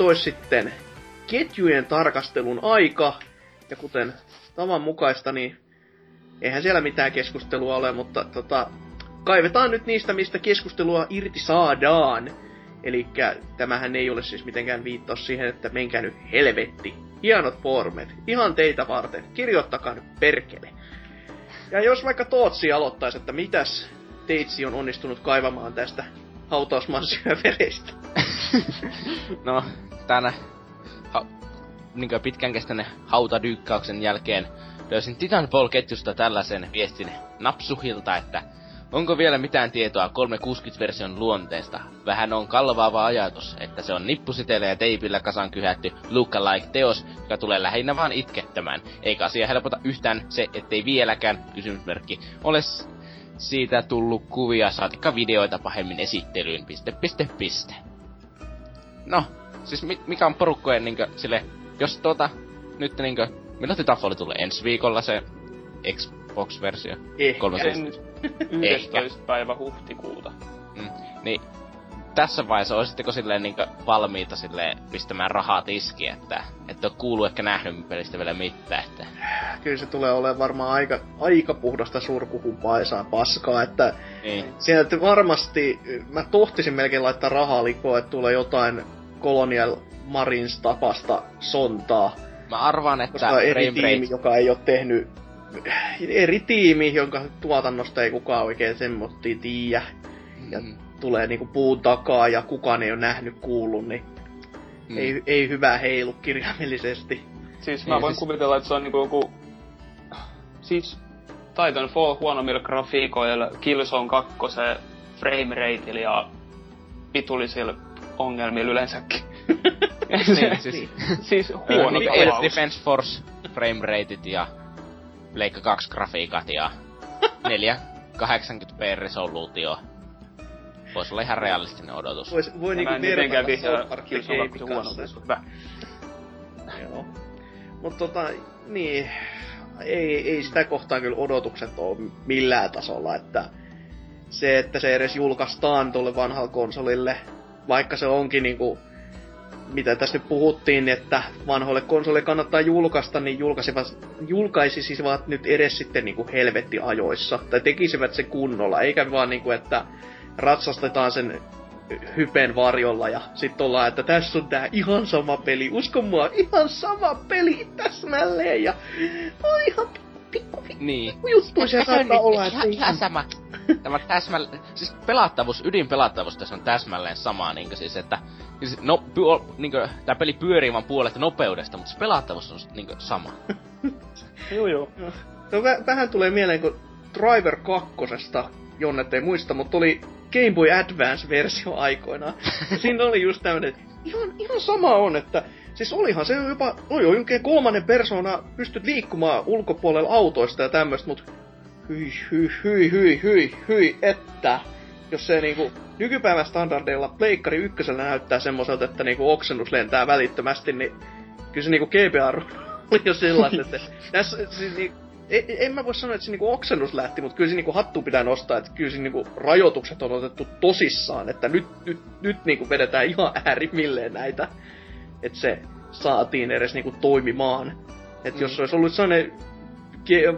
Nyt olisi sitten ketjujen tarkastelun aika. Ja kuten tavan mukaista, niin eihän siellä mitään keskustelua ole, mutta tota, kaivetaan nyt niistä, mistä keskustelua irti saadaan. Eli tämähän ei ole siis mitenkään viittaus siihen, että menkää nyt helvetti. Hienot formet, ihan teitä varten. Kirjoittakaa nyt perkele. Ja jos vaikka Tootsi aloittaisi, että mitäs Teitsi on onnistunut kaivamaan tästä hautausmaansyövereistä. no, tänä ha, niin pitkän kestäneen hautadyykkauksen jälkeen löysin Titanfall-ketjusta tällaisen viestin Napsuhilta, että Onko vielä mitään tietoa 360-version luonteesta? Vähän on kalvaava ajatus, että se on nippusiteillä ja teipillä kasan kyhätty lookalike-teos, joka tulee lähinnä vaan itkettämään. Eikä asia helpota yhtään se, ettei vieläkään, kysymysmerkki, ole siitä tullut kuvia saatikka videoita pahemmin esittelyyn, piste, piste, piste. No, siis mikä on porukkojen niinkö sille, jos tuota, nyt niinkö, milloin Titanfall tulee ensi viikolla se Xbox-versio? Ehkä. 11. 11. päivä huhtikuuta. Mm. Niin tässä vaiheessa olisitteko silleen niin valmiita silleen pistämään rahaa tiskiin, että et ole kuullut ehkä nähnyt pelistä vielä mitään, että... Kyllä se tulee olemaan varmaan aika, aika puhdasta surkuhupaisaa paskaa, että niin. sieltä varmasti, mä tohtisin melkein laittaa rahaa likoon, että tulee jotain Colonial Marines tapasta sontaa. Mä arvaan, että Koska eri tiimi, joka ei ole tehnyt eri tiimi, jonka tuotannosta ei kukaan oikein semmoittia tiedä. Ja mm. tulee niinku puun takaa ja kukaan ei ole nähnyt kuullut, niin mm. ei, ei hyvää heilu kirjaimellisesti. Siis mä voin siis... kuvitella, että se on niinku joku... Siis Titanfall huonommilla grafiikoilla, Killzone 2 frame rateilla ja vitullisilla ongelmilla yleensäkin. niin, siis, siis huono niin, Air Defense Force frame rateit ja Pleikka 2 grafiikat ja 480p resoluutio. Voisi olla ihan realistinen odotus. Vois, voi niinku verrata South Park Joo. Mut tota, niin, ei, ei sitä kohtaa kyllä odotukset ole millään tasolla, että se, että se edes julkaistaan tuolle vanhalle konsolille, vaikka se onkin niinku mitä tässä nyt puhuttiin, että vanhoille konsolille kannattaa julkaista, niin julkaisivat, julkaisisivat nyt edes sitten niin kuin helvetti ajoissa. Tai tekisivät se kunnolla, eikä vaan niin kuin, että ratsastetaan sen hypen varjolla ja sitten ollaan, että tässä on tää ihan sama peli, usko mua, ihan sama peli täsmälleen ja on ihan pikku, pikku, niin. juttu se saattaa olla, että ihan sama. Tämä täsmäl... Siis pelattavuus, ydinpelattavuus tässä on täsmälleen sama, niin siis että... Siis no, pyö, niin kuin, tää peli pyörii vaan puolet nopeudesta, mutta se pelattavuus on niin kuin, sama. joo joo. No, väh- vähän tulee mieleen, kun Driver 2, Jonne ei muista, mutta oli Game Boy Advance-versio aikoinaan. siinä oli just tämmönen, ihan, ihan sama on, että Siis olihan se jopa, oi oi, kolmannen persona, pystyt liikkumaan ulkopuolella autoista ja tämmöistä, mut hyi, hyi, hyi, hyi, hyi, hyi, että. Jos se niinku nykypäivän standardeilla Pleikkari ykkösellä näyttää semmoiselta, että niinku oksennus lentää välittömästi, niin kyllä se niinku GBR oli jo sellainen, että tässä siis niin, en, en mä voi sanoa, että se niinku oksennus lähti, mutta kyllä se niinku hattu pitää nostaa, että kyllä se niinku rajoitukset on otettu tosissaan, että nyt, nyt, nyt niinku vedetään ihan äärimmilleen näitä, että se saatiin edes niinku toimimaan. Että mm. jos olisi ollut sellainen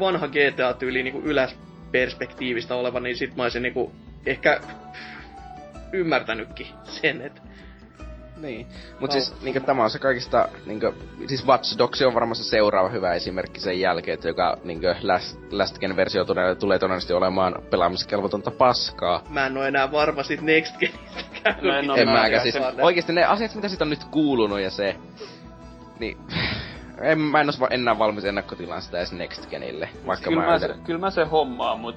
vanha GTA-tyyli niinku yläsperspektiivistä oleva, niin sit mä olisin niinku ehkä ymmärtänytkin sen, että niin. Mut oh. siis niinku tämä on se kaikista niinku siis Watch Dogs on varmaan se seuraava hyvä esimerkki sen jälkeen, että joka niinku last, last gen versio tulee, tulee todennäköisesti olemaan pelaamiskelvotonta paskaa. Mä en oo enää varma sit Next Genistäkään. Mä en, en mäkään. Siis oikeesti ne asiat mitä siitä on nyt kuulunut ja se niin en, mä en oo enää valmis ennakkotilaan sitä edes Next Genille. Vaikka kyllä, mä, mä se, kyllä mä se hommaan, mut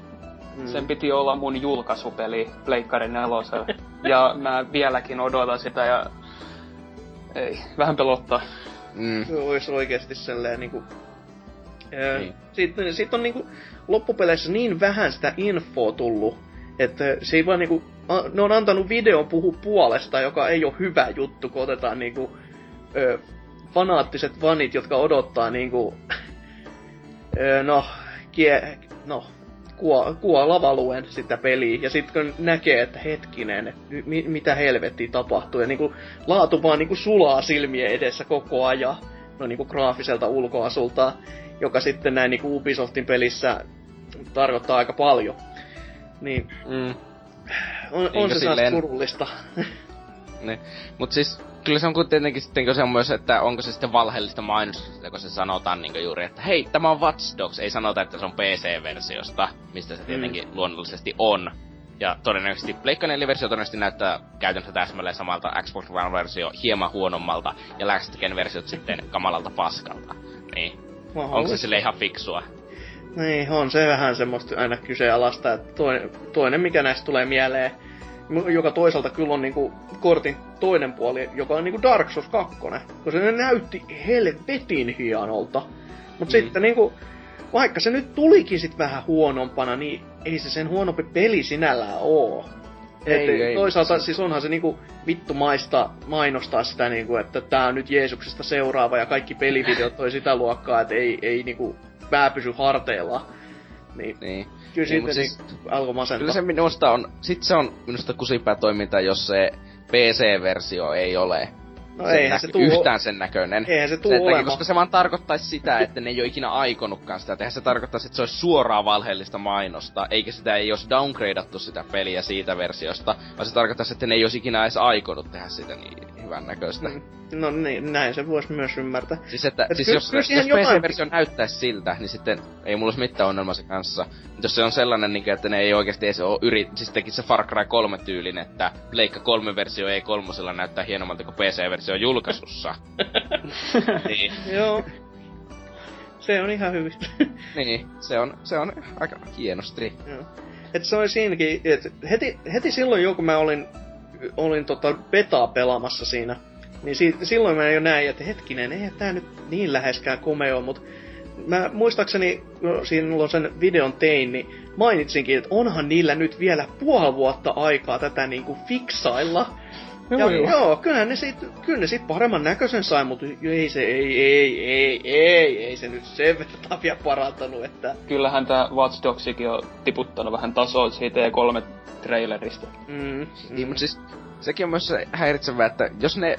mm. sen piti olla mun julkaisupeli Pleikkarin nelosella. ja mä vieläkin odotan sitä ja... Ei, vähän pelottaa. Mm. Se olisi oikeesti sellainen niinku... Niin. Sitten sit on niinku loppupeleissä niin vähän sitä infoa tullut, että se ei vaan niinku... Ne on antanut videon puhu puolesta, joka ei ole hyvä juttu, kun otetaan niinku... Ö, fanaattiset vanit, jotka odottaa niinku... no, kie, no, kuo, kuolava luen sitä peliä. Ja sitten kun näkee, että hetkinen, että mi, mitä helvettiä tapahtuu. Ja niinku laatu vaan niinku sulaa silmien edessä koko ajan. No niinku graafiselta ulkoasulta, joka sitten näin niinku Ubisoftin pelissä tarkoittaa aika paljon. Niin Mm. on, on se silleen- surullista. Niin. Mut siis kyllä se on kuitenkin sitten se on myös, että onko se sitten valheellista mainostusta, kun se sanotaan niin juuri, että hei, tämä on Watch Dogs. Ei sanota, että se on PC-versiosta, mistä se tietenkin mm. luonnollisesti on. Ja todennäköisesti Pleikka 4-versio todennäköisesti näyttää käytännössä täsmälleen samalta, Xbox One-versio hieman huonommalta, ja Last Gen-versiot sitten kamalalta paskalta. Niin. Onko se sille ihan fiksua? Niin, on se vähän semmoista aina kyseenalaista, että toinen, toinen mikä näistä tulee mieleen, joka toisaalta kyllä on niinku kortin toinen puoli, joka on niinku Dark Souls 2, kun se näytti helvetin hienolta. Mut mm. sitten niinku, vaikka se nyt tulikin sit vähän huonompana, niin ei se sen huonompi peli sinällään oo. Ei, Et ei. toisaalta siis onhan se niinku vittu maista mainostaa sitä niinku, että tää on nyt Jeesuksesta seuraava ja kaikki pelivideot toi sitä luokkaa, että ei, ei niinku pää pysy harteilla. Niin Niin. Kyllä Niin, sitten siis- alkoi masentaa. Kyllä se minusta on, sit se on minusta kusipää toiminta, jos se PC-versio ei ole no sen eihän se tuu, yhtään sen näköinen. eihän se tuu Sen takia, koska se vaan tarkoittaisi sitä, että ne ei ole ikinä aikonutkaan sitä. Eihän se tarkoittaisi, että se olisi suoraa valheellista mainosta, eikä sitä ei olisi downgradeattu sitä peliä siitä versiosta, vaan se tarkoittaisi, että ne ei olisi ikinä edes aikonut tehdä sitä niin hyvän näköistä. Mm. No niin, näin se voisi myös ymmärtää. Siis, että, Et siis kyllä- jos, kyllä jos jotain- PC-versio näyttäisi siltä, niin sitten ei mulla olisi mitään ongelmaa sen kanssa. Mut jos se on sellainen, niin että ne ei oikeasti edes ole yrit... Siis tekisi se Far Cry 3 tyylin, että Pleikka 3 versio ei kolmosella näyttää hienommalta kuin PC-versio julkaisussa. niin, Joo. Se on ihan hyvin. niin, se on, se on aika hienosti. Joo. Et se oli siinäkin, että heti, heti silloin jo kun mä olin, olin tota betaa pelaamassa siinä, niin si, silloin mä jo näin, että hetkinen, ei tää nyt niin läheskään komeo, mutta mä muistaakseni, kun silloin sen videon tein, niin mainitsinkin, että onhan niillä nyt vielä puoli vuotta aikaa tätä niinku fiksailla. Joo, ja, joo. joo, kyllähän ne sit, kyllä ne sit paremman näköisen sai, mutta ei se, ei, ei, ei, ei, ei se nyt sen verran vielä parantanut, että... Kyllähän tää Watch Dogsikin on tiputtanut vähän tasoa siitä E3-trailerista. Mm, Niin, mutta siis sekin on myös se häiritsevää, että jos ne...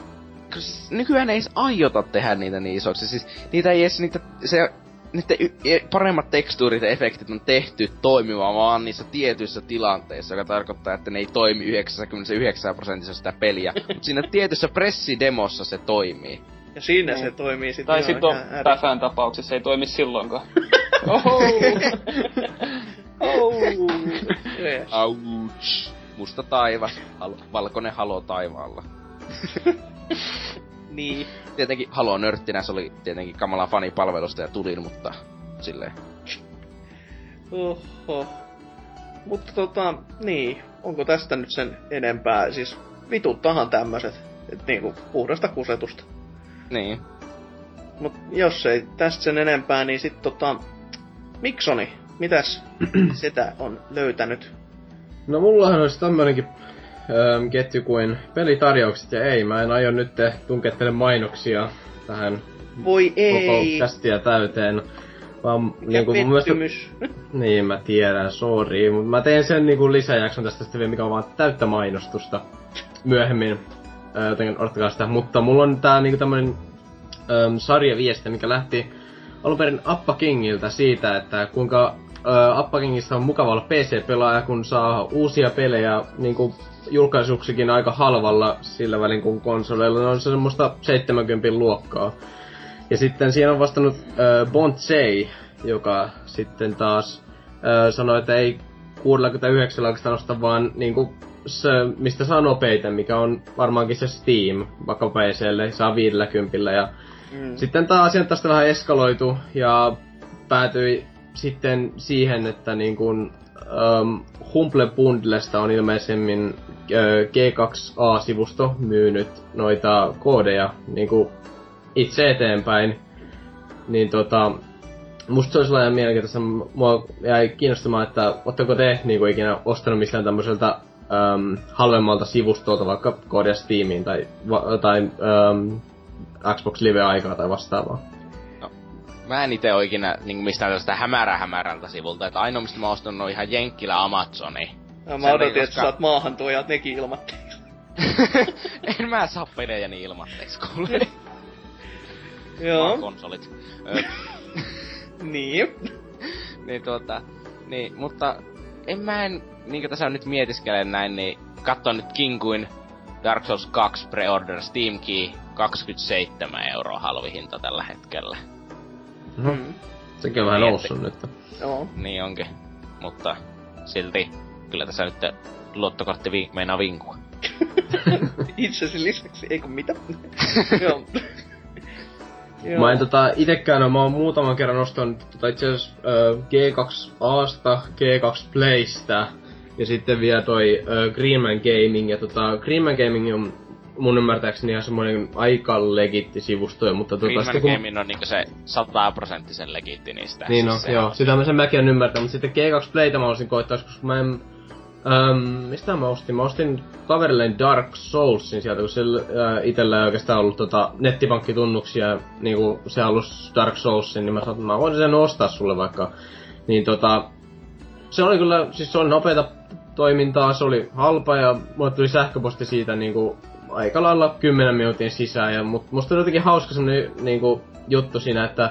siis Nykyään ei edes aiota tehdä niitä niin isoksi. Siis niitä ei edes niitä... Se, niiden y- e- paremmat tekstuurit ja efektit on tehty toimimaan vaan niissä tietyissä tilanteissa, joka tarkoittaa, että ne ei toimi 99 prosentissa sitä peliä. Mutta siinä tietyssä pressidemossa se toimii. Ja siinä Niin. se toimii sitten Tai ihan- sit on Päfän tapauksessa ei toimi silloinkaan. Oho! Oh. Yes. Ouch! Musta taivas, halo, valkoinen halo taivaalla. Niin. Tietenkin Halo nörttinä se oli tietenkin kamala fanipalvelusta ja tulin, mutta silleen. Oho. Mutta tota, niin. Onko tästä nyt sen enempää? Siis vituttahan tämmöset. Et niinku puhdasta kusetusta. Niin. Mut jos ei tästä sen enempää, niin sit tota... Miksoni, mitäs sitä on löytänyt? No mullahan olisi tämmönenkin ketju kuin pelitarjoukset ja ei, mä en aio nyt tunkettele mainoksia tähän Voi koko ei! kästiä täyteen. Vaan Mikä niinku mun mielestä, pettymys. niin mä tiedän, sorry, mutta mä teen sen niinku lisäjakson tästä sitten vielä, mikä on vaan täyttä mainostusta myöhemmin. Öö, joten odottakaa sitä. Mutta mulla on tää niinku tämmönen sarjaviesti, mikä lähti alun perin Appa Kingiltä siitä, että kuinka öö, Appa Kingissa on mukava olla PC-pelaaja, kun saa uusia pelejä niinku julkaisuksikin aika halvalla sillä välin kun konsoleilla. Ne on se semmoista 70 luokkaa. Ja sitten siinä on vastannut äh, Bontsei, joka sitten taas äh, sanoi, että ei 69 oikeastaan osta vaan niinku se, mistä saa nopeiten, mikä on varmaankin se Steam, vaikka PClle, saa 50 ja Mm. sitten tämä asia on tästä vähän eskaloitu ja päätyi sitten siihen, että niin kuin, um, Humble Bundlesta on ilmeisemmin ö, G2A-sivusto myynyt noita koodeja niin kuin itse eteenpäin. Niin tota, musta se olisi sellainen mielenkiintoista, mua jäi kiinnostamaan, että ootteko te niin kuin ikinä ostanut mistään tämmöiseltä um, halvemmalta sivustolta vaikka koodia Steamiin tai, va- tai um, Xbox Live-aikaa tai vastaavaa. Mä en ite oo ikinä niin mistään tästä hämärä hämärältä sivulta, että ainoa mistä mä oon on ihan Jenkkilä Amazoni. Ja mä odotin, että sä saat maahan tuojat nekin ilmatteeksi. en mä saa pelejä niin ilmatteeksi kuule. Joo, konsolit. Niin. niin tuota, niin, mutta en mä en, niinkö tässä nyt mietiskelen näin, niin katson nyt Kinguin Dark Souls 2 pre-order Steam Key 27 euroa halvi hinta tällä hetkellä. No, Mm. sekin on vähän Niin, noussut nyt. Joo. Niin onkin. Mutta silti kyllä tässä nyt luottokortti vi- meinaa vinkua. Itsesi lisäksi, eikö mitä? Joo. Joo. Mä en tota itekään mä oon muutaman kerran ostanut tota itse asiassa äh, G2Asta, G2 Playstä ja sitten vielä toi äh, Greenman Gaming ja tota Greenman Gaming on mun ymmärtääkseni ihan semmoinen aika legitti sivusto, mutta tota Greenman kun... Gaming on niinku se sataprosenttisen legitti niistä. Niin no, Siis se joo, on- sitä mä sen mäkin on ymmärtänyt, mutta sitten G2 Playtä mä olisin koittaa, koska mä en... Ähm, mistä mä ostin? Mä ostin kaverille Dark Soulsin sieltä, kun sillä äh, itellä ei oikeastaan ollut tota, nettipankkitunnuksia, niinku se halus Dark Soulsin, niin mä sanoin, että mä voin sen ostaa sulle vaikka. Niin tota, se oli kyllä, siis se oli nopeata toimintaa, se oli halpa ja mulle tuli sähköposti siitä niinku aika lailla 10 minuutin sisään. Ja, mut musta oli jotenkin hauska semmonen niinku, juttu siinä, että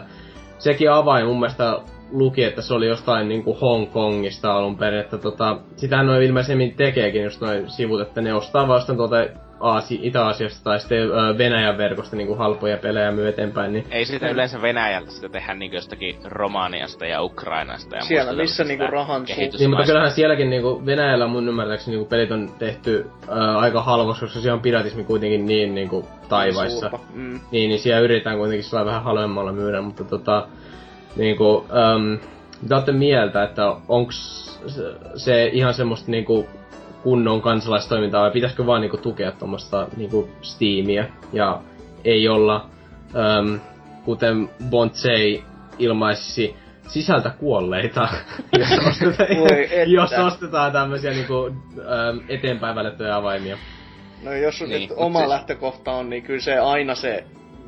sekin avain mun mielestä luki, että se oli jostain niinku Hongkongista alun perin, että tota, sitähän noin ilmeisemmin tekeekin just noin sivut, että ne ostaa vasta tuolta Aasi, Itä-Aasiasta tai sitten Venäjän verkosta niinku halpoja pelejä myy eteenpäin, niin Ei sitä yleensä Venäjältä sitä tehdä niinku jostakin Romaniasta ja Ukrainasta ja Siellä, missä niinku rahan Niin, mutta kyllähän sielläkin niinku Venäjällä mun ymmärtääkseni niinku pelit on tehty ää, aika halvoksi, koska siellä on piratismi kuitenkin niin niinku taivaissa. Suurpa. Mm. Niin, niin siellä yritetään kuitenkin sillä vähän halvemmalla myydä, mutta tota, niinku, äm, mitä olette mieltä, että onks se, se ihan semmoista niinku kunnon kansalaistoimintaa vai pitäisikö vaan niinku tukea tuommoista niinku Steamia ja ei olla, äm, kuten Bontsei ilmaisisi, sisältä kuolleita, jos ostetaan, Voi jos ostetaan tämmöisiä niinku, äm, eteenpäin välittyjä avaimia. No jos Niin, mut oma siis- lähtökohta on, niin kyllä se aina se,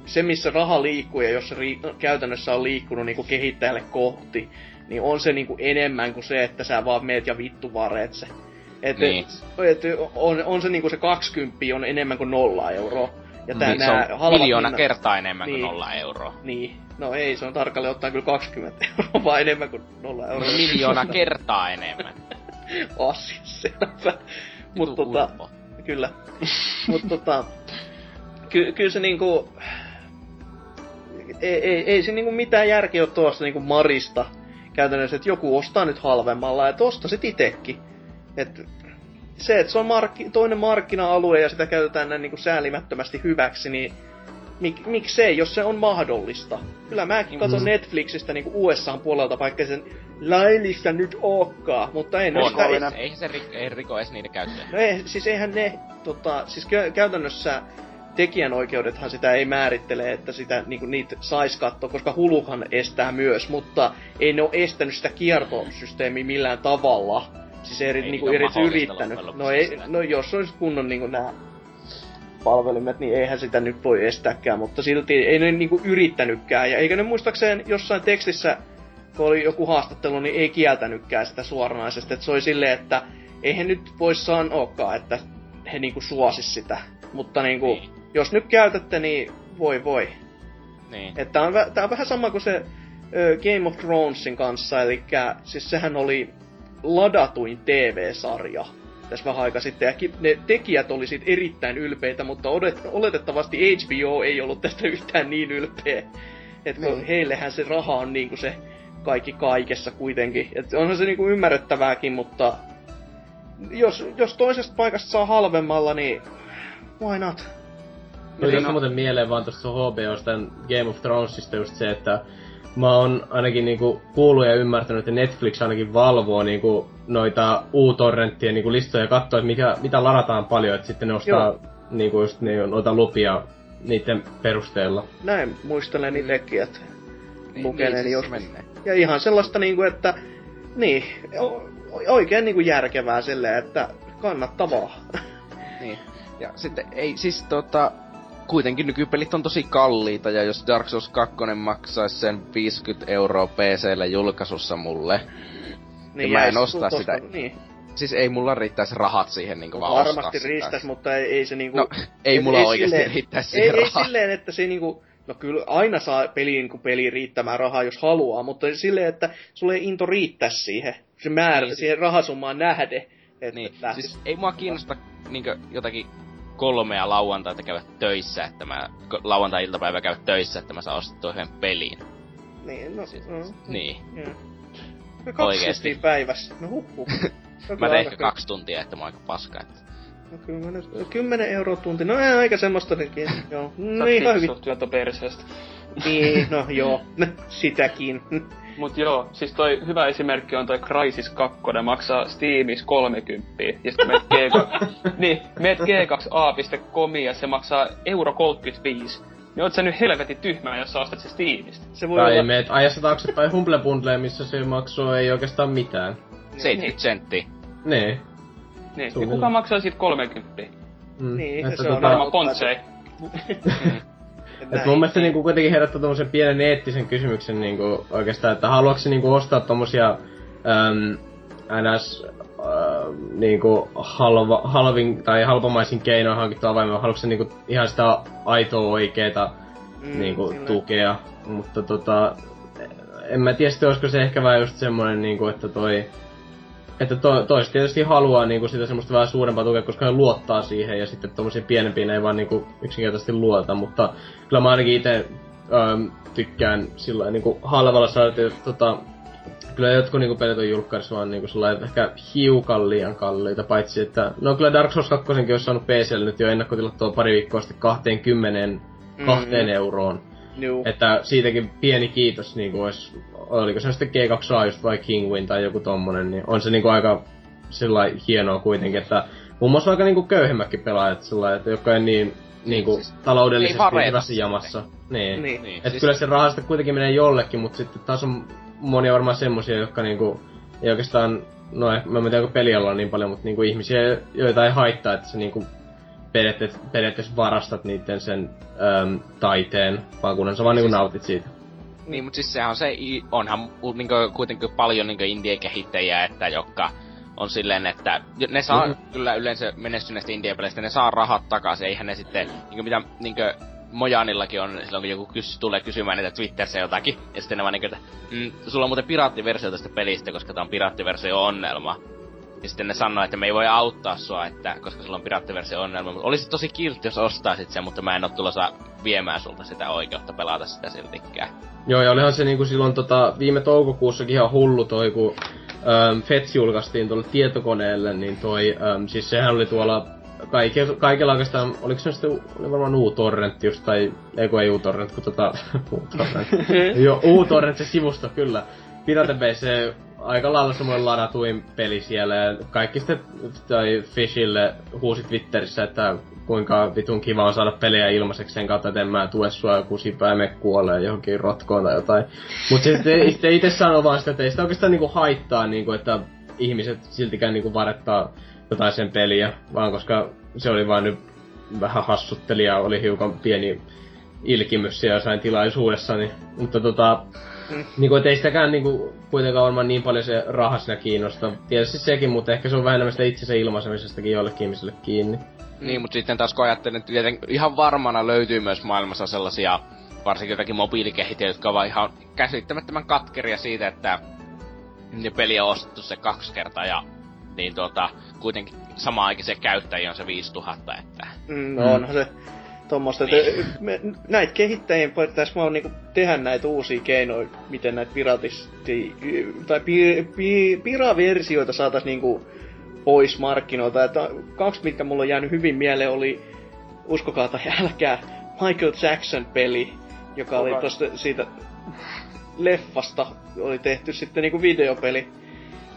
se missä raha liikkuu ja jos se ri- käytännössä on liikkunut niin kuin kehittäjälle kohti, niin on se niin kuin enemmän kuin se, että sä vaan meet ja vittu vareet se. Et, Niin. et, on, on se niinku se 20 on enemmän kuin nolla euroa. Ja tää Niin, se nää on halvat miljoona hinnat- kertaa enemmän kuin Niin. nolla euroa. Niin. No ei, se on tarkalleen ottaen kyllä 20 euroa, vaan enemmän kuin nolla euroa. No miljoona kertaa enemmän. Asia selvä. Mut tota, urpo. kyllä. Mut tota, ky- kyllä se niinku... Ei, ei, ei se niinku mitään järkeä ole tuosta niinku Marista käytännössä, että joku ostaa nyt halvemmalla, että osta sit itekin. Et se, että se on markki, toinen markkina-alue ja sitä käytetään näin niinku säälimättömästi hyväksi, niin mik, miksei, jos se on mahdollista. Kyllä mäkin katson Mm. Netflixistä niinku USAn puolelta, vaikka sen laillista nyt ookaan, mutta en On, sitä- ei, ei se rik, ei riko edes niiden käyttöä. No ei, siis eihän ne, tota, siis kä- käytännössä tekijänoikeudethan sitä ei määrittele, että sitä niinku, niitä sais katsoa, koska Huluhan estää myös, mutta ei ne ole estänyt sitä kiertosysteemiä millään tavalla. Siis ei, Ei niinku edes mahdollista yrittänyt. No, ei, sitä. no jos olisi kunnon niinku nämä palvelimet, niin eihän sitä nyt voi estääkään, mutta silti ei ne niinku yrittänytkään. Ja eikä ne muistaakseen jossain tekstissä, kun oli joku haastattelu, niin ei kieltänytkään sitä suoranaisesti. Että se oli silleen, että eihän nyt voi sanoakaan, että he niinku suosis sitä. Mutta niinku, Niin. jos nyt käytätte, niin voi voi. Niin. Että on, vä- tää on vähän sama kuin se ö, Game of Thronesin kanssa, eli siis sehän oli ladatuin TV-sarja tässä vähän aika sitten, ja ne tekijät oli siitä erittäin ylpeitä, mutta odet, oletettavasti HBO ei ollut tästä yhtään niin ylpeä. Että Niin. niin. heillehän se raha on niinku se kaikki kaikessa kuitenkin. Et onhan se niinku ymmärrettävääkin, mutta jos, jos toisesta paikasta saa halvemmalla, niin why not? Tuli Niin, tästä muuten mieleen vaan tuosta HBOsta Game of Thronesista just se, että mä oon ainakin niinku kuullut ja ymmärtänyt, että Netflix ainakin valvoo niinku noita U-torrenttien niinku listoja ja katsoo, että mikä, mitä ladataan paljon, että sitten ne ostaa Joo. niinku just niin, noita lupia niiden perusteella. Näin muistelen itsekin, että Niin, lukeneeni niin, siis joskus. Ja ihan sellaista niinku, että niin, o- oikein niinku järkevää silleen, että kannattavaa. Niin. Ja sitten ei siis tota... kuitenkin nykypelit on tosi kalliita, ja jos Dark Souls 2 maksaisi sen 50 euroa PCllä julkaisussa mulle, niin mä en ostaa sitä. Niin. siis ei mulla riittäisi rahat siihen niinku vaan Varmasti sitä. riistäis, mutta ei, ei se niinku... No, ei mulla oikeesti silleen- riittäisi ei, siihen ei rahaa. silleen, että se niinku... No kyllä aina saa peliin kuin peliin riittämään rahaa, jos haluaa, mutta silleen, että sulle ei into riittää siihen. Se määrä, Niin. siihen rahasummaan nähden. Että Niin, siis ei mua kiinnosta niinkö jotakin kolmea lauantaita käydä töissä, että mä lauantai-iltapäivä käydä töissä, että mä saan ostettua yhden pelin. Niin, no, Siis- mm, Niin. mm. No, kaksi Oikeesti. päivässä. No huppu. Mä teen ehkä kaksi tuntia, että mä oon aika paska. Että... No, kyllä, no, 10 euroa tunti. No ei aika semmoista nekin. Joo. Sä No oot ihan hyvin. perseestä. Niin, no joo. Sitäkin. Mut joo, siis toi hyvä esimerkki on toi Crysis 2, maksaa Steamis 30. Ja sitten meet G2, niin, meet g2a.com ja se maksaa euro 35. Niin oot sä nyt helvetin tyhmää, jos sä ostat se Steamista. Se voi Tai olla... meet ajassa taaksepäin Humble Bundleen, missä se maksoi ei oikeastaan mitään. 70 senttiä. Niin. Niin, ja Suunnilleen. kuka maksaa siitä 30? Mm. Niin, että se on tota, Varmaan Pontsei. Et mun mielestä niinku kuitenkin herättää tommosen pienen eettisen kysymyksen niinku oikeastaan, että haluatko se niinku ostaa tommosia äm, ns äh, niinku halva, halvin tai halpamaisin keinoin hankittua vai haluatko se niinku ihan sitä aitoa oikeeta Mm, niinku kyllä. tukea, mutta tota en mä tiedä sitten olisiko se ehkä vähän just semmonen niinku, että toi että to, toiset tietysti haluaa niinku sitä semmoista vähän suurempaa tukea, koska ne luottaa siihen ja sitten tommosia pienempiä ne ei vaan niinku yksinkertaisesti luota, mutta kyllä mä ainakin itse ähm, tykkään sillä niinku halvalla saada, että tota, kyllä jotkut niinku pelit on julkkaissa vaan niinku sellainen ehkä hiukan liian kalliita, paitsi että no kyllä Dark Souls 2 olisi saanut PClle nyt jo ennakkotilattua pari viikkoa sitten 20 kahteen Mm. euroon. Juu. Että siitäkin pieni kiitos niinku ois, oliko se sitten G2A just vai Kingwin tai joku tommonen, niin on se niinku aika sillä hienoa kuitenkin, että muun muassa aika niinku köyhemmätkin pelaajat sillä että jotka ei niin niinku Siis taloudellisesti hyvässä jamassa. Niin. Niin. Niin, Et kyllä se raha sitten kuitenkin menee jollekin, mutta sitten taas on monia varmaan semmosia, jotka niinku ei oikeastaan, no mä en tiedä onko pelialalla niin paljon, mutta niinku ihmisiä, joita ei haittaa, että se niinku periaatteessa, periaatteessa varastat niiden sen äm, taiteen, vaan kunhan sä vaan niinku nautit siitä. Niin, mutta siis sehän on se, onhan u- niinkö, kuitenkin paljon niinkö indie-kehittäjiä, että jotka on silleen, että ne saa Mhm. kyllä yleensä menestyneistä indie-peleistä, ne saa rahat takaisin, eihän ne sitten, niinkö mitä niinkö Mojanillakin on, silloin kun joku kys, tulee kysymään niitä Twitterissä jotakin, ja sitten ne vaan niinkö, että mm, sulla on muuten piraattiversio tästä pelistä, koska tää on piraattiversio onnelma. Ja sitten ne sanoo, että me ei voi auttaa sua, että, koska sulla on piraattiversio onnelma. Mutta olisi tosi kiltti, jos ostaisit sen, mutta mä en oo tulossa viemään sulta sitä oikeutta pelata sitä siltikään. Joo, ja olihan se niinku silloin tota, viime toukokuussakin ihan hullu toi, kun ähm, Fets julkaistiin tuolle tietokoneelle, niin toi, ähm, siis sehän oli tuolla kaikke, kaikella oikeastaan, oliko se sitten, oli varmaan U-torrent just, tai, ei kun ei U-torrent, kun tota, U-torrent. Joo, U-torrent se sivusto, kyllä. Pirate Bay, se aika lailla semmoinen ladatuin peli siellä, ja kaikki sitten, tai Fishille huusi Twitterissä, että kuinka vitun kiva on saada pelejä ilmaiseksi sen kautta, että en mä tue sua joku sipää me kuolee johonkin rotkoon tai jotain. Mut sitten sitten itse sanoo vaan sitä, että ei sitä oikeastaan niinku haittaa, niinku, että ihmiset siltikään niinku varettaa jotain sen peliä, vaan koska se oli vaan nyt vähän hassuttelija, oli hiukan pieni ilkimys siellä jossain tilaisuudessa, niin, mutta tota, Mm. niinku, et ei sitäkään niinku, kuitenkaan varmaan niin paljon se raha siinä kiinnosta. Tietysti sekin, mutta ehkä se on vähän enemmän sitä itsensä ilmaisemisestakin joillekin ihmisille kiinni. Niin, mutta sitten taas kun ajattelen, että tieten, ihan varmana löytyy myös maailmassa sellaisia, varsinkin jotakin mobiilikehittäjiä, jotka ovat ihan käsittämättömän katkeria siitä, että ne peli on ostettu se kaksi kertaa ja niin tuota, kuitenkin samaan aikaan se käyttäjiä on se 5000, että Mm, no onhan se tommoista, että me, näitä kehittäjien pitäisi vaan niinku tehdä näitä uusia keinoja, miten näitä piratisti, tai pi, pi, piraversioita saatais niinku pois markkinoilta. Että kaksi, mitkä mulla on jäänyt hyvin mieleen, oli, uskokaa tai älkää, Michael Jackson-peli, joka oli tosta siitä leffasta oli tehty sitten niinku videopeli.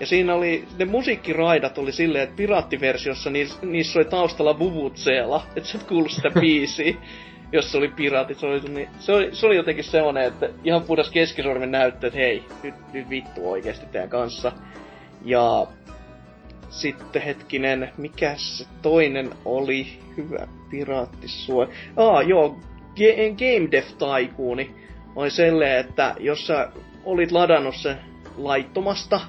Ja siinä oli, ne musiikkiraidat oli silleen, että piraattiversiossa niissä, niissä oli taustalla Vuvuzela, että sä et kuullut sitä biisiä, jos se oli oli, niin, se oli, se oli jotenkin semmonen, että ihan puhdas keskisormen näyttö, että hei, nyt, nyt vittu oikeesti teidän kanssa. Ja sitten hetkinen, mikä se toinen oli? Hyvä piraattisuo. Aa, joo, Ge- Game Dev Taikuuni oli selleen, että jos sä olit ladannut se laittomasta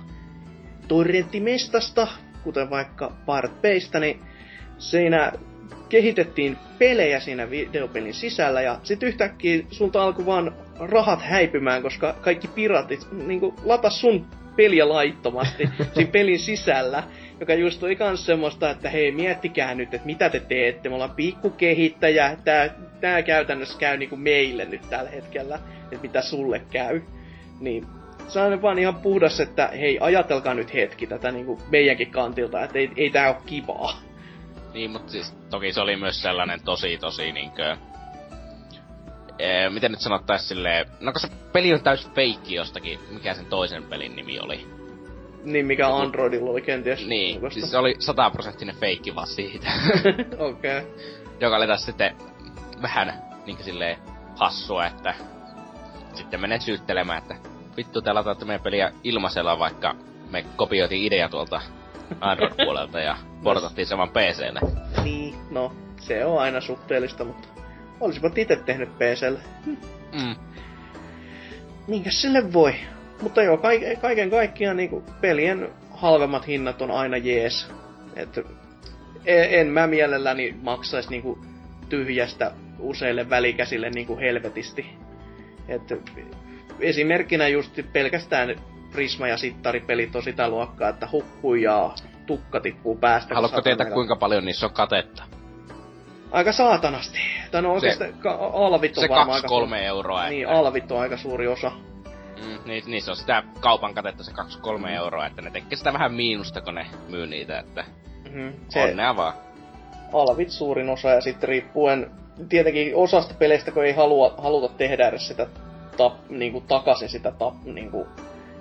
torrenttimestasta, kuten vaikka Part Baystä, niin siinä kehitettiin pelejä siinä videopelin sisällä ja sitten yhtäkkiä sulta alkoi vaan rahat häipymään, koska kaikki piratit niin latas sun peliä laittomasti siinä pelin sisällä, joka just oli kans semmoista, että hei, miettikää nyt, että mitä te teette, me ollaan pikkukehittäjä, tää, tää käytännössä käy niinku meille nyt tällä hetkellä, että mitä sulle käy. Niin se on vaan ihan puhdas, että hei, ajatelkaa nyt hetki tätä niinku meidänkin kantilta, että ei, ei tää oo kivaa. Niin, mutta siis toki se oli myös sellainen tosi tosi niinkö... Ee, miten nyt sanottais silleen... No kun se peli on täys feikki jostakin, mikä sen toisen pelin nimi oli. Niin, mikä Androidilla oli kenties. Niin, siis se oli sataprosenttinen feikki vaan siitä. Okei. okay. Joka oli taas sitten vähän niinkö silleen hassua, että sitten menee syyttelemään, että vittu te lataatte meidän peliä ilmaisella, vaikka me kopioitiin idea tuolta Android-puolelta ja portattiin saman PClle. Niin, no, se on aina suhteellista, mutta olisivat itse tehnyt PClle. Mm. Minkäs sille voi? Mutta joo, kaiken kaikkiaan niinku pelien halvemmat hinnat on aina jees. Et en, en mä mielelläni maksais niinku tyhjästä useille välikäsille niinku helvetisti. Et esimerkkinä just pelkästään Prisma ja Sittari-pelit on sitä luokkaa, että hukkuu ja tukka tippuu päästä. Haluatko tietää kuinka paljon niissä on katetta? Aika saatanasti. Tai no oikeastaan alvit on se varmaan aika... kolme euroa. Niin, että... alvit on aika suuri osa. Mm, niin, niin, se on sitä kaupan katetta se 2-3 mm. euroa, että ne tekee sitä vähän miinusta, kun ne myy niitä, että mm-hmm. se onnea vaan. Alvit suurin osa ja sitten riippuen tietenkin osasta peleistä, kun ei halua, haluta tehdä edes sitä tap, niinku, takaisin sitä tap, niinku,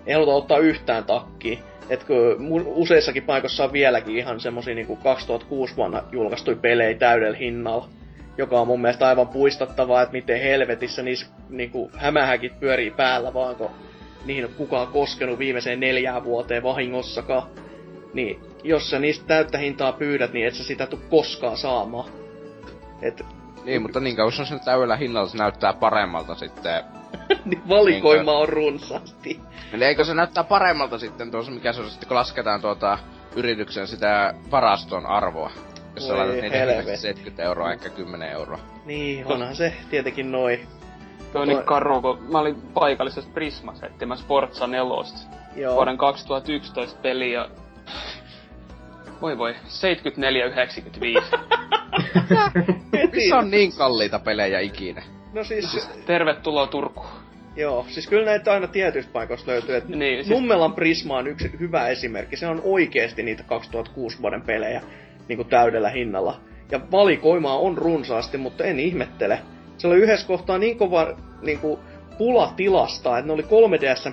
ei haluta ottaa yhtään takkiin. Et kun useissakin paikoissa on vieläkin ihan semmosia niinku 2006 vuonna julkaistui pelejä täydellä hinnalla, joka on mun mielestä aivan puistattavaa, että miten helvetissä niissä niinku hämähäkit pyörii päällä vaan, kun niihin on kukaan koskenut viimeiseen neljään vuoteen vahingossakaan. Niin jos sä niistä täyttä hintaa pyydät, niin et sä sitä tuu koskaan saamaan. Et, niin, mutta niin kauan se täydellä hinnalla se näyttää paremmalta sitten niin valikoima on runsaasti. Eli eikö se näyttää paremmalta sitten tuossa, mikä se on sitten, kun lasketaan tuota yrityksen sitä varaston arvoa? Jos sä laitat niitä 70 euroa, ehkä 10 euroa. Niin, onhan se tietenkin noin. On niin karu, kun mä olin paikallisessa Prismassa etsimässä Forza 4. Joo. Vuoden 2011 peli ja... Voi voi, 74,95. Missä on niin kalliita pelejä ikinä? No siis... Tervetuloa Turkuun. Joo, siis kyllä näitä aina tietyistä paikoista löytyy. Että niin, siis... Nummelan Prisma on yksi hyvä esimerkki. Se on oikeasti niitä 2006 vuoden pelejä niin kuin täydellä hinnalla. Ja valikoimaa on runsaasti, mutta en ihmettele. Se oli yhdessä kohtaa niin kova niin kuin, pula tilasta, että ne oli 3DSn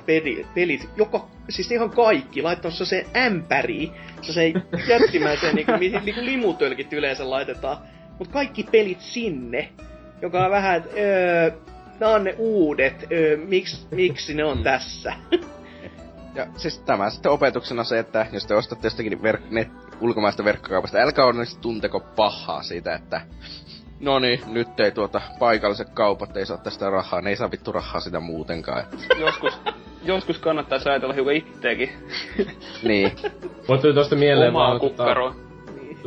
pelit, joka, siis ihan kaikki, laittanut se ämpäri, se jättimäiseen niin kuin, niin kuin limutölkit yleensä laitetaan, mutta kaikki pelit sinne joka on vähän, että öö, nämä on ne uudet, öö, miksi, miksi ne on tässä? Ja siis tämä sitten opetuksena se, että jos te ostatte jostakin verk- net, ulkomaista verkkokaupasta, älkää onneksi tunteko pahaa siitä, että no niin, nyt ei tuota paikalliset kaupat ei saa tästä rahaa, ne ei saa vittu rahaa sitä muutenkaan. joskus, joskus kannattaa ajatella hiukan itteekin. niin. Mulla tuli tosta mieleen Omaa vaan, kukkaroa. Tota,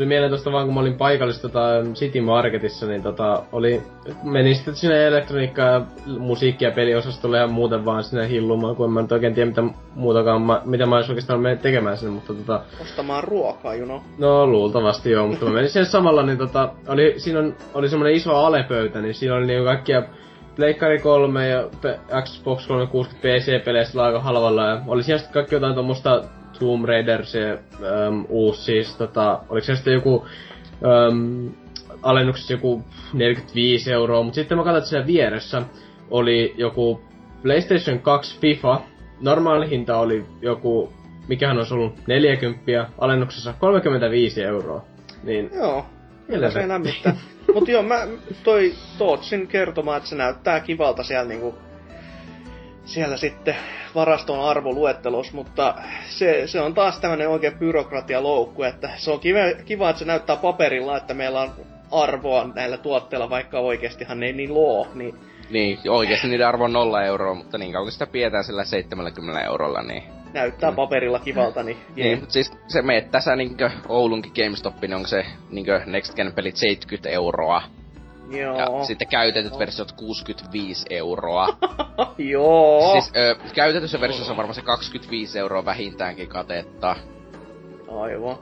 tuli mieleen tosta vaan, kun mä olin paikallisessa tota, City Marketissa, niin tota, oli, menin sitten sinne elektroniikka- ja musiikki- ja peliosastolle ja muuten vaan sinne hillumaan, kun en mä nyt oikein tiedä, mitä muutakaan, mä, mitä mä olisin oikeastaan mennyt tekemään sinne, mutta tota... Ostamaan ruokaa, you know. No, luultavasti joo, mutta mä menin sinne samalla, niin tota, oli, siinä on, oli semmonen iso alepöytä, niin siinä oli niinku kaikkia Pleikkari 3 ja Xbox 360 PC-peleistä aika halvalla ja oli siellä sitten kaikki jotain tuommoista Tomb Raider, se um, uusi siis, tota, oliko se sitten joku um, alennuksessa joku 45 euroa, mutta sitten mä katsoin, että siellä vieressä oli joku PlayStation 2 FIFA, normaali hinta oli joku, mikähän olisi ollut 40, alennuksessa 35 euroa. Niin, Joo, kyllä se lämmittää. Mut joo, mä toi Tootsin kertomaan, että se näyttää kivalta siellä niinku siellä sitten varaston arvoluettelos, mutta se, se on taas tämmöinen oikein byrokratialoukku, että se on kiva, kiva, että se näyttää paperilla, että meillä on arvoa näillä tuotteilla, vaikka oikeastihan ne ei niin loo, niin Niin, oikeesti niiden arvo on nolla euroa, mutta niin kauan sitä pidetään sillä 70 eurolla, niin... näyttää paperilla kivalta, niin, Niin, mutta siis se meet tässä niinkö Oulunkin GameStopin, niin onko se niinkö Next Gen pelit 70 euroa. Joo. Ja sitten käytetyt versiot 65 euroa. Joo. siis ö, käytetyssä versiossa on varmaan se 25 euroa vähintäänkin katetta. Aivan.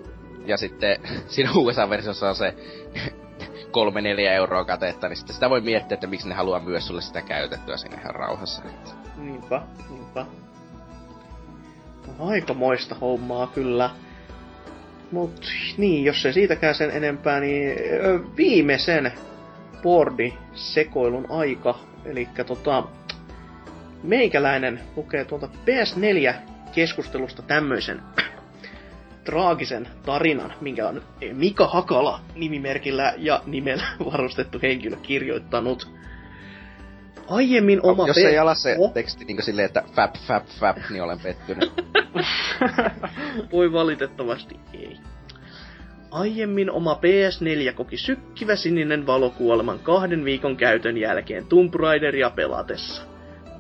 Ja sitten siinä USA-versiossa on se 3-4 euroa katetta, niin sitten sitä voi miettiä, että miksi ne haluaa myös sulle sitä käytettyä sinne ihan rauhassa. Niinpä, niinpä. Aikamoista hommaa kyllä. Mut niin, jos ei siitäkään sen enempää, niin viimeisen boardi sekoilun aika. Eli tota, meikäläinen lukee tuolta PS4 keskustelusta tämmöisen traagisen tarinan, minkä on Mika Hakala nimimerkillä ja nimellä varustettu henkilö kirjoittanut. Aiemmin oma Jos ei ala se Oh. teksti niin silleen, että fap, fap, fap, niin olen pettynyt. Voi valitettavasti ei. Aiemmin oma PS4 koki sykkivä sininen valokuoleman kahden viikon käytön jälkeen Tomb Raideria pelatessa.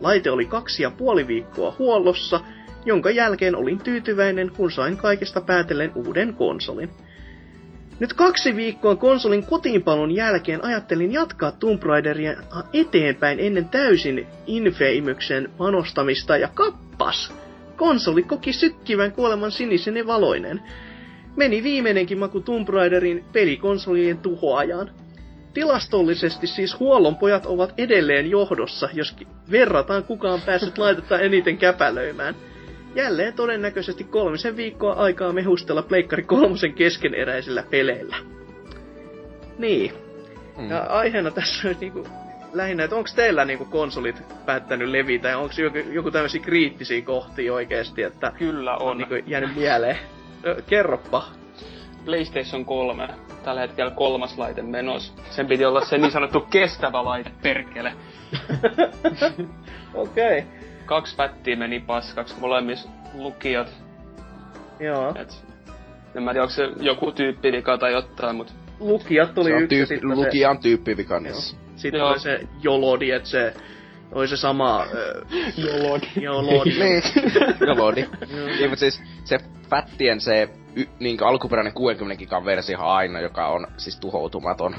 Laite oli kaksi ja puoli viikkoa huollossa, jonka jälkeen olin tyytyväinen, kun sain kaikesta päätellen uuden konsolin. Nyt kaksi viikkoa konsolin kotiinpalun jälkeen ajattelin jatkaa Tomb Raideria eteenpäin ennen täysin Infamyksen panostamista ja kappas! Konsoli koki sykkivän kuoleman sinisen ja valoinen. Meni viimeinenkin maku Tomb Raiderin pelikonsolien tuhoajan. Tilastollisesti siis huollonpojat ovat edelleen johdossa, jos verrataan kuka on päässyt laitetta eniten käpälöimään. Jälleen todennäköisesti kolmisen viikkoa aikaa mehustella Pleikkari kolmosen keskeneräisillä peleillä. Niin. Mm. Ja aiheena tässä on niinku lähinnä, että onko teillä niinku konsolit päättänyt levitä ja onko joku, joku tämmöisiä kriittisiä kohtia oikeesti, että Kyllä on on. niinku jäänyt mieleen? Ö, Kerroppa. PlayStation 3. Tällä hetkellä kolmas laite menos. Sen piti olla se niin sanottu kestävä laite, perkele. Okei. Okay. Kaksi pättiä meni paskaksi, molemmissa lukiot. Joo. Et, en mä tiedä, onko se joku tyyppi vika tai jotain, mut Lukijat oli Se on yksi, tyyppi, sitten lukija on tyyppivika niissä. se, sitten Joo. oli se Jolodi, että se oli se sama... Jolodi. Jolodi. Niin, Jolodi. niin, mutta siis se pättien se y, niin alkuperäinen 60 gigan versio on aina, joka on siis tuhoutumaton.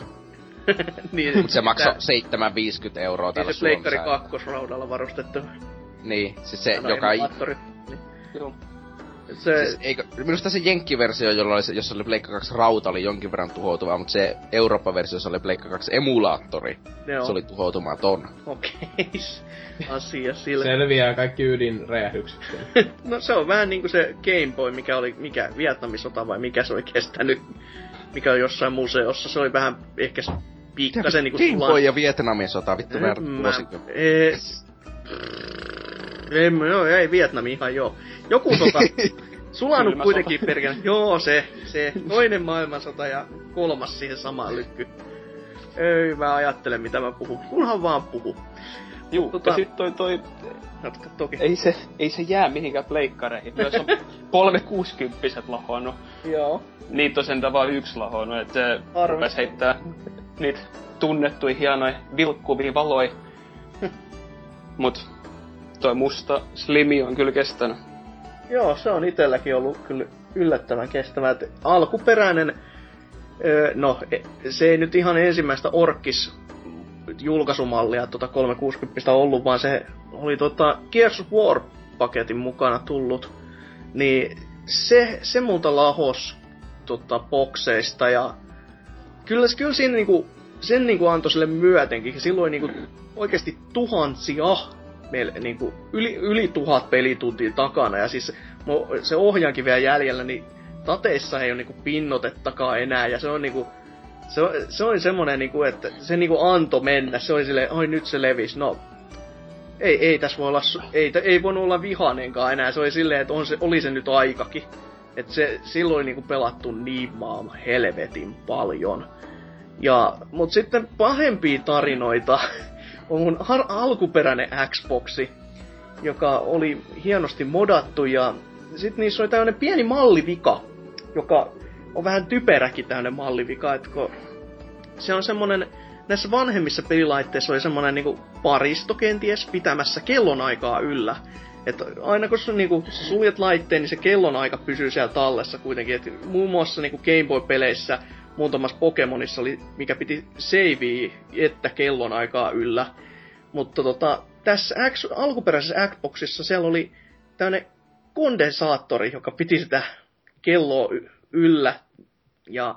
niin, Mutta se maksoi tää- 7,50 euroa tällä Niin se Pleikkari kakkosraudalla varustettu. Niin, siis se, joka... Niin. Joo. Se, Siis, eikö, minusta se Jenkki-versio, jolla oli se, jossa oli Pleikka 2 rauta, oli jonkin verran tuhoutuva, mutta se Eurooppa-versiossa oli Pleikka 2 emulaattori. Joo. Se oli tuhoutumaton. Okei, asia sillä. Selviää kaikki ydinräjähdykset. No se on vähän niinku se Game Boy, mikä oli, mikä Vietnamin sota vai mikä se oli kestänyt, mikä on jossain museossa. Se oli vähän ehkä pikkasen niinku Game Boy ja Vietnamin sota, vittu Mä-. Ei, joo, ei Vietnami ihan joo. Joku sota, sulanut Kylmä kuitenkin perkele. Joo, se, se toinen maailmansota ja kolmas siihen samaan lykky. Ei mä ajattele mitä mä puhun, kunhan vaan puhu. Juu, Tota- ja sit toi, toi Jatka toki. ei se, ei se jää mihinkään pleikkareihin. Myös on kolme kuusikymppiset lahonnut. Joo. Niitä on sentään vaan yksi lahonnut, et se Arvo. rupes heittää niitä tunnettuja hienoja vilkkuvia valoi. Mut toi musta slimi on kyllä kestänyt. Joo, se on itelläkin ollut kyllä yllättävän kestävä. Et alkuperäinen, öö, no e- se ei nyt ihan ensimmäistä Orkis julkaisumallia tota 360 ollut, vaan se oli tota Gears of War-paketin mukana tullut. Niin se, se multa lahos tota bokseista ja kyllä, kyllä siinä niinku, sen niinku antoi sille myötenkin. Silloin niinku oikeasti tuhansia meillä niinku yli, yli tuhat pelituntia takana. Ja siis se ohjaankin vielä jäljellä, niin tateissa ei ole niinku pinnotettakaan enää. Ja se on niinku se, on- se oli semmonen niinku, että se niinku anto mennä, se oli silleen, oi nyt se levis, no ei, ei tässä voi olla, ei, ei voinut olla vihanenkaan enää, se oli silleen, että on se, oli se nyt aikakin. Että se silloin niinku pelattu niin maan helvetin paljon. Ja, mut sitten pahempia tarinoita on mun har- alkuperäinen Xboxi. joka oli hienosti modattu ja sitten niissä oli tämmöinen pieni mallivika, joka on vähän typeräkin tämmöinen mallivika, että kun se on semmonen, näissä vanhemmissa pelilaitteissa oli semmonen niinku paristo kenties pitämässä kellonaikaa yllä. Että aina kun sä niinku suljet laitteen, niin se kellonaika pysyy siellä tallessa kuitenkin. Et muun muassa niinku Game Boy-peleissä muutamassa Pokemonissa oli, mikä piti savea, että kellonaikaa yllä. Mutta tota, tässä X, alkuperäisessä Xboxissa siellä oli tämmönen kondensaattori, joka piti sitä kelloa y- yllä. Ja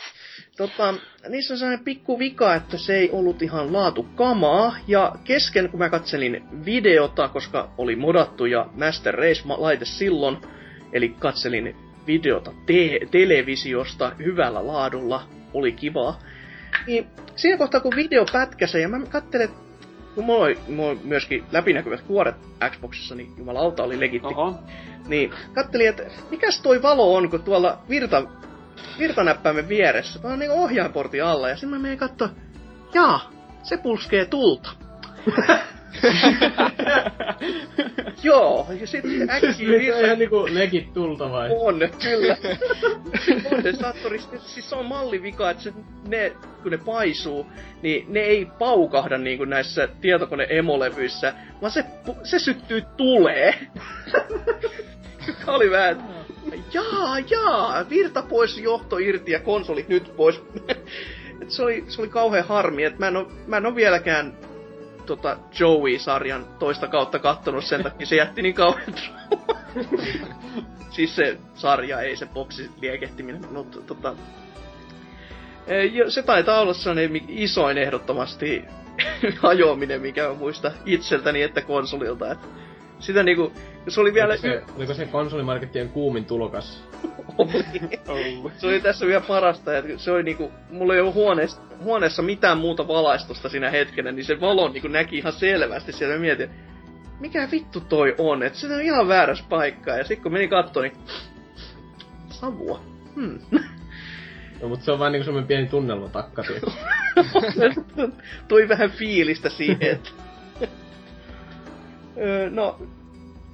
tota, niissä on sellainen pikku vika, että se ei ollut ihan laatu kamaa. Ja kesken, kun mä katselin videota, koska oli modattu ja Master Race-laite silloin, eli katselin videota te- televisiosta hyvällä laadulla, oli kivaa. Niin siinä kohtaa, kun video pätkäsee, ja mä katselen, kun mulla oli, mulla oli myöskin läpinäkyvät kuoret Xboxissa, niin jumalauta oli legitti. Oho. Niin, kattelin, että mikäs toi valo on, kun tuolla virta, virtanäppäimen vieressä. Tää on niinku ohjainportin alla. Ja sitten mä menen katsoa, jaa, se pulskee tulta. Joo, ja sitten äkkiä Nyt on ihan niinku legit tulta vai? On, kyllä. Kondensaattori, siis se on mallivika, että se, ne, kun ne paisuu, niin ne ei paukahda niin kuin näissä tietokone-emolevyissä, vaan se, se syttyy tulee. Joka oli vähän, jaa, jaa, virta pois, johto irti ja konsolit nyt pois. Et se, oli, se oli kauhean harmi, että mä en oo, mä en oo vieläkään tota Joey-sarjan toista kautta kattonut sen takia, se jätti niin kauhean siis se sarja, ei se boksi liekehtiminen, mutta tota... e, Se taitaa olla sellainen isoin ehdottomasti hajoaminen, mikä mä muista itseltäni että konsolilta. Et sitä niinku, se oli vielä... Oliko se, oliko se konsolimarkettien kuumin tulokas? oli. se oli tässä vielä parasta, että se oli niinku, mulla ei ollut huoneessa, huoneessa mitään muuta valaistusta siinä hetkenä, niin se valo niinku näki ihan selvästi siellä. Mä mietin, mikä vittu toi on, että se on ihan väärässä paikkaa. Ja sitten kun meni kattoon, niin savua. Hmm. No, mutta se on vaan niinku semmonen pieni tunnelmatakka, toi vähän fiilistä siihen, että... Öö, no,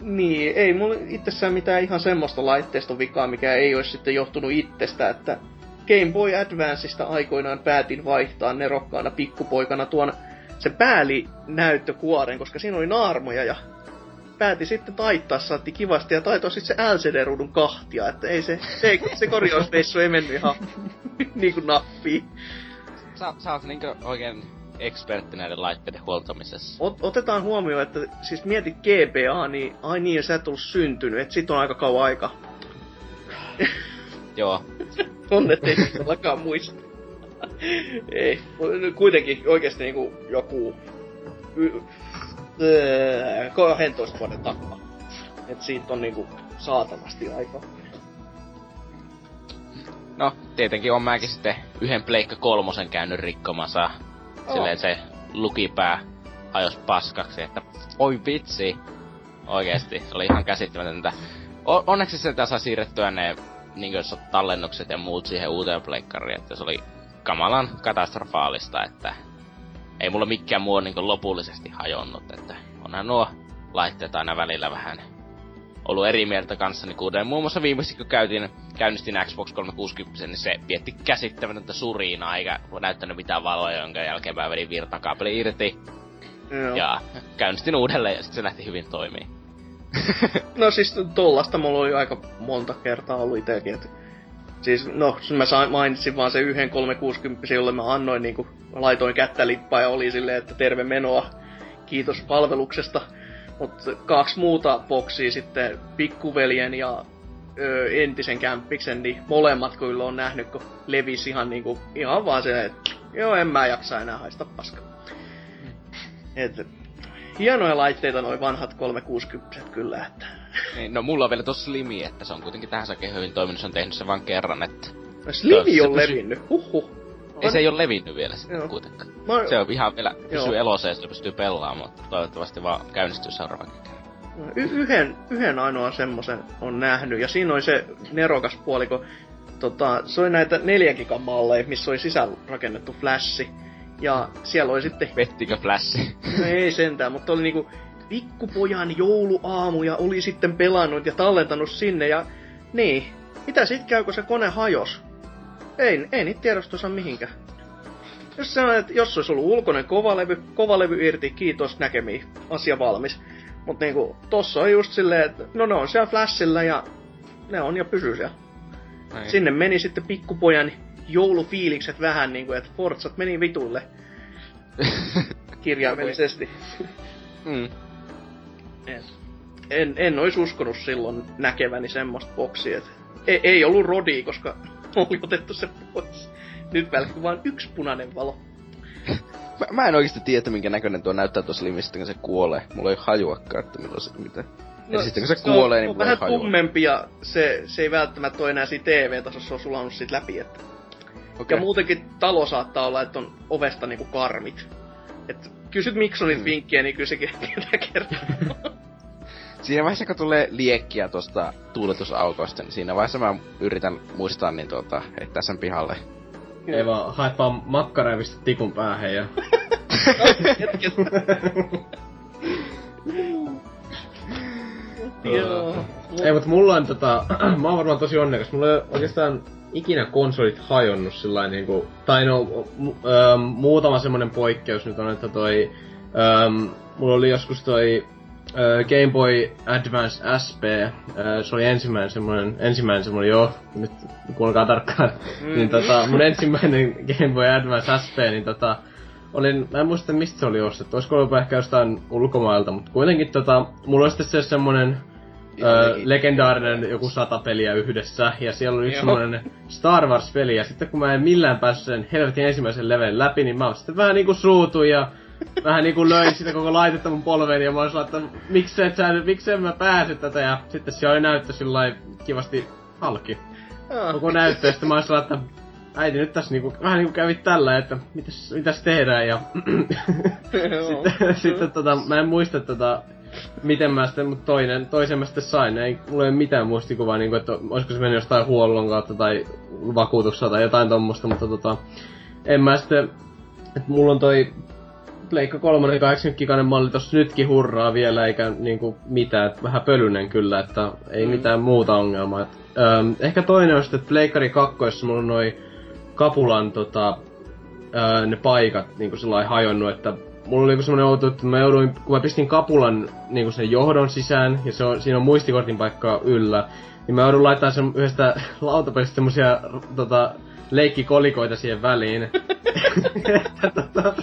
niin, ei mulla itsessään mitään ihan semmoista laitteesta vikaa, mikä ei olisi sitten johtunut itsestä, että Game Boy Advanceista aikoinaan päätin vaihtaa nerokkaana pikkupoikana tuon se päällinäyttökuoren, koska siinä oli naarmoja ja päätin sitten taittaa, saatti kivasti ja taitoi sitten se LCD-ruudun kahtia, että ei se, se, se korjausveissu ei mennyt ihan niinku nappiin. Sä, sä oot niinkö oikein ekspertti näiden laitteiden huoltamisessa. Ot, otetaan huomioon, että siis mietit GBA, niin ai niin, sä et ollut syntynyt, että sit on aika kauan aika. Joo. On, ettei todellakaan muista. ei, kuitenkin oikeesti niinku joku y, öö, 12 vuoden takaa. Et siitä on niinku saatanasti aikaa. No, tietenkin on mäkin sitten yhden Pleikka kolmosen käynyt rikkomassa. Silleen se lukipää hajos paskaksi, että oi vitsi. Oikeesti, se oli ihan käsittämätöntä. O- onneksi se saa siirrettyä ne niin tallennukset ja muut siihen uuteen pleikkariin, että se oli kamalan katastrofaalista, että ei mulla mikään muu niin lopullisesti hajonnut, että onhan nuo laitteet aina välillä vähän ollut eri mieltä kanssani, kuten muun muassa viimeksi kun käytiin, käynnistin Xbox 360, niin se vietti käsittämätöntä surinaa, eikä näyttänyt mitään valoja, jonka jälkeen mä vedin virtakaapeli irti. Joo. Ja käynnistin uudelleen ja sitten se lähti hyvin toimii. No siis tollasta mulla oli aika monta kertaa ollut itekin, et Siis, no, mä sain, mainitsin vaan se yhden 360, jolle mä annoin niinku, laitoin kättä lippaan ja oli silleen, että terve menoa, kiitos palveluksesta. Mutta kaksi muuta boksia sitten, pikkuveljen ja ö, entisen kämppiksen, niin molemmat kyllä on nähnyt, kun levisi ihan niinku, ihan vaan se, että joo, en mä jaksa enää haista paska. Et, hienoja laitteita noin vanhat 360 kyllä, että Niin, no mulla on vielä tossa Slimi, että se on kuitenkin tähän saakka hyvin toiminut, se on tehnyt sen vaan kerran, että... Slivi Se on levinnyt, huhhuh. Ei se ei ole levinnyt vielä sitten Joo. kuitenkaan. Mä, Se on ihan vielä, Joo. pysyy elossa ja sitä pystyy pelaamaan, mutta toivottavasti vaan käynnistyy seuraavan kerran. y- yhden, yhden ainoan semmosen on nähnyt, ja siinä oli se nerokas puoli, kun tota, se oli näitä 4 gigan malleja, missä oli sisäänrakennettu flashi. Ja siellä oli sitten, Vettikö Flash? no ei sentään, mutta oli niinku pikkupojan jouluaamuja oli sitten pelannut ja tallentanut sinne ja niin, mitä sit käy, kun se kone hajos? Ei, ei niitä tiedosto saa mihinkään. Jos on, että jos olisi ollut ulkoinen kovalevy, kovalevy irti, kiitos näkemiin, asia valmis. Mut niinku, tossa on just silleen, että no ne on siellä flashilla ja ne on ja pysyy siellä. Näin. Sinne meni sitten pikkupojan joulufiilikset vähän niinku, että Forzat meni vitulle. Kirjaimellisesti. Mm. Et En, en ois uskonut silloin näkeväni semmoista boksia, että ei, ei ollut rodi, koska oli otettu se pois. Nyt välkky vaan yksi punainen valo. Mä, mä en oikeesti tiedä, minkä näköinen tuo näyttää tuossa limistä, kun se kuolee. Mulla ei hajuakaan, että milloin se, mitä. No, sitten kun se, kuolee, on, niin on vähän hajua. tummempi ja se, se ei välttämättä ole enää siinä TV-tasossa, se on sulannut siitä läpi. Että. Okei. Ja muutenkin talo saattaa olla, että on ovesta niinku karmit. Et kysyt Miksonit Mm. vinkkiä, niin kyllä sekin tietää kertaa. Siinä vaiheessa, kun tulee liekkiä tosta tuuletusaukosta, niin siinä vaiheessa mä yritän muistaa niin tuota, heittää sen pihalle. Ei vaan haet vaan makkaraa ja tikun päähän ja... Joo. Ei, mutta mulla on tota, mä oon varmaan tosi onnekas. Mulla ei ole oikeastaan ikinä konsolit hajonnut sillä niinku, tai no, mu, ähm, muutama semmonen poikkeus nyt on, että toi, mulla oli joskus toi Game Boy Advance SP, äh, se oli ensimmäinen semmonen, ensimmäinen semmonen, joo, nyt kuulkaa tarkkaan, Mm. niin tota, mun ensimmäinen Game Boy Advance SP, niin tota, olin, mä en muista mistä se oli ostettu, olisiko ollut ehkä jostain ulkomailta, mutta kuitenkin tota, mulla oli sitten se semmonen, Ihan öö, legi- legendaarinen joku sata peliä yhdessä, ja siellä oli yksi semmonen Star Wars-peli, ja sitten kun mä en millään päässyt sen helvetin ensimmäisen levelin läpi, niin mä sitten vähän niinku suutuin, ja vähän niinku löin sitä koko laitetta mun polveen, ja mä olisin laittanut, miksi et sä, miksi en mä pääse tätä, ja sitten siellä oli näyttö sillä kivasti halki. Koko näyttö, ja sitten mä olisin laittanut, äiti nyt tässä niinku, vähän niinku kävit tällä, että mitäs, mitäs tehdään, ja sitten, sitten tota, mä en muista tota, miten mä sitten, mutta toinen, toisen mä sitten sain. Ei, mulla ei ole mitään muistikuvaa, niin kuin, että olisiko se mennyt jostain huollon kautta tai vakuutuksella tai jotain tommosta, mutta tota, en mä sitten, että mulla on toi Pleikka 3 80 giganen malli tossa nytkin hurraa vielä, eikä niinku mitään, että vähän pölynen kyllä, että ei Mm. mitään muuta ongelmaa. Et, öm, ehkä toinen on sitten, että Pleikkari 2, mulla on noi kapulan tota, öö, ne paikat niinku sellainen hajonnut, että mulla oli joku semmonen outo, että mä jouduin, kun mä pistin kapulan niinku sen johdon sisään, ja se on, siinä on muistikortin paikka yllä, niin mä joudun laittaa sen yhdestä lautapelistä semmosia tota, leikkikolikoita siihen väliin. että, tota,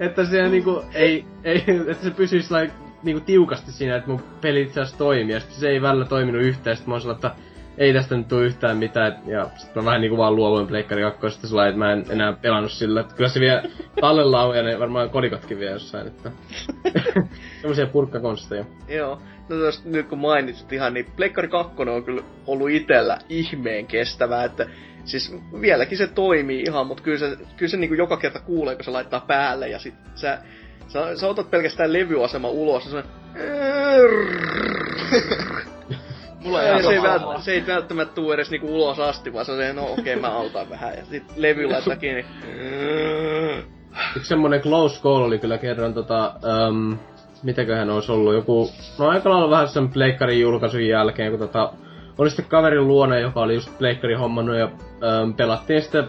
että se niinku ei, ei, että se pysyisi sellainen niinku tiukasti siinä, että mun peli itse asiassa toimii, ja sit se ei välillä toiminut yhtään, sit mä oon sellainen, että ei tästä nyt tule yhtään mitään, et- ja sit mä vähän niinku vaan luovuin Pleikkari 2 sillä että mä en enää pelannut sillä, että kyllä se vielä tallella on, ja ne varmaan kolikotkin vielä jossain, että semmosia purkkakonsteja. Joo. No tos, nyt kun mainitsit ihan, niin Pleikkari 2 on kyllä ollut itellä ihmeen kestävää, että siis vieläkin se toimii ihan, mutta kyllä se, kyllä se niinku joka kerta kuulee, kun se laittaa päälle ja sit sä, sä, sä otat pelkästään levyasema ulos ja se Mulla ei, se, ei vält, se ei välttämättä tuu edes niinku ulos asti, vaan se on no okei okay, mä autan vähän ja sit levy laittaa kiinni. Yksi semmonen close call oli kyllä kerran tota, um, mitäköhän olisi ollut, joku, no aika lailla vähän sen pleikkarin julkaisun jälkeen, kun tota, oli sitten kaverin luona, joka oli just pleikkari hommannut ja um, pelattiin sitten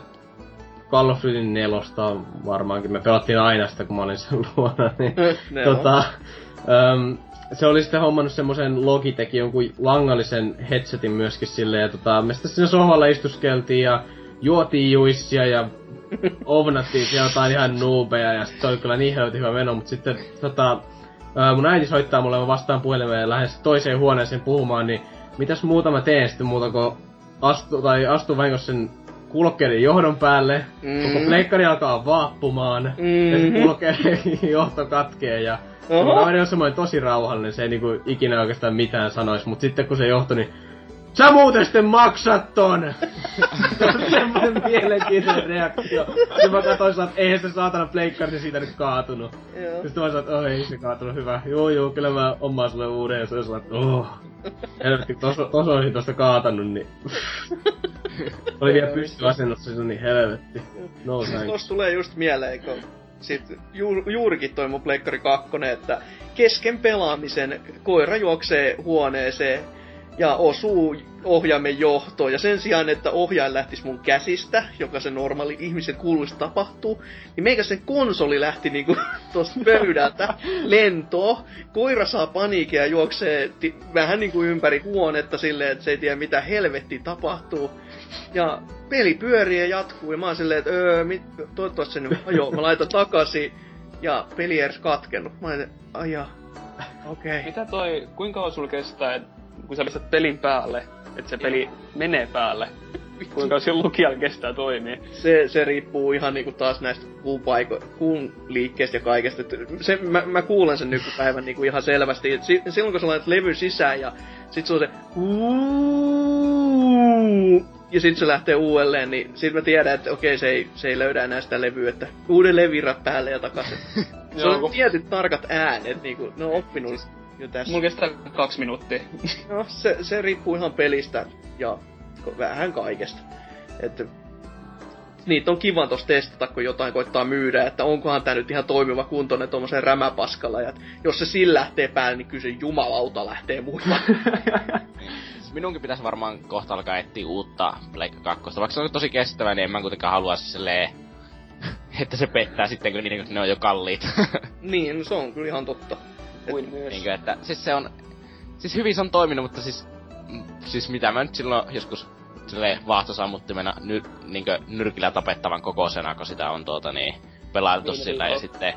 Call of Duty nelosta varmaankin, me pelattiin aina sitä, kun mä olin sen luona, niin tota, um, se oli sitten hommannut semmosen Logitechin jonkun langallisen headsetin myöskin sille ja tota, me sitten siinä sohvalla istuskeltiin ja juotiin juissia ja ovnattiin siellä jotain ihan noobeja ja sitten oli kyllä niin hyvä meno, mutta sitten tota, ää, mun äiti soittaa mulle, mä vastaan puhelimeen ja lähden toiseen huoneeseen puhumaan, niin mitäs muuta mä teen sitten muuta kuin astu, tai astu vahingossa sen kulkeiden johdon päälle, Mm. koko pleikkari alkaa vaappumaan, ja se Mm. kulkeiden johto katkee ja Oho. Kaveri on semmoinen tosi rauhallinen, se ei niinku ikinä oikeastaan mitään sanois, mut sitten kun se johto, niin Sä muuten sitten maksat ton! semmoinen mielenkiintoinen reaktio. Ja mä katsoin että eihän se saatana pleikkari siitä nyt kaatunut. Joo. Ja sitten mä sanoin, että oh, ei se kaatunut, hyvä. Joo joo, kyllä mä omaan sulle uuden. Ja se oli sellainen, että oh. Helvetti, tos, tos olisin tosta kaatanut, niin... Oli vielä pystyasennossa, se on niin helvetti. No thanks. Tuossa tulee just mieleen, kun sit ju, juurikin toi mun Pleikkari 2, että kesken pelaamisen koira juoksee huoneeseen ja osuu ohjaimen johtoon. Ja sen sijaan, että ohjain lähtisi mun käsistä, joka se normaali ihmisen kuuluisi tapahtuu, niin meikä sen konsoli lähti niinku tosta pöydältä lentoon. Koira saa paniikia ja juoksee ti- vähän niinku ympäri huonetta silleen, että se ei tiedä mitä helvetti tapahtuu. Ja peli pyörii ja jatkuu ja mä oon silleen, että öö, mit, toivottavasti se nyt ajoo. Mä laitan takaisin ja peli ei edes katkennut. Mä olin, aja, okei. Okay. Mitä toi, kuinka kauan sulla kestää, et, kun sä pistät pelin päälle, että se peli menee päälle? Kuinka sillä lukijalla kestää toimia? Se, se riippuu ihan niinku taas näistä kuun, paiko, kuun liikkeestä ja kaikesta. Et Se, mä, mä, kuulen sen nykypäivän niinku ihan selvästi. Et si, silloin kun sä laitat levy sisään ja sit se on se "Uuu", ja sit se lähtee uudelleen, niin sit mä tiedän, että okei, se ei, se ei löydä enää sitä levyä, että uudelleen virrat päälle ja takaisin. se Joo, on tietyt tarkat äänet, niinku, ne on oppinut jo tässä. Mulla kestää kaksi minuuttia. No, se, se riippuu ihan pelistä ja vähän kaikesta. Että niitä on kiva tossa testata, kun jotain koittaa myydä, että onkohan tää nyt ihan toimiva kuntoinen tuommoisen rämäpaskalla. Ja et jos se sillä lähtee päälle, niin kyllä se jumalauta lähtee muilla. Minunkin pitäisi varmaan kohta alkaa etsiä uutta Pleikka 2. Vaikka se on tosi kestävä, niin en mä kuitenkaan halua silleen, että se pettää sitten, kun ne on jo kalliit. niin, no se on kyllä ihan totta. Kuin myös. Niinkö, että siis se on... Siis hyvin se on toiminut, mutta siis... Siis mitä mä nyt silloin joskus silleen vaahtosammuttimena ny, niinkö nyrkillä tapettavan kokoisena, kun sitä on tuota niin pelailtu Niin, sillä niin ja sitten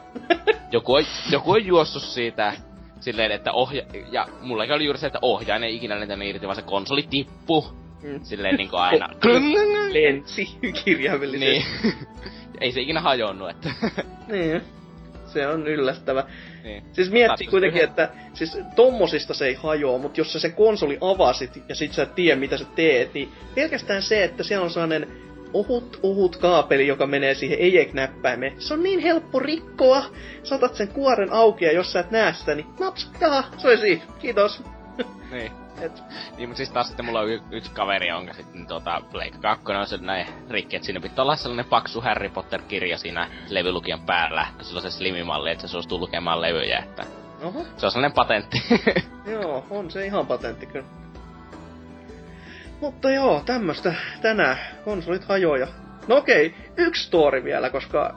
joku on, joku on juossut siitä silleen, että ohja... Ja mullakin oli juuri se, että ohjaan ei ikinä lentänyt irti, vaan se konsoli tippu. Mm. Silleen niinku aina. Lensi kirjaimellisesti. niin. ei se ikinä hajonnut, että... niin. Se on yllättävä. niin. Siis miettii Taas kuitenkin, yhden- että siis tommosista se ei hajoa, mutta jos sä sen konsoli avasit ja sit sä et tiedä mitä sä teet, niin pelkästään se, että siellä on sellainen ohut, ohut kaapeli, joka menee siihen eject-näppäimeen. Se on niin helppo rikkoa. Saatat sen kuoren auki ja jos sä et näe sitä, niin naps, jaha, se oli siinä. Kiitos. Niin. Et, Niin, mutta siis taas sitten mulla on y- yksi kaveri, jonka sitten tota Blake 2 on se näin rikki, että siinä pitää olla sellainen paksu Harry Potter-kirja siinä levylukijan päällä, kun sillä on se slimimalli, että se suostuu lukemaan levyjä, että oho, se on sellainen patentti. joo, on se ihan patentti kyllä. Mutta joo, tämmöstä tänään. Konsolit hajoja. No okei, yksi story vielä, koska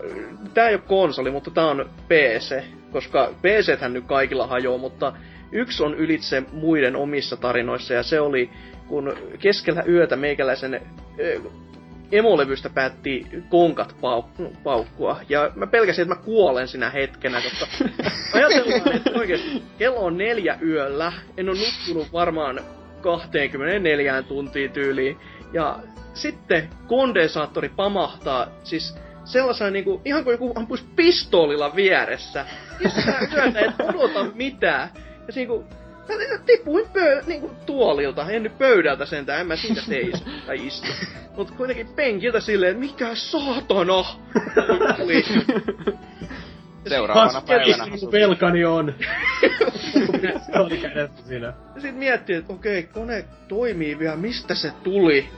tää ei ole konsoli, mutta tää on PC. Koska PC-thän nyt kaikilla hajoaa, mutta yksi on ylitse muiden omissa tarinoissa, ja se oli, kun keskellä yötä meikäläisen emolevystä päätti konkat pau- paukkua. Ja mä pelkäsin, että mä kuolen sinä hetkenä, koska ajatellaan, että oikeesti kello on neljä yöllä, en ole nukkunut varmaan 24 tuntia tyyliin. Ja sitten kondensaattori pamahtaa, siis sellaisena niinku, ihan kuin joku ampuisi pistoolilla vieressä. Kestää yötä, et odota mitään. Ja siinä kun, tipuin pö, niinku tuolilta, en nyt pöydältä sentään, en mä siitä seiso tai istu. Mut kuitenkin penkiltä silleen, että mikä saatana! Seuraavana päivänä velkani on. se oli kädessä siinä. Ja sit miettii, että okei, kone toimii vielä, mistä se tuli?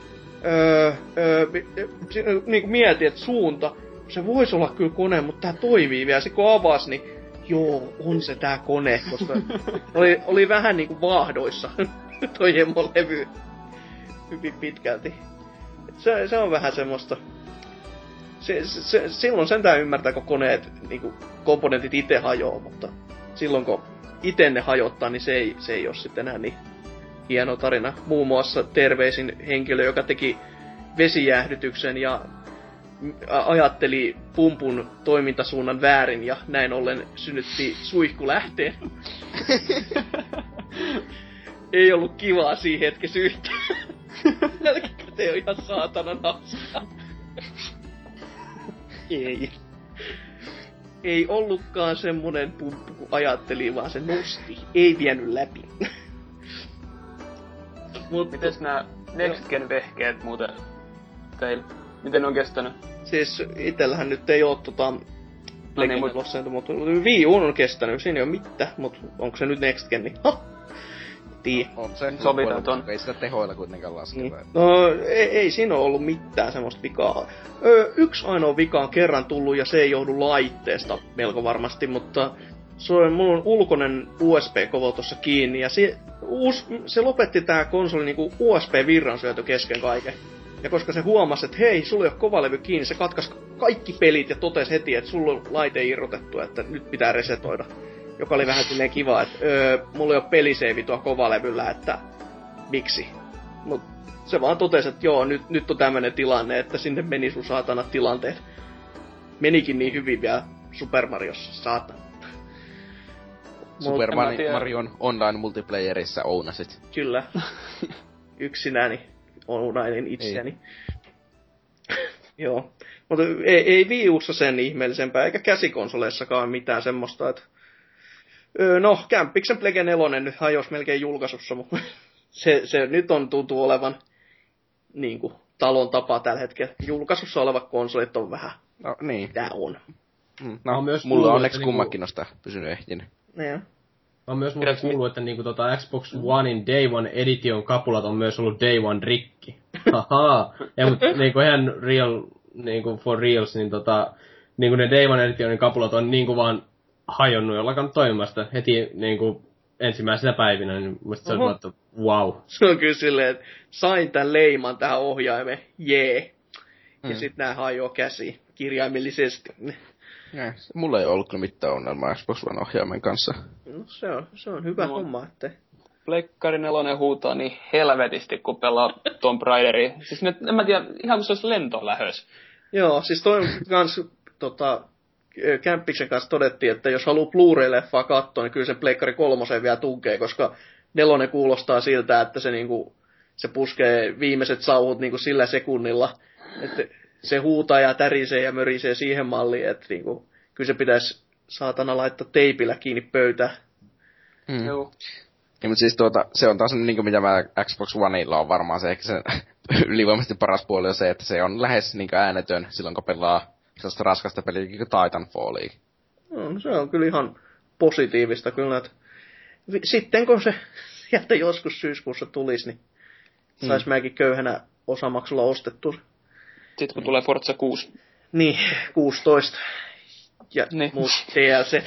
Öö, öö, niinku mietin, että suunta, se voisi olla kyllä kone, mutta tää toimii vielä. Sitten kun avasi, niin joo, on se tää kone, koska oli, oli vähän niinku vaahdoissa toi levy hyvin pitkälti. Se, se on vähän semmoista... Se, se, se, silloin sentään ymmärtää, kun koneet, niinku, komponentit itse hajoaa, mutta silloin kun itse ne hajottaa, niin se ei, se ei ole sitten enää niin hieno tarina. Muun muassa terveisin henkilö, joka teki vesijäähdytyksen ja ajatteli pumpun toimintasuunnan väärin ja näin ollen synnytti suihkulähteen. ei ollut kivaa siinä hetkessä yhtään. Jälkikäteen on ihan saatana hauskaa. ei. Ei ollutkaan semmonen pumppu kuin ajatteli, vaan se nosti. Ei vienyt läpi. Mut, Mites nää Next Gen vehkeet muuten teillä? Miten ne on kestänyt? Siis itellähän nyt ei oo tota... No niin, mut- mutta Wii U on kestänyt, siinä ei oo mitään, mutta onko se nyt Next Gen, niin ha! tii. On se. Sovitaan Ei sitä tehoilla kuitenkaan lasketa. Niin. No ei, ei siinä ole ollut mitään semmoista vikaa. Ö, yksi ainoa vika on kerran tullut ja se ei joudu laitteesta melko varmasti, mutta se on, mulla on ulkoinen USB-kovo tuossa kiinni ja se, uus, se lopetti tää konsoli niinku USB-virran syötö kesken kaiken. Ja koska se huomasi, että hei, sulla ei ole kovalevy kiinni, se katkas kaikki pelit ja totesi heti, että sulla on laite irrotettu, että nyt pitää resetoida. Joka oli vähän silleen kiva, että öö, mulla ei ole peliseivi tuo kovalevyllä, että miksi. Mut se vaan totesi, että joo, nyt, nyt on tämmönen tilanne, että sinne meni sun saatana tilanteet. Menikin niin hyvin vielä Super Mariossa, saatana. Super en mä Mari- tiedä. Marion online multiplayerissa ounasit. Kyllä. Yksinäni onainen itseäni. Joo. Mutta ei, ei Wii Ussa sen ihmeellisempää, eikä käsikonsoleissakaan mitään semmoista, että... Öö, no, Kämppiksen Plege 4 nyt hajos melkein julkaisussa, mutta se, se nyt on tuntuu olevan niin kuin, talon tapa tällä hetkellä. Julkaisussa olevat konsolit on vähän, No niin. mitä on. Mm. No, oon myös mulla on onneksi että kummankin noista pysynyt ehjinä. Ne, Oon myös muuten kuullut, että niinku tota Xbox Onein Day One Edition kapulat on myös ollut Day One rikki. Haha. Ja mut niinku ihan real, niinku for reals, niin tota, niinku ne Day One Editionin kapulat on niinku vaan hajonnut ja lakannut toimimasta heti niinku ensimmäisenä päivinä, niin musta se on että wow. se on kyllä silleen, että sain tämän leiman tähän ohjaimeen, jee. Ja Mm. sitten nää hajoaa käsi kirjaimellisesti. Ja, mulla ei ollut kyllä mitään ongelmaa Xbox One ohjaimen kanssa. No se on, se on hyvä No. homma, että Pleikkari nelonen huutaa niin helvetisti, kun pelaa Tomb Raideria. Siis nyt, en mä tiedä, ihan kuin se olisi lentolähös. Joo, siis toi on kans tota, Kämppiksen kanssa todettiin, että jos haluaa Blu-ray-leffaa katsoa, niin kyllä se Pleikkari kolmoseen vielä tunkee, koska nelonen kuulostaa siltä, että se niinku, se puskee viimeiset sauhut niinku sillä sekunnilla, että se huutaa ja tärisee ja mörisee siihen malliin, että niinku, kyllä se pitäisi saatana laittaa teipillä kiinni pöytään. Mm. Joo. Ja, mutta siis tuota, se on taas niin kuin mitä mä Xbox Oneilla on varmaan se ehkä se ylivoimaisesti paras puoli on se, että se on lähes niin äänetön silloin, kun pelaa sellaista raskasta peliä kuin Titanfallia. No, se on kyllä ihan positiivista kyllä, että sitten kun se sieltä joskus syyskuussa tulisi, niin sais mäkin köyhänä osamaksulla ostettu. Sitten kun tulee Forza 6. Niin, 16 ja Niin. muut DLC.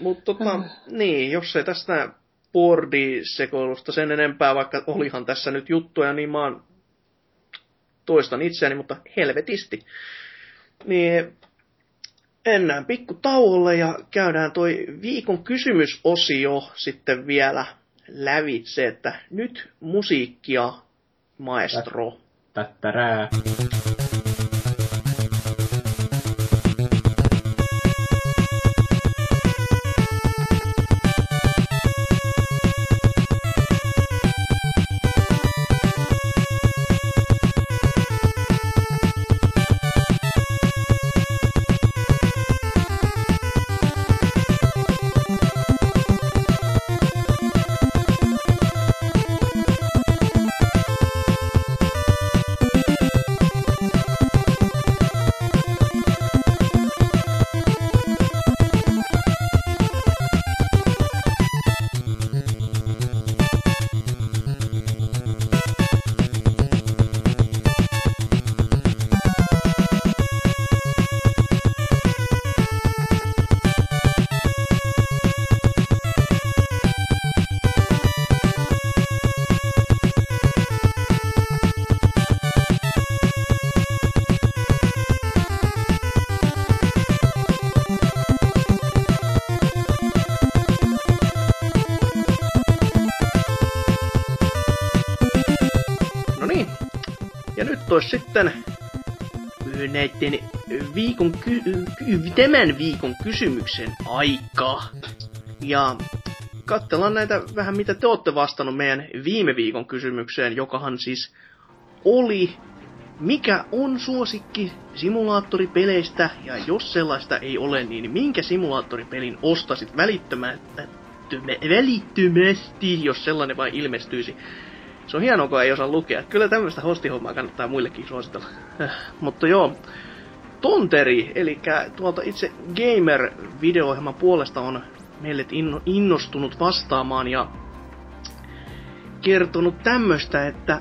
Mutta tota, niin, jos ei tästä boardi-sekoilusta sen enempää, vaikka olihan tässä nyt juttuja, niin mä oon toistan itseäni, mutta helvetisti. Niin mennään pikku tauolle ja käydään toi viikon kysymysosio sitten vielä lävitse, että nyt musiikkia, maestro. Tättärää. No Olisi sitten näiden viikon ky- tämän viikon kysymyksen aika. Ja katsellaan näitä vähän mitä te olette vastannut meidän viime viikon kysymykseen, jokahan siis oli mikä on suosikki simulaattoripeleistä, ja jos sellaista ei ole, niin minkä simulaattoripelin ostasit välittömättä, välittömästi, jos sellainen vain ilmestyisi? Se on hienoa, kun ei osaa lukea. Kyllä tämmöistä hostihommaa kannattaa muillekin suositella. Äh, mutta joo, Tonteri, eli tuolta itse Gamer-video-ohjelman puolesta on meille inno- innostunut vastaamaan ja kertonut tämmöstä, että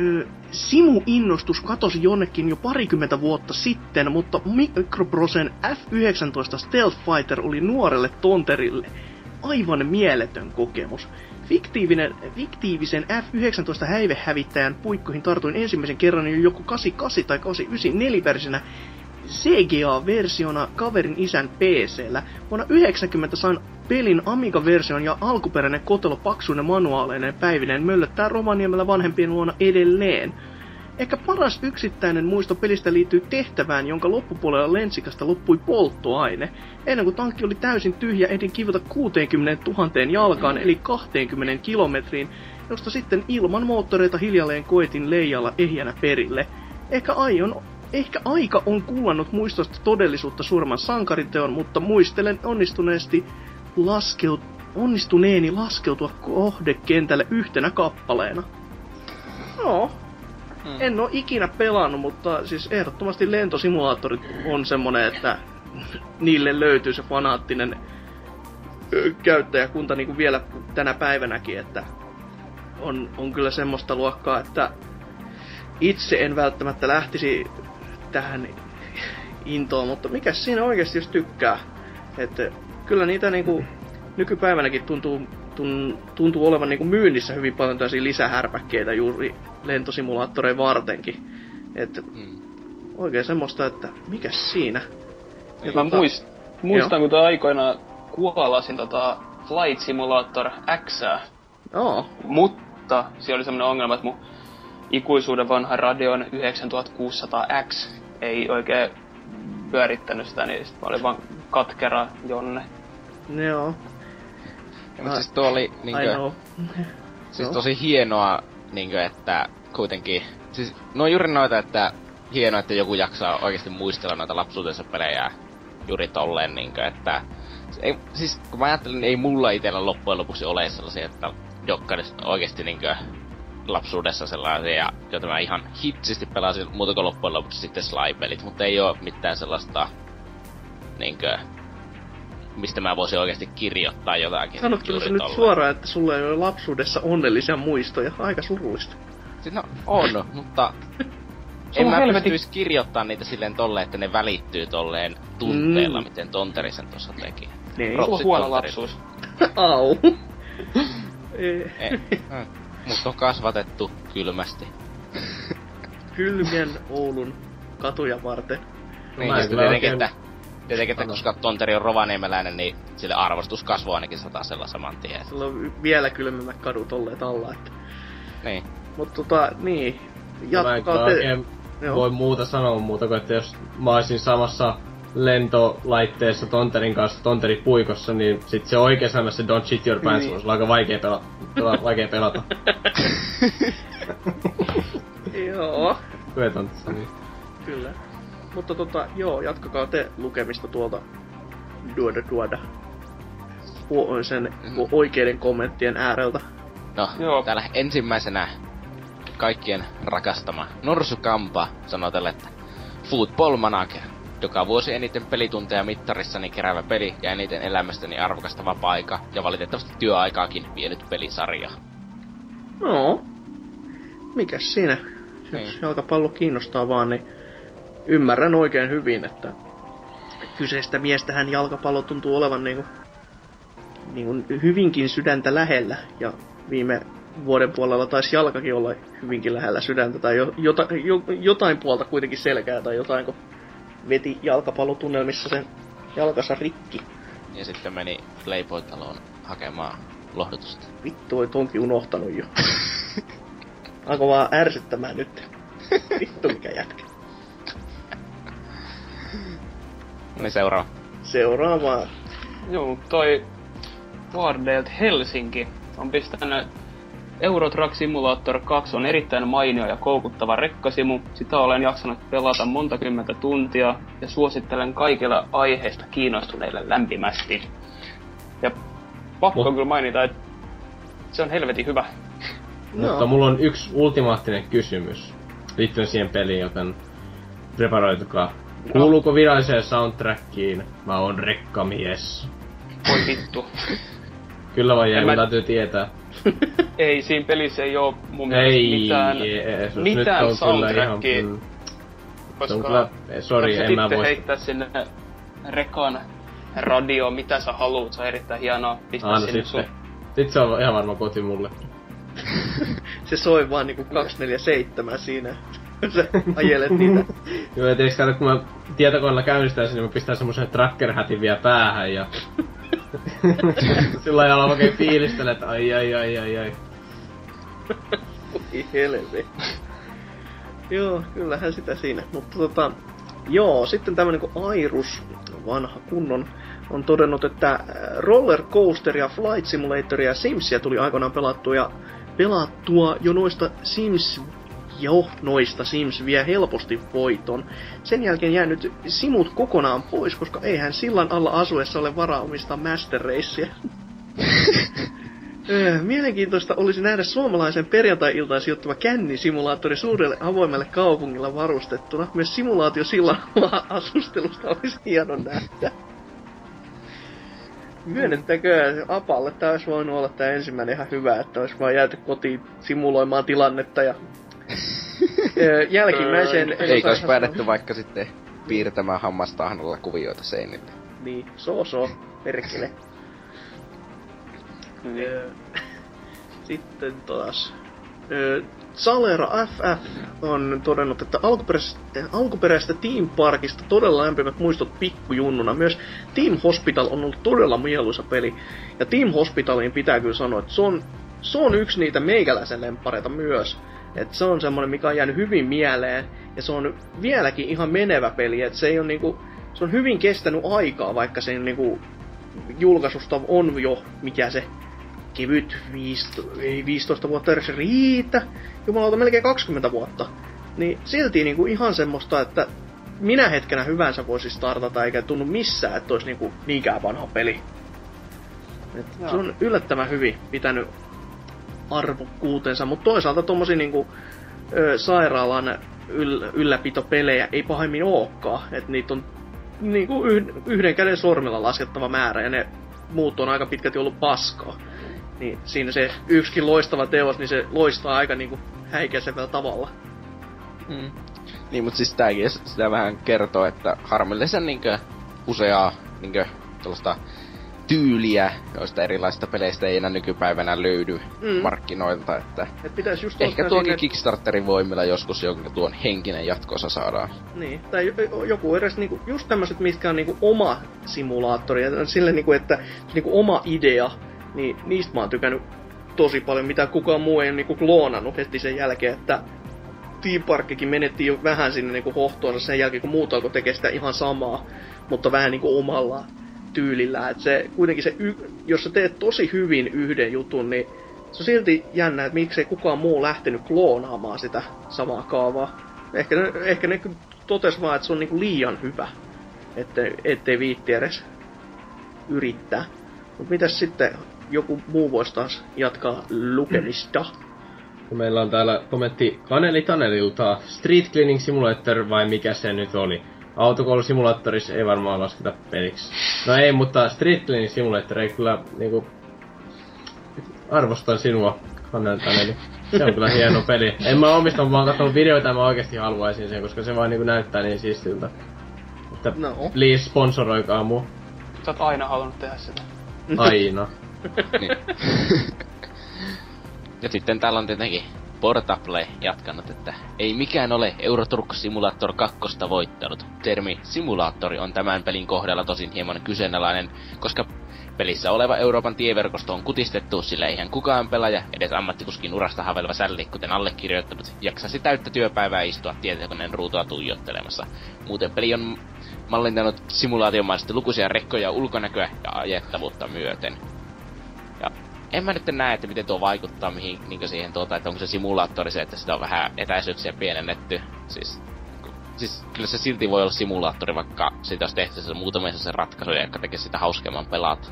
ö, Simu-innostus katosi jonnekin jo parikymmentä vuotta sitten, mutta Microprosen F-19 Stealth Fighter oli nuorelle tonterille aivan mieletön kokemus. Fiktiivinen, fiktiivisen F-19 häivehävittäjän puikkoihin tartuin ensimmäisen kerran jo joku 88 tai 89 nelivärisenä CGA-versiona kaverin isän PCllä. Vuonna 90 sain pelin Amiga-version ja alkuperäinen kotelo paksuinen manuaaleinen päivineen möllöttää Rovaniemellä vanhempien luona edelleen. Ehkä paras yksittäinen muisto pelistä liittyy tehtävään, jonka loppupuolella lensikasta loppui polttoaine. Ennen kuin tankki oli täysin tyhjä, edin kivata 60 000 jalkaan, eli 20 kilometriin, josta sitten ilman moottoreita hiljalleen koetin leijalla ehjänä perille. Ehkä aion Ehkä aika on kuulannut muistosta todellisuutta surman sankariteon, mutta muistelen onnistuneesti laskeut, onnistuneeni laskeutua kohdekentälle yhtenä kappaleena. No, hmm. en oo ikinä pelannut, mutta siis ehdottomasti lentosimulaattorit on semmonen, että niille löytyy se fanaattinen käyttäjäkunta niin kuin vielä tänä päivänäkin, että on, on kyllä semmoista luokkaa, että itse en välttämättä lähtisi tähän intoon, mutta mikä siinä oikeasti jos tykkää? Että kyllä niitä niinku nykypäivänäkin tuntuu, tun, tuntuu olevan niinku myynnissä hyvin paljon tällaisia lisähärpäkkeitä juuri lentosimulaattoreja vartenkin. Että mm. oikein semmoista, että mikä siinä? Ja mä tota, muist, muistan, kun aikoina kuolasin tota Flight Simulator X. Joo. Mutta siellä oli semmoinen ongelma, että mun ikuisuuden vanha Radeon 9600X ei oikein pyörittänyt sitä, niin sit mä olin vaan katkera Jonne. Joo. Ja, mutta siis tuo oli niinkö, siis tosi hienoa, niinkö, että kuitenkin, siis no juuri noita, että hienoa, että joku jaksaa oikeasti muistella noita lapsuutensa pelejä juuri tolleen, niinkö, että ei, siis kun mä ajattelin, niin ei mulla itellä loppujen lopuksi ole sellaisia, että jotka oikeasti niinkö lapsuudessa sellaisia, joita mä ihan hitsisti pelasin muuta kuin loppujen lopuksi sitten slide-pelit, mutta ei oo mitään sellaista niinkö mistä mä voisin oikeasti kirjoittaa jotakin. Sanotko se nyt suoraan, että sulla ei ole lapsuudessa onnellisia muistoja? Aika surullista. Siis no, on, mutta en mä helvetin... pystyisi kirjoittaa niitä silleen tolleen, että ne välittyy tolleen tunteella, mm. miten Tonteri sen tuossa teki. Niin, Propsit huono lapsuus. Au. Eh, Mut on kasvatettu kylmästi. Kylmien Oulun katuja varten. Niin, ja tietenkin, että, tietenkin, että koska Tonteri on rovaniemeläinen, niin sille arvostus kasvoi ainakin satasella saman tien. Sillä on vielä kylmemmät kadut olleet alla, että... Niin. Mut tota, niin. Jatkaa te... voi muuta sanoa muuta kuin, että jos mä olisin samassa lentolaitteessa Tonterin kanssa Tonteri puikossa, niin sit se oikein se Don't Shit Your Pants niin. olisi aika vaikea pelata. vaikea pelata. joo. Niin. Kyllä. Mutta tota, joo, jatkakaa te lukemista tuolta duoda duoda sen mm. oikeiden kommenttien ääreltä. No, joo. täällä ensimmäisenä kaikkien rakastama Norsu Kampa sanoo tälle, että Football Manager joka vuosi eniten pelitunteja mittarissani keräävä peli ja eniten elämästäni arvokasta vapaa-aika ja valitettavasti työaikaakin vienyt pelisarja. No, mikäs siinä? Jos niin. jalkapallo kiinnostaa vaan, niin ymmärrän oikein hyvin, että kyseistä miestähän jalkapallo tuntuu olevan niinku, niinku hyvinkin sydäntä lähellä. Ja viime vuoden puolella taisi jalkakin olla hyvinkin lähellä sydäntä tai jo, jota, jo, jotain puolta kuitenkin selkää tai jotain, kun veti jalkapallotunnelmissa sen jalkansa rikki. Ja sitten meni Playboy-taloon hakemaan lohdutusta. Vittu, oit onkin unohtanut jo. Alko vaan ärsyttämään nyt. Vittu mikä jätkä. Niin seuraava. Seuraava. Joo, toi Wardelt Helsinki on pistänyt Euro Truck Simulator 2 on erittäin mainio ja koukuttava rekkasimu. Sitä olen jaksanut pelata monta kymmentä tuntia ja suosittelen kaikille aiheesta kiinnostuneille lämpimästi. Ja pakko on kyllä mainita, että se on helvetin hyvä. No. Mutta mulla on yksi ultimaattinen kysymys liittyen siihen peliin, joten preparoitukaa. No. Kuuluuko viralliseen soundtrackiin? Mä oon rekkamies. Voi vittu. Kyllä vai jää, mä... täytyy tietää. ei, siinä pelissä ei oo mun mielestä Ei, mitään, Jeesus, mitään nyt on kyllä ihan... soundtrackia, koska se on kyllä, sori, en mä voi... heittää sinne rekan radio, mitä sä haluut, se on erittäin hienoa pistää Aina sinne sitten. Sitten se on ihan varma koti mulle. Se soi vaan niinku 247 siinä. Sä ajelet niitä. Joo, ja tiiäks kato, kun mä tietokoneella käynnistän sen, niin mä pistän semmosen tracker-hätin vielä päähän ja... Sillä lailla oikein fiilistelen, että ai ai ai ai ai. Voi helvi. joo, kyllähän sitä siinä. Mutta tota, joo, sitten tämmönen kuin Airus, vanha kunnon, on todennut, että äh, Roller Coasteria, Flight Simulatoria ja Simsia tuli aikoinaan pelattua ja pelattua jo noista Sims jo noista Sims vie helposti voiton. Sen jälkeen jäänyt simut kokonaan pois, koska eihän sillan alla asuessa ole varaa omistaa Master Racea. Öö, Mielenkiintoista olisi nähdä suomalaisen perjantai-iltaan sijoittuva kännisimulaattori suurelle avoimelle kaupungilla varustettuna. Myös simulaatio sillä asustelusta olisi hieno nähdä. Myönnettäkö Apalle, tämä olisi voinut olla tämä ensimmäinen ihan hyvä, että olisi vaan jääty kotiin simuloimaan tilannetta ja jälkimmäisen... Eikö olisi päädetty vaikka sitten piirtämään hammastahnolla kuvioita seinille? Niin, so so, perkele. Niin. Sitten taas. Salera FF on todennut, että alkuperäisestä, alkuperäisestä Team Parkista todella lämpimät muistot pikkujunnuna. Myös Team Hospital on ollut todella mieluisa peli. Ja Team Hospitaliin pitää kyllä sanoa, että se on, se on yksi niitä meikäläisen lempareita myös. Et se on semmonen, mikä on jäänyt hyvin mieleen. Ja se on vieläkin ihan menevä peli. Et se ei on niinku, se on hyvin kestänyt aikaa, vaikka sen niinku julkaisusta on jo, mikä se kevyt 15, ei 15 vuotta edes riitä, jumalauta melkein 20 vuotta. Niin silti niinku ihan semmoista, että minä hetkenä hyvänsä voisi startata, eikä tunnu missään, että olisi niinku niinkään vanha peli. Et se on yllättävän hyvin pitänyt arvokkuutensa, mutta toisaalta tommosia niinku sairaalan yl, ylläpitopelejä ei pahemmin ookaan. että niitä on niinku yhden, käden sormilla laskettava määrä ja ne muut on aika pitkälti ollut paskaa. Niin siinä se yksikin loistava teos, niin se loistaa aika niinku häikäisevällä tavalla. Mm. Niin, mutta siis tääkin sitä vähän kertoo, että harmillisen niinkö useaa niinkö tällaista tyyliä joista erilaisista peleistä ei enää nykypäivänä löydy Mm. markkinoilta, että Et pitäis just ehkä ottaa tuonkin sinne- Kickstarterin voimilla joskus joku tuon henkinen jatkoosa saadaan. Niin, tai jo- joku edes niinku, just tämmöiset, mitkä on niinku oma simulaattori, ja sille niinku, että niinku oma idea, niin niistä mä oon tykännyt tosi paljon, mitä kukaan muu ei ole niinku kloonannut heti sen jälkeen, että Team Parkkikin menetti jo vähän sinne niinku hohtoonsa sen jälkeen, kun muut alkoi tekemään sitä ihan samaa, mutta vähän niinku omalla tyylillä. Et se kuitenkin se, jos sä teet tosi hyvin yhden jutun, niin se on silti jännä, että miksei kukaan muu lähtenyt kloonaamaan sitä samaa kaavaa. Ehkä ne, ehkä ne totes vaan, että se on niinku liian hyvä, ettei, ettei viitti edes yrittää. Mutta mitäs sitten joku muu voisi taas jatkaa lukemista? Meillä on täällä kommentti Kaneli Tanelilta. Street Cleaning Simulator vai mikä se nyt oli? Autokoulusimulaattorissa ei varmaan lasketa peliksi. No ei, mutta Street Cleaning Simulator ei kyllä niinku... Arvostan sinua, Kaneli Taneli. Se on kyllä hieno peli. En mä omista, mä oon katsonut videoita ja mä oikeesti haluaisin sen, koska se vaan niinku näyttää niin siistiltä. Että No. please sponsoroikaa mua. Sä oot aina halunnut tehdä sitä. Aina. Niin. ja sitten täällä on tietenkin Portable jatkanut, että ei mikään ole Euro Truck Simulator 2 voittanut. Termi simulaattori on tämän pelin kohdalla tosin hieman kyseenalainen, koska pelissä oleva Euroopan tieverkosto on kutistettu, sillä eihän kukaan pelaaja, edes ammattikuskin urasta haveleva sälli, kuten allekirjoittanut, jaksaisi täyttä työpäivää istua tietokoneen ruutua tuijottelemassa. Muuten peli on mallintanut simulaatiomaisesti lukuisia rekkoja ulkonäköä ja ajettavuutta myöten. En mä nyt näe, että miten tuo vaikuttaa mihin, niin siihen tuota, että onko se simulaattori se, että sitä on vähän etäisyyksiä pienennetty. Siis, siis kyllä se silti voi olla simulaattori, vaikka siitä olisi tehty se muutamia se ratkaisuja, jotka tekee sitä hauskemman pelata.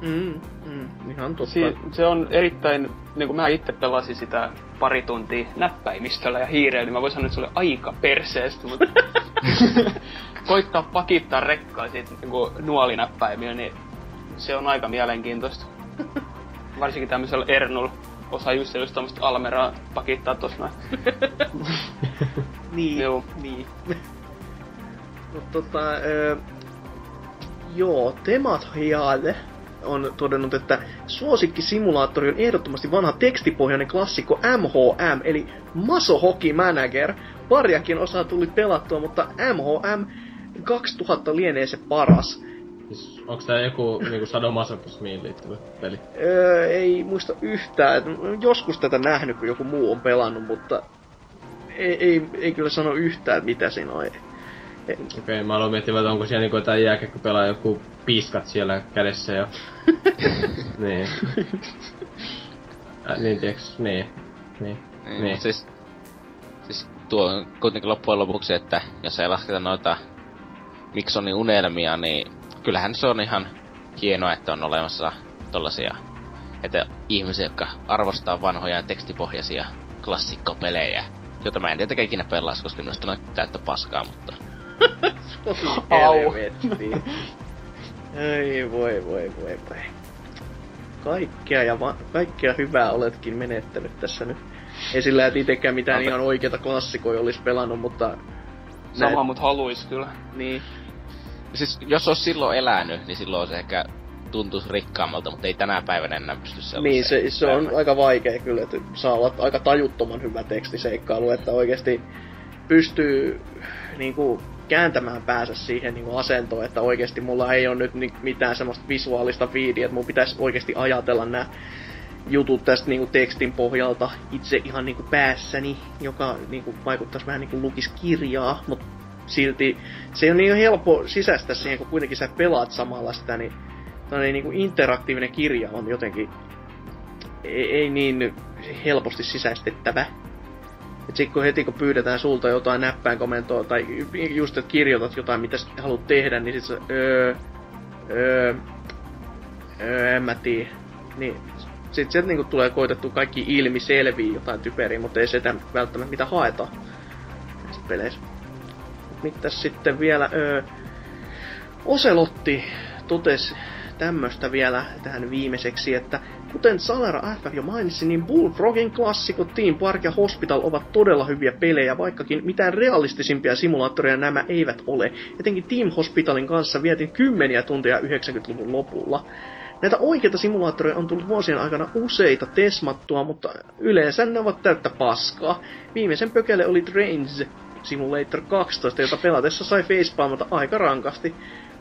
Mm, mm, ihan totta. Si- se on erittäin, niin kuin mä itse pelasin sitä pari tuntia näppäimistöllä ja hiireillä, niin mä voin sanoa, että se oli aika perseestä, mutta koittaa pakittaa rekkaa siitä niin nuolinäppäimiä, niin se on aika mielenkiintoista. Varsinkin tämmöisellä Ernul osaa just, just tommoista Almeraa pakittaa tossa noin. Niin, Joo. niin. Mutta tota, ö, joo, Temat Hiale on todennut, että suosikkisimulaattori on ehdottomasti vanha tekstipohjainen klassikko MHM, eli Maso Hockey Manager. Pariakin osaa tuli pelattua, mutta MHM 2000 lienee se paras. Siis onks tää joku niinku sadomasochismiin liittyvä peli? Öö, ei muista yhtään. Et Joskus tätä nähnyt, kun joku muu on pelannut, mutta ei, ei, ei kyllä sano yhtään, mitä siinä on. Okei, okay, mä aloin miettiä, että onko siellä niinku jotain jääkäkkö pelaa joku piiskat siellä kädessä ja... niin. Äh, niin tiiäks, niin. Niin. Niin, Niin. Siis, siis tuo on kuitenkin loppujen lopuksi, että jos ei lasketa noita Miksonin unelmia, niin kyllähän se on ihan hienoa, että on olemassa tollasia että ihmisiä, jotka arvostaa vanhoja ja tekstipohjaisia klassikkopelejä, joita mä en tietenkään ikinä pelaisi, koska minusta on täyttä paskaa, mutta Au. Ei voi, voi, voi, voi. Kaikkea ja va- kaikkea hyvää oletkin menettänyt tässä nyt. Ei sillä, että itekään mitään Ante- ihan oikeita klassikoja olisi pelannut, mutta... Sama näet- mut haluis kyllä. Niin. Siis jos olisi silloin elänyt, niin silloin se ehkä tuntuisi rikkaammalta, mutta ei tänä päivänä enää pysty sellaiseen. Niin, se, se on aika vaikea kyllä, että saa olla aika tajuttoman hyvä tekstiseikkailu, että oikeasti pystyy niinku kääntämään päänsä siihen niinku asentoon, että oikeasti mulla ei ole nyt mitään semmoista visuaalista fiidiä, että mun pitäisi oikeasti ajatella nämä jutut tästä niinku tekstin pohjalta itse ihan niinku päässäni, joka niinku vaikuttaisi vähän niinku lukis kirjaa, mutta silti se ole niin helppo sisäistä siihen, kun kuitenkin sä pelaat samalla sitä, niin tällainen niinku interaktiivinen kirja on jotenkin ei, ei niin helposti sisäistettävä. Et sit kun heti kun pyydetään sulta jotain näppäin komentoa tai just että kirjoitat jotain mitä haluat tehdä, niin sit sä öö, öö, öö, en mä tiedä. Niin sit sieltä niinku tulee koitettu kaikki ilmi selviä jotain typeriä, mutta ei sitä välttämättä mitä haetaan näissä peleissä. Mitäs sitten vielä öö, Oselotti totesi tämmöstä vielä tähän viimeiseksi, että kuten Salara FF jo mainitsi, niin Bullfrogin klassikot Team Park ja Hospital ovat todella hyviä pelejä, vaikkakin mitään realistisimpia simulaattoreja nämä eivät ole. Etenkin Team Hospitalin kanssa vietin kymmeniä tunteja 90-luvun lopulla. Näitä oikeita simulaattoreja on tullut vuosien aikana useita tesmattua, mutta yleensä ne ovat täyttä paskaa. Viimeisen pökele oli Trains Simulator 12, jota pelatessa sai facepalmata aika rankasti.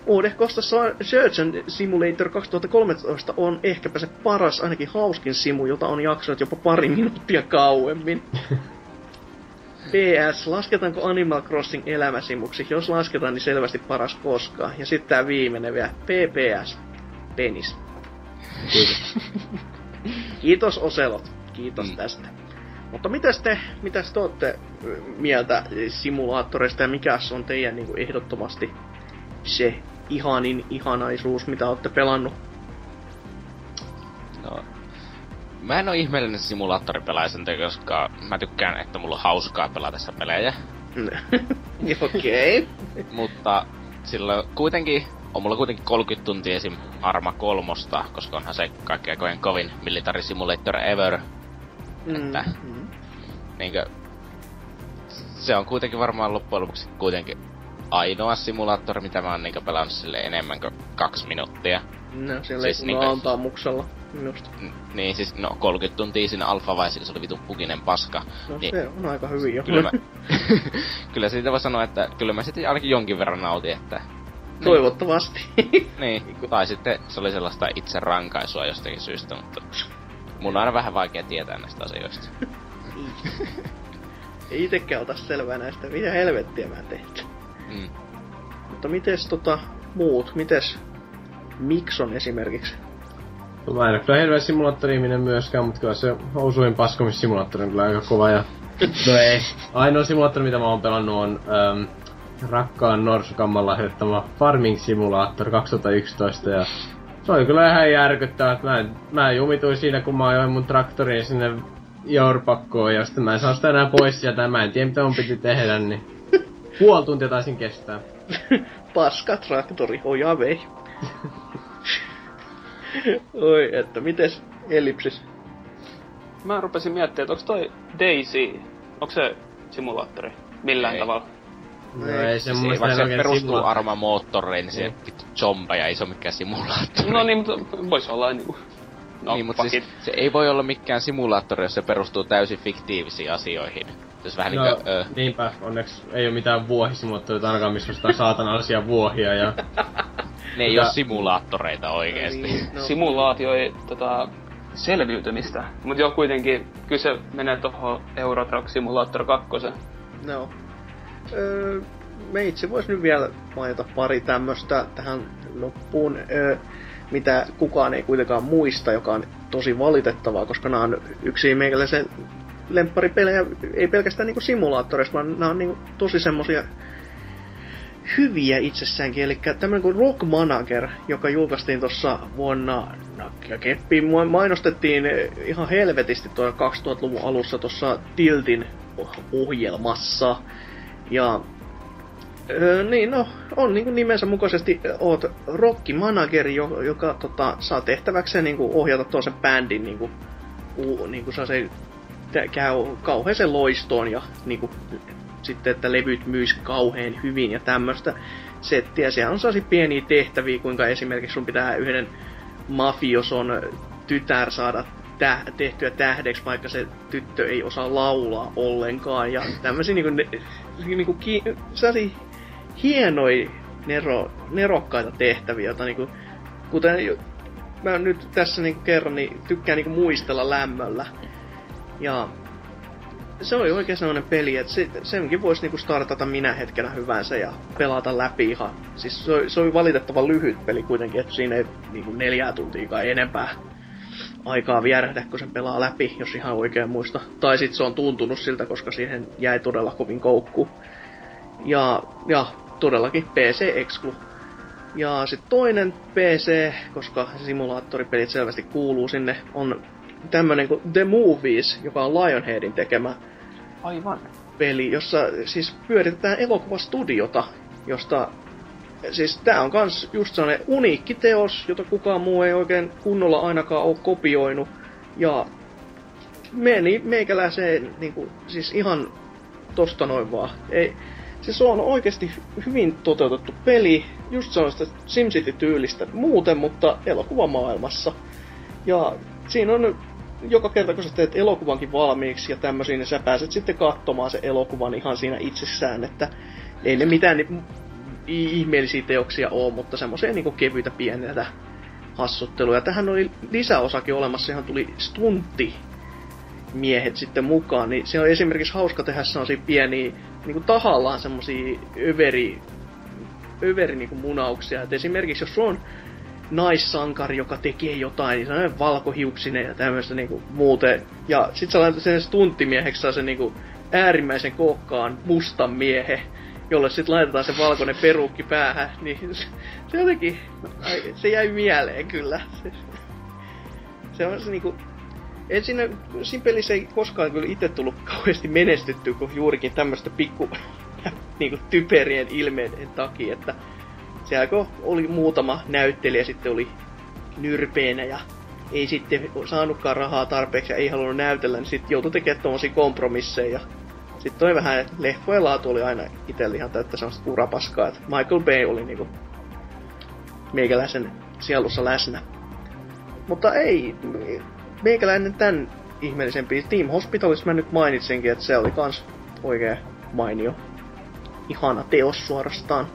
Uudehkosta Surgeon Simulator 2013 on ehkäpä se paras, ainakin hauskin simu, jota on jaksanut jopa pari minuuttia kauemmin. PS, lasketaanko Animal Crossing elämäsimuksi? Jos lasketaan, niin selvästi paras koskaan. Ja sitten tää viimeinen vielä. PPS. Penis. Kiitos. Kiitos Oselot. Kiitos mm. tästä. Mutta mitäs te, mitäs te ootte ö, mieltä simulaattoreista ja mikä on teidän niin kuin ehdottomasti se ihanin ihanaisuus, mitä olette pelannut? No, mä en oo ihmeellinen simulaattoripelaaja sen takia, koska mä tykkään, että mulla on hauskaa pelatessa pelejä. Okei. Mutta sillä kuitenkin, on mulla kuitenkin 30 tuntia esim. Arma kolmosta, koska onhan se kaikkein kovin, kovin military simulator ever. Että- Mm. Niinkö, se on kuitenkin varmaan loppujen lopuksi kuitenkin ainoa simulaattori, mitä mä oon niinkö pelannut sille enemmän kuin kaksi minuuttia. No, siellä Siis siis niinkö- niin antaamuksella. Just. N- niin siis, no 30 tuntia siinä alfavaisilla se oli vitun pukinen paska. No Niin. se on aika hyvin jo. Kyllä mä, kyllä siitä voi sanoa, että kyllä mä sitten ainakin jonkin verran nautin, että Toivottavasti. niin, tai sitten se oli sellaista itse rankaisua jostakin syystä, mutta mun on aina vähän vaikea tietää näistä asioista. Ei itekään ota selvää näistä, mitä helvettiä mä teen. Mm. Mutta mites tota muut, mites Mikson esimerkiksi? Mä en oo kyllä hirveä simulaattori-ihminen myöskään, mutta kyllä se Housuin paskomissimulaattori on kyllä aika kova ja... No ei. Ainoa simulaattori, mitä mä oon pelannut on ähm, rakkaan Norsukamman lahjoittama Farming Simulator 2011 ja se oli kyllä ihan järkyttävää, että mä, mä jumituin siinä, kun mä ajoin mun traktoriin sinne jourpakkoon ja sitten mä en saa sitä enää pois sieltä ja mä en tiedä mitä mun piti tehdä, niin puoli tuntia taisin kestää. Paska traktori, oja vei. Oi, että mites ellipsis? mä rupesin miettimään, että onko toi Daisy, onko se simulaattori millään Ei. tavalla? No ei se Siis mun ei, mielestä vaikka se perustuu Arma moottoreihin, niin se vittu zombeja, ei se ole mikään simulaattori. No niin, mutta vois olla niinku... No, niin, mutta siis se ei voi olla mikään simulaattori, jos se perustuu täysin fiktiivisiin asioihin. Jos vähän No, niinku, ö, niinpä, onneksi ei oo mitään vuohisimulaattoreita ainakaan, missä on saatanallisia vuohia ja... ne ei Mutta- oo simulaattoreita oikeesti. Niin, no, Simulaatio ei tota, selviytymistä. Mut joo kuitenkin, kyllä se menee tohon Euro Truck Simulator 2. no. Öö, me itse vois nyt vielä mainita pari tämmöstä tähän loppuun, öö, mitä kukaan ei kuitenkaan muista, joka on tosi valitettavaa, koska nämä on yksi meikäläisen lempparipelejä, ei pelkästään niinku simulaattoreista, vaan nämä on niinku tosi semmosia hyviä itsessäänkin. Eli tämmönen kuin Rock Manager, joka julkaistiin tuossa vuonna Nakkia Keppi, mua- mainostettiin ihan helvetisti tuo 2000-luvun alussa tuossa Tiltin ohjelmassa. Ja Öö, niin, no, on niin nimensä mukaisesti oot rock manageri, jo, joka tota, saa tehtäväkseen niin ohjata toisen bändin niin kuin, u, niin kuin se käy kauheeseen loistoon ja niin kuin, sitten, että levyt myis kauhean hyvin ja tämmöistä settiä. Siellä on sellaisia pieniä tehtäviä, kuinka esimerkiksi sun pitää yhden mafioson tytär saada tä- tehtyä tähdeksi, vaikka se tyttö ei osaa laulaa ollenkaan. Ja tämmöisiä niinku, ne, niinku ki- hienoja nero, nerokkaita tehtäviä, joita niinku, kuten jo- mä nyt tässä niinku kerron, niin tykkään niinku muistella lämmöllä. Ja se oli oikein sellainen peli, että se, senkin voisi niinku startata minä hetkenä hyvänsä ja pelata läpi ihan. Siis se, se oli valitettavan lyhyt peli kuitenkin, että siinä ei niinku neljää tuntia enempää aikaa vierähdä, kun sen pelaa läpi, jos ihan oikein muista. Tai sitten se on tuntunut siltä, koska siihen jäi todella kovin koukku. Ja, ja todellakin PC-exclu. Ja sitten toinen PC, koska simulaattoripelit selvästi kuuluu sinne, on tämmönen kuin The Movies, joka on Lionheadin tekemä Aivan. peli, jossa siis pyöritetään elokuvastudiota, josta siis tää on kans just sellainen uniikki teos, jota kukaan muu ei oikein kunnolla ainakaan ole kopioinut. Ja meni meikäläiseen niinku, siis ihan tosta noin vaan. Ei, siis on oikeasti hyvin toteutettu peli, just sellaista SimCity-tyylistä muuten, mutta elokuvamaailmassa. Ja siinä on joka kerta, kun sä teet elokuvankin valmiiksi ja tämmöisiä, niin sä pääset sitten katsomaan se elokuvan ihan siinä itsessään, että ei ne mitään ni- i- ihmeellisiä teoksia ole, mutta semmoisia niinku kevyitä pieniä hassutteluja. Tähän oli lisäosakin olemassa, johon tuli stuntti miehet sitten mukaan, niin se on esimerkiksi hauska tehdä sellaisia pieniä, niinku tahallaan semmosia överi, överi niinku munauksia. Et esimerkiksi jos on naissankari, joka tekee jotain, niin sellainen valkohiuksinen ja tämmöistä niinku muuten. Ja sit sä sen stunttimieheksi saa sen niinku äärimmäisen kookkaan mustan miehen, jolle sit laitetaan se valkoinen perukki päähän, niin se jotenkin, ai, se jäi mieleen kyllä. Se, se on se niinku, en siinä, siinä pelissä ei koskaan kyllä itse tullut kauheasti menestytty, kun juurikin tämmöistä pikku niinku typerien ilmeiden takia, että siellä kun oli muutama näyttelijä sitten oli nyrpeenä ja ei sitten saanutkaan rahaa tarpeeksi ja ei halunnut näytellä, niin sitten joutui tekemään tommosia kompromisseja. Sitten toi vähän, että leffojen laatu oli aina itsellä ihan täyttä semmoista urapaskaa, että Michael Bay oli niinku meikäläisen sielussa läsnä. Mutta ei, meikäläinen tän ihmeellisempi. Team Hospitalista mä nyt mainitsinkin, että se oli kans oikein mainio. Ihana teos suorastaan.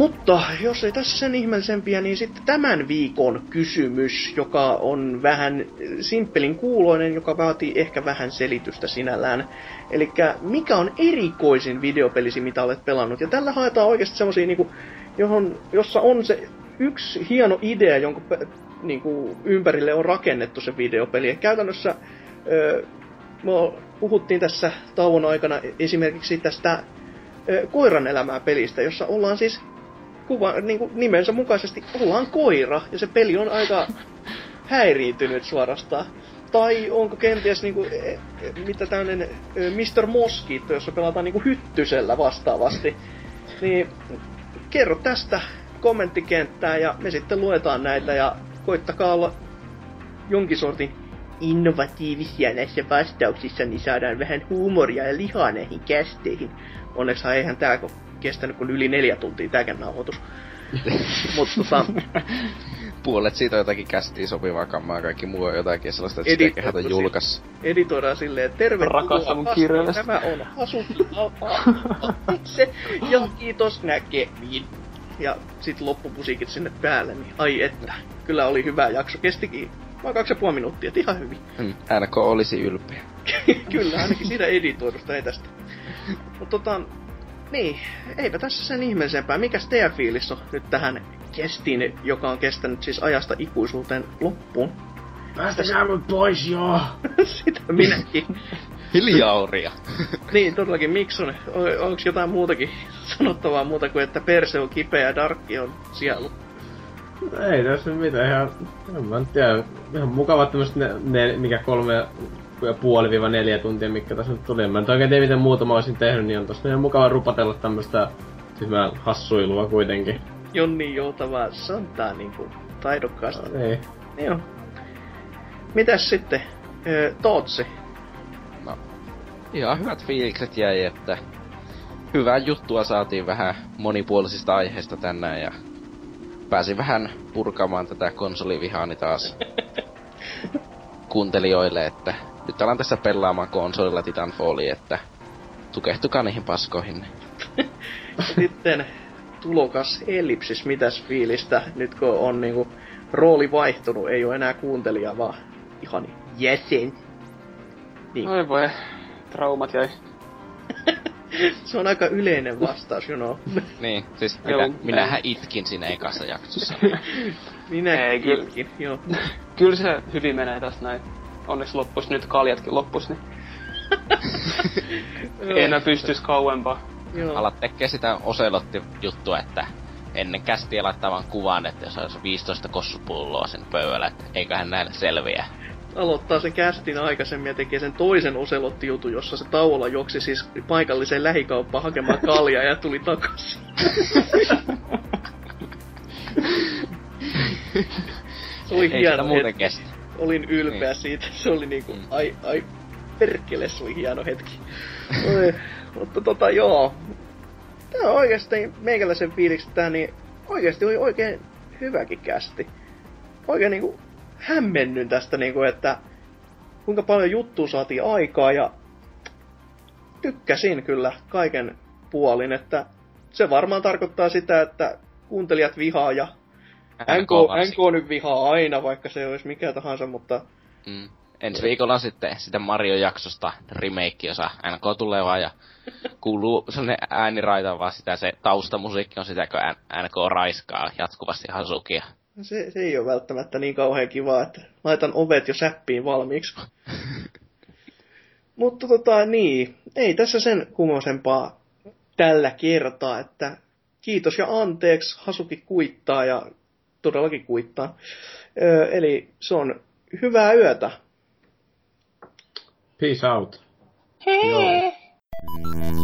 Mutta jos ei tässä sen ihmeellisempiä, niin sitten tämän viikon kysymys, joka on vähän simppelin kuuloinen, joka vaatii ehkä vähän selitystä sinällään. Eli mikä on erikoisin videopelisi, mitä olet pelannut? Ja tällä haetaan oikeasti semmosia, niinku, johon, jossa on se yksi hieno idea, jonka pe- niinku, ympärille on rakennettu se videopeli. Ja käytännössä ö, me puhuttiin tässä tauon aikana esimerkiksi tästä koiran elämää pelistä, jossa ollaan siis kuva, niin kuin nimensä mukaisesti ollaan koira, ja se peli on aika häiriintynyt suorastaan. Tai onko kenties niinku, mitä tämmönen e, Mr. Mosquito, jossa pelataan niinku hyttysellä vastaavasti. Niin kerro tästä kommenttikenttää ja me sitten luetaan näitä ja koittakaa olla jonkin sortin innovatiivisia näissä vastauksissa, niin saadaan vähän huumoria ja lihaa näihin kästeihin. Onneksi eihän tää kestänyt kuin yli neljä tuntia tääkään nauhoitus. Mutta tota, Puolet siitä on jotakin kästiin sopivaa kammaa ja kaikki muu on jotakin sellaista, että sitä kehata julkaisi. editoidaan silleen, tervetuloa mun kirjallista. Tämä on Hasuki se ja kiitos näkemiin. Ja sit loppupusiikit sinne päälle, niin ai että. Kyllä oli hyvä jakso, kestikin vaan kaksi ja puoli minuuttia, ihan hyvin. Mm, NK olisi ylpeä. Kyllä, ainakin siitä editoidusta, ei tästä. Mutta tota, niin, eipä tässä sen ihmeellisempää. Mikäs teidän fiilis on nyt tähän kestiin, joka on kestänyt siis ajasta ikuisuuteen loppuun? Päästäkää mut pois, joo! Sitä minäkin. Hiljauria. niin, todellakin Mikson, o- onks jotain muutakin sanottavaa muuta kuin, että perse on kipeä ja Darkki on sielu? Ei tässä mitään ihan, en mä tiedä, ihan mukavat tämmöset ne, ne, mikä kolme ja puoli viiva neljä tuntia, mikä tässä nyt tuli. Mä en oikein tiedä, miten muuta mä olisin tehnyt, niin on tossa ihan mukava rupatella tämmöstä tyhmää hassuilua kuitenkin. Jonni joutavaa santaa niinku taidokkaasti. Ei. Joo. Mitäs sitten? Öö, Tootsi. Ihan hyvät fiilikset jäi, että hyvää juttua saatiin vähän monipuolisista aiheista tänään ja pääsin vähän purkamaan tätä konsolivihaani taas kuuntelijoille, että nyt alan tässä pelaamaan konsolilla Titanfallia, että tukehtukaa niihin paskoihin. Sitten tulokas ellipsis, mitäs fiilistä, nyt kun on niinku rooli vaihtunut, ei ole enää kuuntelija, vaan ihan jäsen. Niin. Oi voi, traumat jäi. Se on aika yleinen vastaus, you know. Niin, siis Joo, minä, minähän itkin siinä ekassa jaksossa. Minä Ei, kyllä. itkin, joo. Kyllä se hyvin menee tässä näin. Onneksi loppus nyt kaljatkin loppus, niin ei enää pystyis kauempaa. joo. Alat tekee sitä Oselotti-juttua, että ennen kästiä laittavan kuvan, että jos olisi 15 kossupulloa sen pöydällä, että eiköhän näille selviä. aloittaa sen kästin aikaisemmin ja tekee sen toisen oselottijutun, jossa se tauolla juoksi siis paikalliseen lähikauppaan hakemaan kaljaa ja tuli takaisin. se oli Ei sitä hieno muuten kestä. Olin ylpeä Niin. siitä. Se oli niinku, Mm. ai, ai, perkele, se oli hieno hetki. Oi, mutta tota joo. Tää on oikeesti meikäläisen fiiliksi tää, niin oikeesti oli oikein hyväkin kästi. Oikein niinku hämmennyn tästä niinku, että kuinka paljon juttua saatiin aikaa ja tykkäsin kyllä kaiken puolin, että se varmaan tarkoittaa sitä, että kuuntelijat vihaa ja NK. NK nyt vihaa aina, vaikka se olisi mikä tahansa, mutta Mm. Ensi viikolla on sitten sitä Mario-jaksosta remake-osa. NK tulee vaan ja kuuluu sellainen ääniraita vaan sitä, se taustamusiikki on sitä, kun NK raiskaa jatkuvasti Hasukia. se, se ei ole välttämättä niin kauhean kivaa, että laitan ovet jo säppiin valmiiksi. mutta tota niin, ei tässä sen kummosempaa tällä kertaa, että kiitos ja anteeksi, Hasuki kuittaa ja todellakin kuittaa. Öö, eli se on hyvää yötä. Peace out. Hei! Joo.